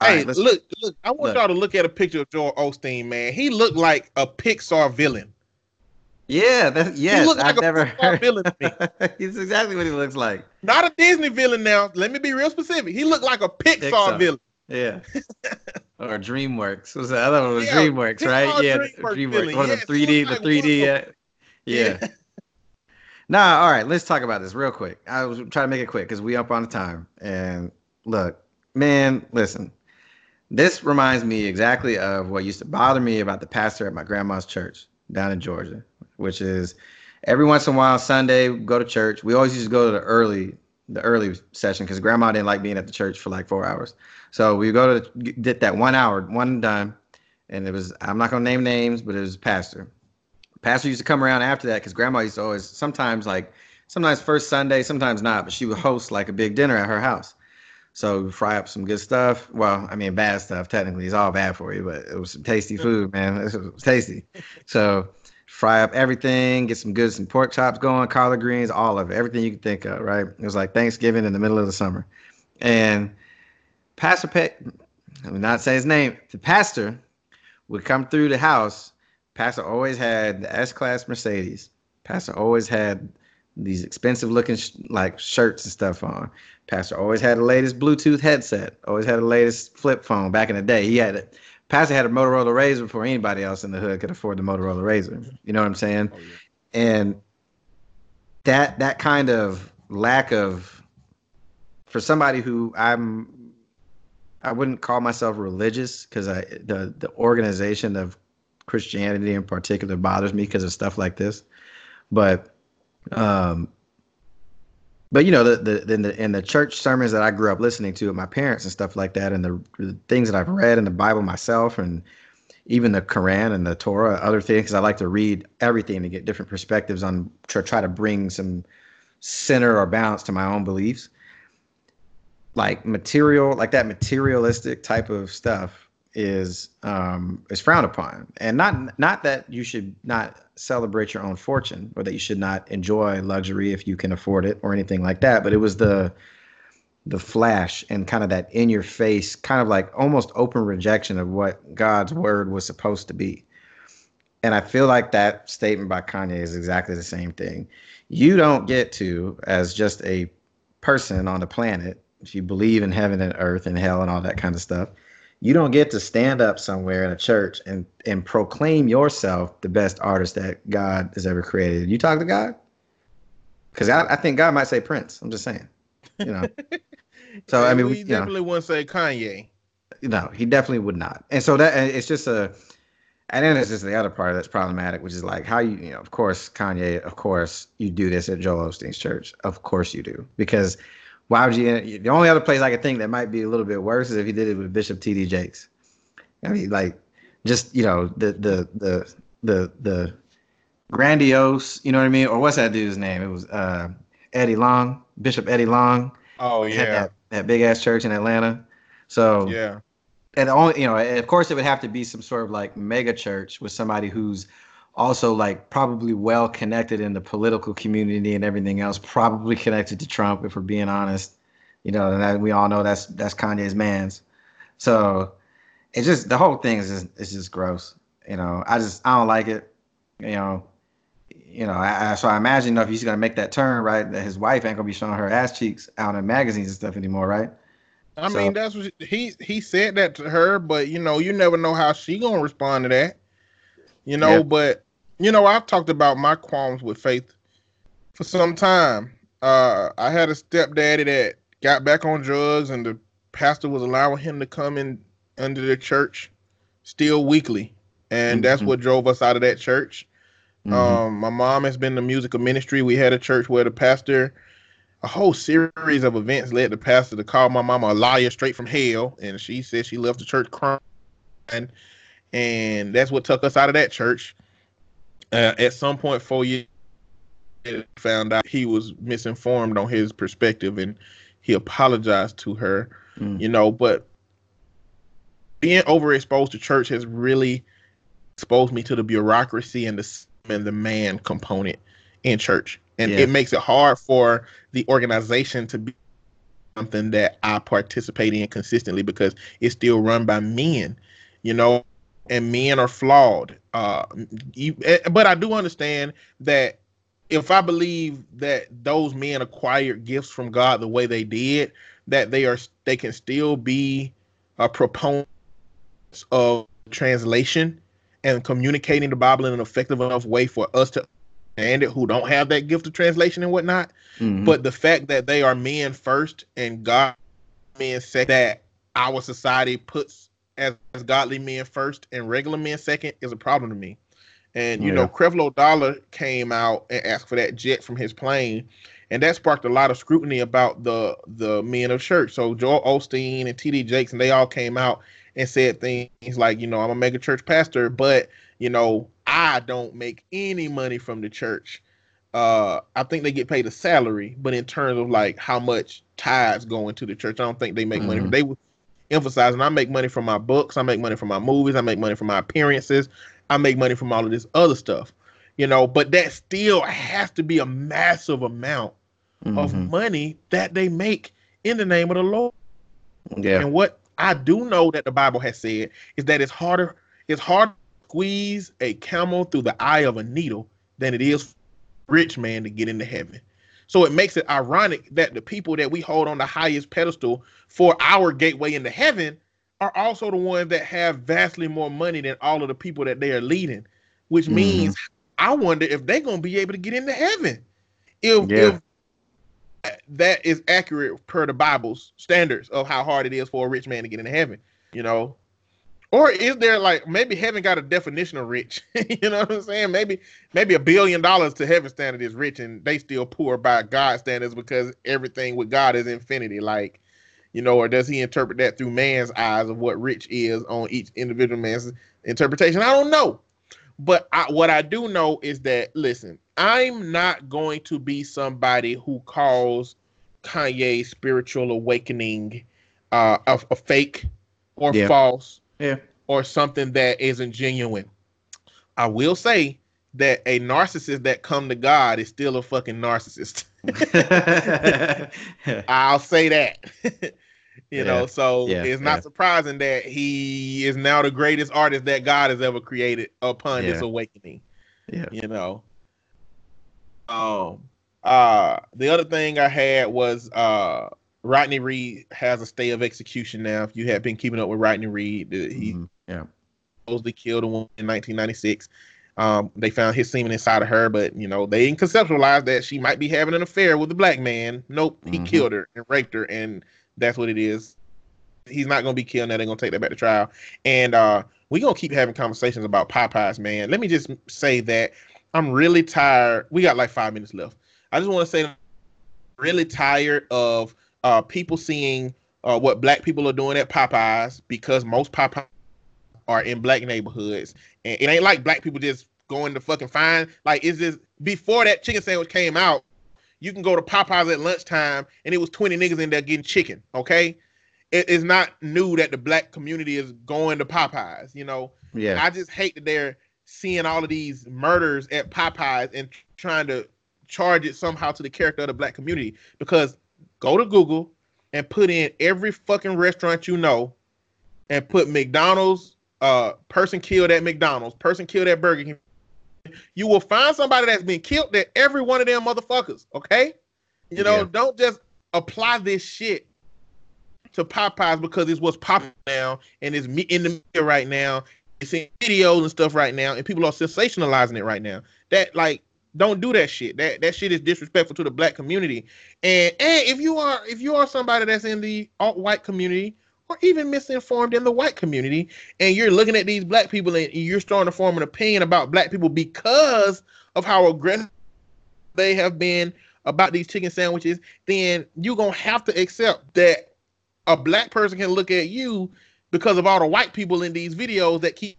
Hey, right, look, look, I want look. y'all to look at a picture of Joel Osteen, man. He looked like a Pixar villain. yeah, that, yes, look like I've a never Pixar heard. villain to me. He's exactly what he looks like. Not a Disney villain now. Let me be real specific. He looked like a Pixar, Pixar. villain. Yeah. or DreamWorks. Was the other one was Yeah, DreamWorks, Pixar right? Yeah, DreamWorks DreamWorks. One of the 3D, looks the 3D. one uh, yeah. Nah, all right, let's talk about this real quick. I was trying to make it quick because we up on the time. And look, man, listen. This reminds me exactly of what used to bother me about the pastor at my grandma's church down in Georgia, which is every once in a while Sunday go to church. We always used to go to the early the early session because grandma didn't like being at the church for like four hours. So we go to did that one hour, one time, and it was I'm not gonna name names, but it was pastor. Pastor used to come around after that because grandma used to always sometimes like sometimes first Sunday, sometimes not, but she would host like a big dinner at her house. So fry up some good stuff. Well, I mean bad stuff. Technically, it's all bad for you, but it was some tasty mm-hmm. food, man. It was tasty. So fry up everything, get some good some pork chops going, collard greens, all of it, everything you can think of. Right? It was like Thanksgiving in the middle of the summer, and Pastor Pe I will not say his name. The pastor would come through the house. Pastor always had the S class Mercedes. Pastor always had these expensive looking sh- like shirts and stuff on. Pastor always had the latest Bluetooth headset. Always had the latest flip phone. Back in the day, he had it. Pastor had a Motorola Razr before anybody else in the hood could afford the Motorola Razr. You know what I'm saying? And that that kind of lack of for somebody who I'm I wouldn't call myself religious because I the the organization of Christianity in particular bothers me because of stuff like this. But um but you know the the in the in the church sermons that I grew up listening to with my parents and stuff like that and the, the things that I've read in the Bible myself and even the Quran and the Torah, other things, I like to read everything to get different perspectives on try, try to bring some center or balance to my own beliefs. Like material, like that materialistic type of stuff is um is frowned upon. And not not that you should not celebrate your own fortune or that you should not enjoy luxury if you can afford it or anything like that. But it was the the flash and kind of that in your face, kind of like almost open rejection of what God's word was supposed to be. And I feel like that statement by Kanye is exactly the same thing. You don't get to, as just a person on the planet, if you believe in heaven and earth and hell and all that kind of stuff, you don't get to stand up somewhere in a church and and proclaim yourself the best artist that God has ever created. You talk to God? Because I, I think God might say Prince. I'm just saying. You know. So I mean, we you know, definitely wouldn't say Kanye. no, he definitely would not. And so that and it's just a, and then it's just the other part that's problematic, which is like how you, you know, of course, Kanye, of course, you do this at Joel Osteen's church. Of course you do, because why would you? The only other place I could think that might be a little bit worse is if he did it with Bishop T.D. Jakes. I mean, like, just you know, the the the the the grandiose, you know what I mean? Or what's that dude's name? It was uh Eddie Long, Bishop Eddie Long. Oh yeah, that, that big ass church in Atlanta. So yeah. and the only you know, of course, it would have to be some sort of like mega church with somebody who's also like probably well connected in the political community and everything else, probably connected to Trump, if we're being honest. You know, and that, we all know that's that's Kanye's man's. So it's just the whole thing is just it's just gross. You know, I just I don't like it. You know, you know, I, I, so I imagine you know, if he's gonna make that turn, right, that his wife ain't gonna be showing her ass cheeks out in magazines and stuff anymore, right? I So- mean, that's what he he said that to her, but you know, you never know how she gonna respond to that. You know, Yeah. but you know, I've talked about my qualms with faith for some time. Uh, I had a stepdaddy that got back on drugs, and the pastor was allowing him to come in under the church still weekly, and that's Mhm. what drove us out of that church. Mhm. Um, my mom has been in the musical ministry. We had a church where the pastor, a whole series of events led the pastor to call my mama a liar straight from hell, and she said she left the church crying, and that's what took us out of that church. Uh, at some point, four years, found out he was misinformed on his perspective, and he apologized to her. Mm. You know, but being overexposed to church has really exposed me to the bureaucracy and the and the man component in church, and Yeah. it makes it hard for the organization to be something that I participate in consistently because it's still run by men, you know, and men are flawed. Uh, you, eh, but I do understand that if I believe that those men acquired gifts from God the way they did, that they are they can still be a proponent of translation and communicating the Bible in an effective enough way for us to understand it who don't have that gift of translation and whatnot. Mhm. But the fact that they are men first and God men second, that our society puts as, godly men first and regular men second is a problem to me. And you Yeah. know, Creflo Dollar came out and asked for that jet from his plane, and that sparked a lot of scrutiny about the the men of church. So Joel Osteen and T.D. Jakes and they all came out and said things like, you know, I'm a mega church pastor, but you know, I don't make any money from the church uh I think they get paid a salary, but in terms of like how much tithes go into the church, I don't think they make money. Mhm. They emphasizing I make money from my books, I make money from my movies, I make money from my appearances, I make money from all of this other stuff. You know, but that still has to be a massive amount of Mhm. money that they make in the name of the Lord. yeah. And what I do know that the Bible has said is that it's harder, it's hard to squeeze a camel through the eye of a needle than it is for a rich man to get into heaven. So it makes it ironic that the people that we hold on the highest pedestal for our gateway into heaven are also the ones that have vastly more money than all of the people that they are leading, which Mhm. means I wonder if they're gonna be able to get into heaven. If Yeah. if that is accurate per the Bible's standards of how hard it is for a rich man to get into heaven, you know. Or is there like maybe heaven got a definition of rich? you know what I'm saying? Maybe maybe a billion dollars to heaven standard is rich and they still poor by God standards because everything with God is infinity. Like, you know, or does he interpret that through man's eyes of what rich is on each individual man's interpretation? I don't know. But I, what I do know is that listen, I'm not going to be somebody who calls Kanye's spiritual awakening uh, a, a fake or Yeah. false Yeah. or something that isn't genuine. I will say that a narcissist that come to God is still a fucking narcissist. I'll say that. you know, so Yeah, it's not yeah. surprising that he is now the greatest artist that God has ever created upon this Yeah. awakening. yeah. You know. Um uh the other thing I had was uh Rodney Reed has a stay of execution now. If you have been keeping up with Rodney Reed, uh, he Mhm. Yeah. supposedly killed a woman in 1996. Um, they found his semen inside of her, but you know they didn't conceptualize that she might be having an affair with a black man. Nope, he Mhm. killed her and raped her, and that's what it is. He's not gonna be killed. Now they're gonna take that back to trial, and uh, we're gonna keep having conversations about Popeyes, man. Let me just say that I'm really tired. We got like five minutes left. I just want to say, I'm really tired of uh, people seeing uh, what black people are doing at Popeyes because most Popeyes are in black neighborhoods, and it ain't like black people just going to fucking find. Like, is this before that chicken sandwich came out? You can go to Popeyes at lunchtime, and it was twenty niggas in there getting chicken. Okay, it is not new that the black community is going to Popeyes. You know, Yeah. I just hate that they're seeing all of these murders at Popeyes and trying to charge it somehow to the character of the black community. Because go to Google and put in every fucking restaurant you know and put McDonald's, uh, person killed at McDonald's, person killed at Burger King. You will find somebody that's been killed at every one of them motherfuckers. Okay, you know, Yeah. don't just apply this shit to Popeyes because it's what's popping now and it's me- in the media right now. It's in videos and stuff right now, and people are sensationalizing it right now. That like, don't do that shit. That that shit is disrespectful to the black community. And and if you are if you are somebody that's in the alt white community or even misinformed in the white community, and you're looking at these black people and you're starting to form an opinion about black people because of how aggressive they have been about these chicken sandwiches, then you're gonna have to accept that a black person can look at you because of all the white people in these videos that keep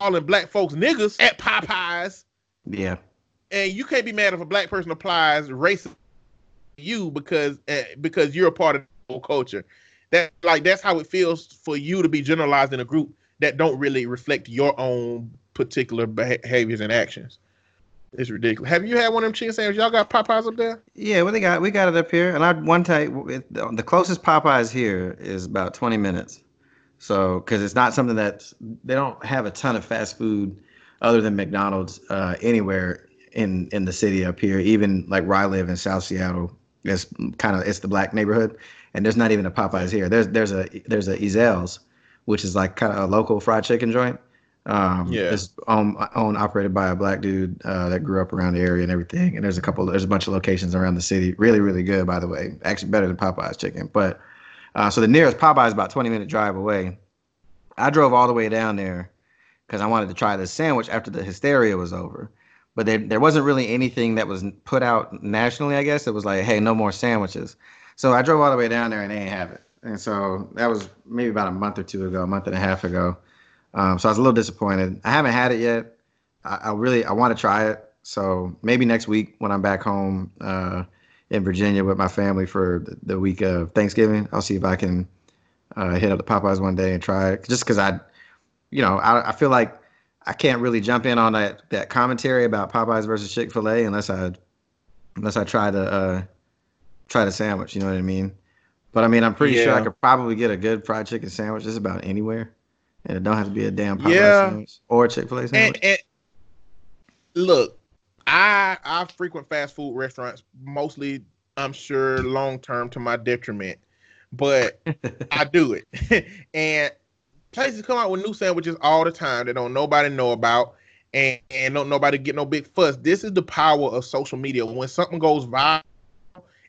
calling black folks niggas at Popeyes, Yeah. And you can't be mad if a black person applies racism you because uh, because you're a part of the whole culture. that like that's how it feels for you to be generalized in a group that don't really reflect your own particular behaviors and actions. It's ridiculous. Have you had one of them chicken sandwiches? Y'all got Popeyes up there? Yeah, well, they got we got it up here, and I one time the closest Popeyes here is about twenty minutes. So, because it's not something that they don't have a ton of fast food other than McDonald's uh, anywhere in in the city up here. Even like where I live in South Seattle, it's kind of it's the black neighborhood, and there's not even a Popeyes here. There's there's a there's a Ezell's, which is like kind of a local fried chicken joint. Um, yeah. It's owned, owned operated by a black dude uh, that grew up around the area and everything. And there's a couple, there's a bunch of locations around the city. Really, really good, by the way. Actually, better than Popeye's chicken. But uh, so the nearest Popeyes is about 20 minute drive away. I drove all the way down there because I wanted to try this sandwich after the hysteria was over. But there, there wasn't really anything that was put out nationally, I guess. It was like, hey, no more sandwiches. So I drove all the way down there and they ain't have it. And so that was maybe about a month or two ago, a month and a half ago. Um, so I was a little disappointed. I haven't had it yet. I, I really I want to try it. So maybe next week when I'm back home uh, in Virginia with my family for the, the, week of Thanksgiving, I'll see if I can uh, hit up the Popeyes one day and try it. Just because I, you know, I, I feel like I can't really jump in on that that commentary about Popeyes versus Chick Fil A unless I unless I try to uh, try the sandwich. You know what I mean? But I mean, I'm pretty yeah. sure I could probably get a good fried chicken sandwich just about anywhere and it don't have to be a damn Popeyes yeah. sandwich or Chick Fil A sandwich. And, and look, I I frequent fast food restaurants mostly. I'm sure long term to my detriment, but I do it. and places come out with new sandwiches all the time that don't nobody know about, and, and don't nobody get no big fuss. This is the power of social media. When something goes viral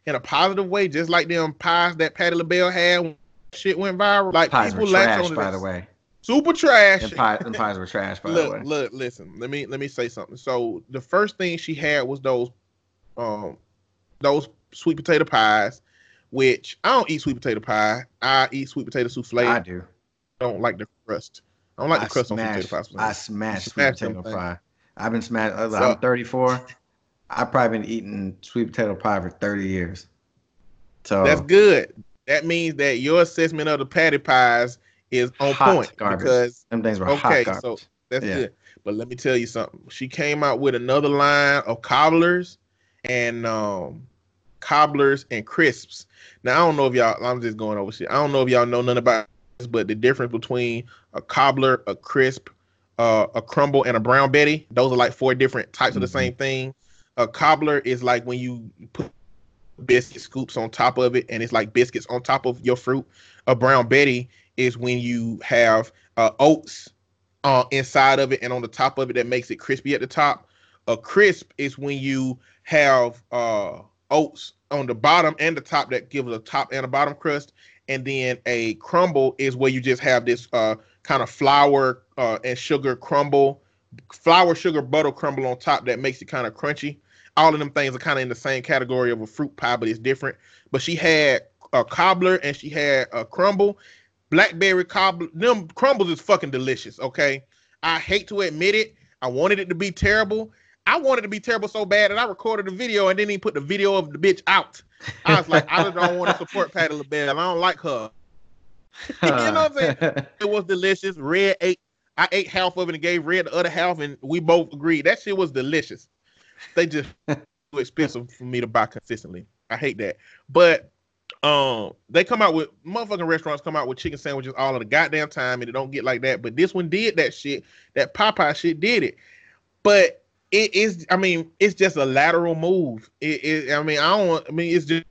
in a positive way, just like them pies that Patti LaBelle had, shit went viral. Like pies people latch on by the way. Super trash. And, pie, and pies were trash, by look, the way. Look, listen. Let me let me say something. So the first thing she had was those, um, those sweet potato pies, which I don't eat sweet potato pie. I eat sweet potato souffle. I do. Don't like the crust. I don't like I the crust smash, on sweet potato pie. I smash sweet potato pie. I've been smashed. So, I'm 34. I've probably been eating sweet potato pie for 30 years. So that's good. That means that your assessment of the Patti pies is on point garbage. because them things were okay, so that's yeah. good. But let me tell you something. She came out with another line of cobblers and um cobblers and crisps. Now I don't know if y'all. I'm just going over shit. I don't know if y'all know nothing about but the difference between a cobbler, a crisp, uh, a crumble, and a brown Betty. Those are like four different types mm-hmm. of the mm-hmm. same thing. A cobbler is like when you put biscuit scoops on top of it, and it's like biscuits on top of your fruit. A brown Betty is when you have uh, oats uh, inside of it and on the top of it that makes it crispy at the top. A crisp is when you have uh, oats on the bottom and the top that gives a top and a bottom crust. And then a crumble is where you just have this uh, kind of flour uh, and sugar crumble, flour, sugar, butter crumble on top that makes it kind of crunchy. All of them things are kind of in the same category of a fruit pie, but it's different. But she had a cobbler and she had a crumble blackberry cobbler, them crumbles is fucking delicious. Okay, I hate to admit it. I wanted it to be terrible. I wanted to be terrible so bad that I recorded a video and didn't even put the video of the bitch out. I was like, I don't want to support Patti LaBelle. I don't like her. you know what I'm saying? It was delicious. Red ate. I ate half of it and gave Red the other half, and we both agreed that shit was delicious. They just too expensive for me to buy consistently. I hate that. But um, they come out with motherfucking restaurants come out with chicken sandwiches all of the goddamn time, and it don't get like that. But this one did that shit. That Popeye shit did it. But it is, I mean, it's just a lateral move. It, it I mean, I don't. I mean, it's just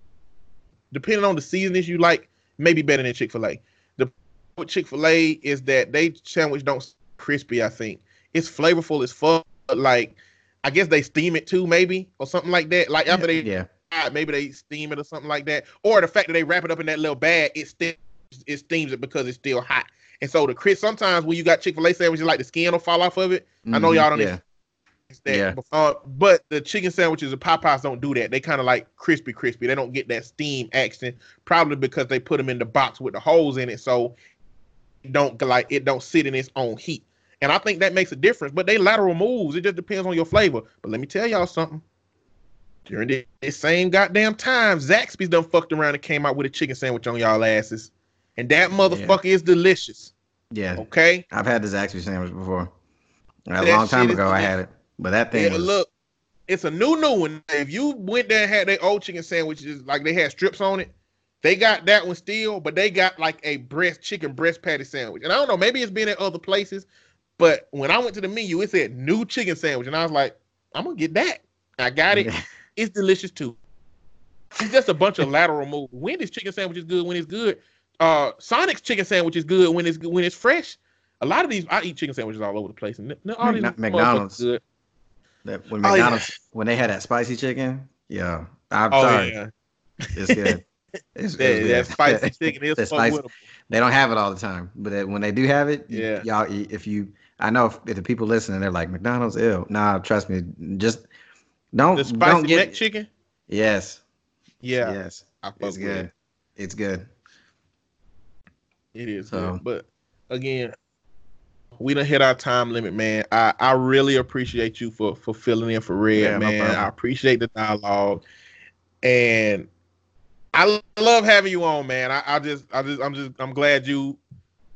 depending on the seasonings you like, maybe better than Chick Fil A. The with Chick Fil A is that they sandwich don't crispy. I think it's flavorful as fuck. Like, I guess they steam it too, maybe or something like that. Like after they yeah maybe they steam it or something like that, or the fact that they wrap it up in that little bag, it still it steams it because it's still hot. And so the crisp sometimes when you got Chick Fil A sandwiches, like the skin will fall off of it. Mm-hmm, I know y'all don't. Yeah. That. Yeah. Uh, but the chicken sandwiches and Popeyes don't do that. They kind of like crispy, crispy. They don't get that steam action, probably because they put them in the box with the holes in it, so it don't like it don't sit in its own heat. And I think that makes a difference. But they lateral moves. It just depends on your flavor. But let me tell y'all something. During the same goddamn time, Zaxby's done fucked around and came out with a chicken sandwich on y'all asses. and that motherfucker is delicious. Yeah, Okay, I've had the Zaxby sandwich before. A long time ago, I had it, but that thing yeah, was look, it's a new new one. If you went there and had their old chicken sandwiches, like they had strips on it, they got that one still, but they got like a breast chicken breast patty sandwich. And I don't know, maybe it's been at other places, but when I went to the menu, it said new chicken sandwich, and I was like, I'm gonna get that. I got it. It's delicious too. It's just a bunch of lateral moves. Wendy's chicken sandwich is good when it's good. Uh, Sonic's chicken sandwich is good when it's when it's fresh. A lot of these, I eat chicken sandwiches all over the place, and all these McDonald's. good. That when Oh, yeah. McDonald's when they had that spicy chicken, yeah, I'm Oh sorry, yeah, it's good. It's, it's that, good. that spicy chicken is spicy- They don't have it all the time, but that- when they do have it, Yeah. y'all. If you, I know if, if the people listening, they're like McDonald's, ill. Nah, trust me, just don't The don't get chicken. Yes, Yeah, yes, it's good. it. It's good. It is So- good. But again, we done hit our time limit, man. I, I really appreciate you for for filling in for Red, Yeah, man. problem. I appreciate the dialogue. And I love having you on, man. I, I just I just I'm just I'm glad you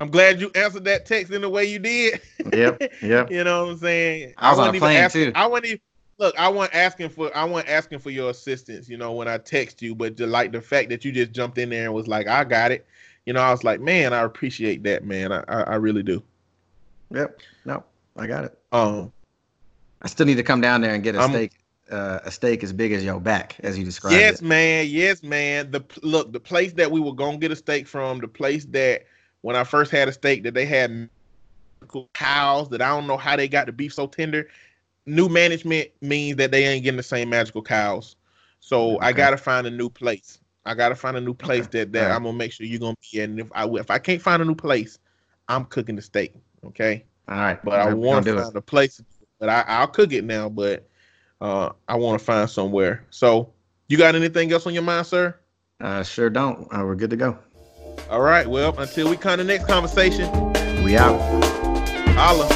I'm glad you answered that text in the way you did. Yep, yep. You know what I'm saying? I was on wasn't a even plane, asking- too. I wasn't even look. I wasn't asking for. I wasn't asking for your assistance. You know, when I text you, but just like the fact that you just jumped in there and was like, "I got it." You know, I was like, "Man, I appreciate that, man. I I, I really do." Yep. No, I got it. Um, I still need to come down there and get a I'm- steak, uh, a steak as big as your back, as you described yes, it. man. Yes, man. The look, the place that we were gonna get a steak from, the place that when I first had a steak that they had cows that I don't know how they got the beef so tender. New management means that they ain't getting the same magical cows. So I gotta find a new place. I gotta find a new place Okay. that, that Alright. I'm gonna make sure you're gonna be in. And if I if I can't find a new place, I'm cooking the steak. Okay. All right, But I want to find a place. But I, I'll cook it now. But uh, I want to find somewhere. So you got anything else on your mind, sir? I sure don't. Uh, we're good to go. All right. Well, until we come to the next conversation, We out. holla.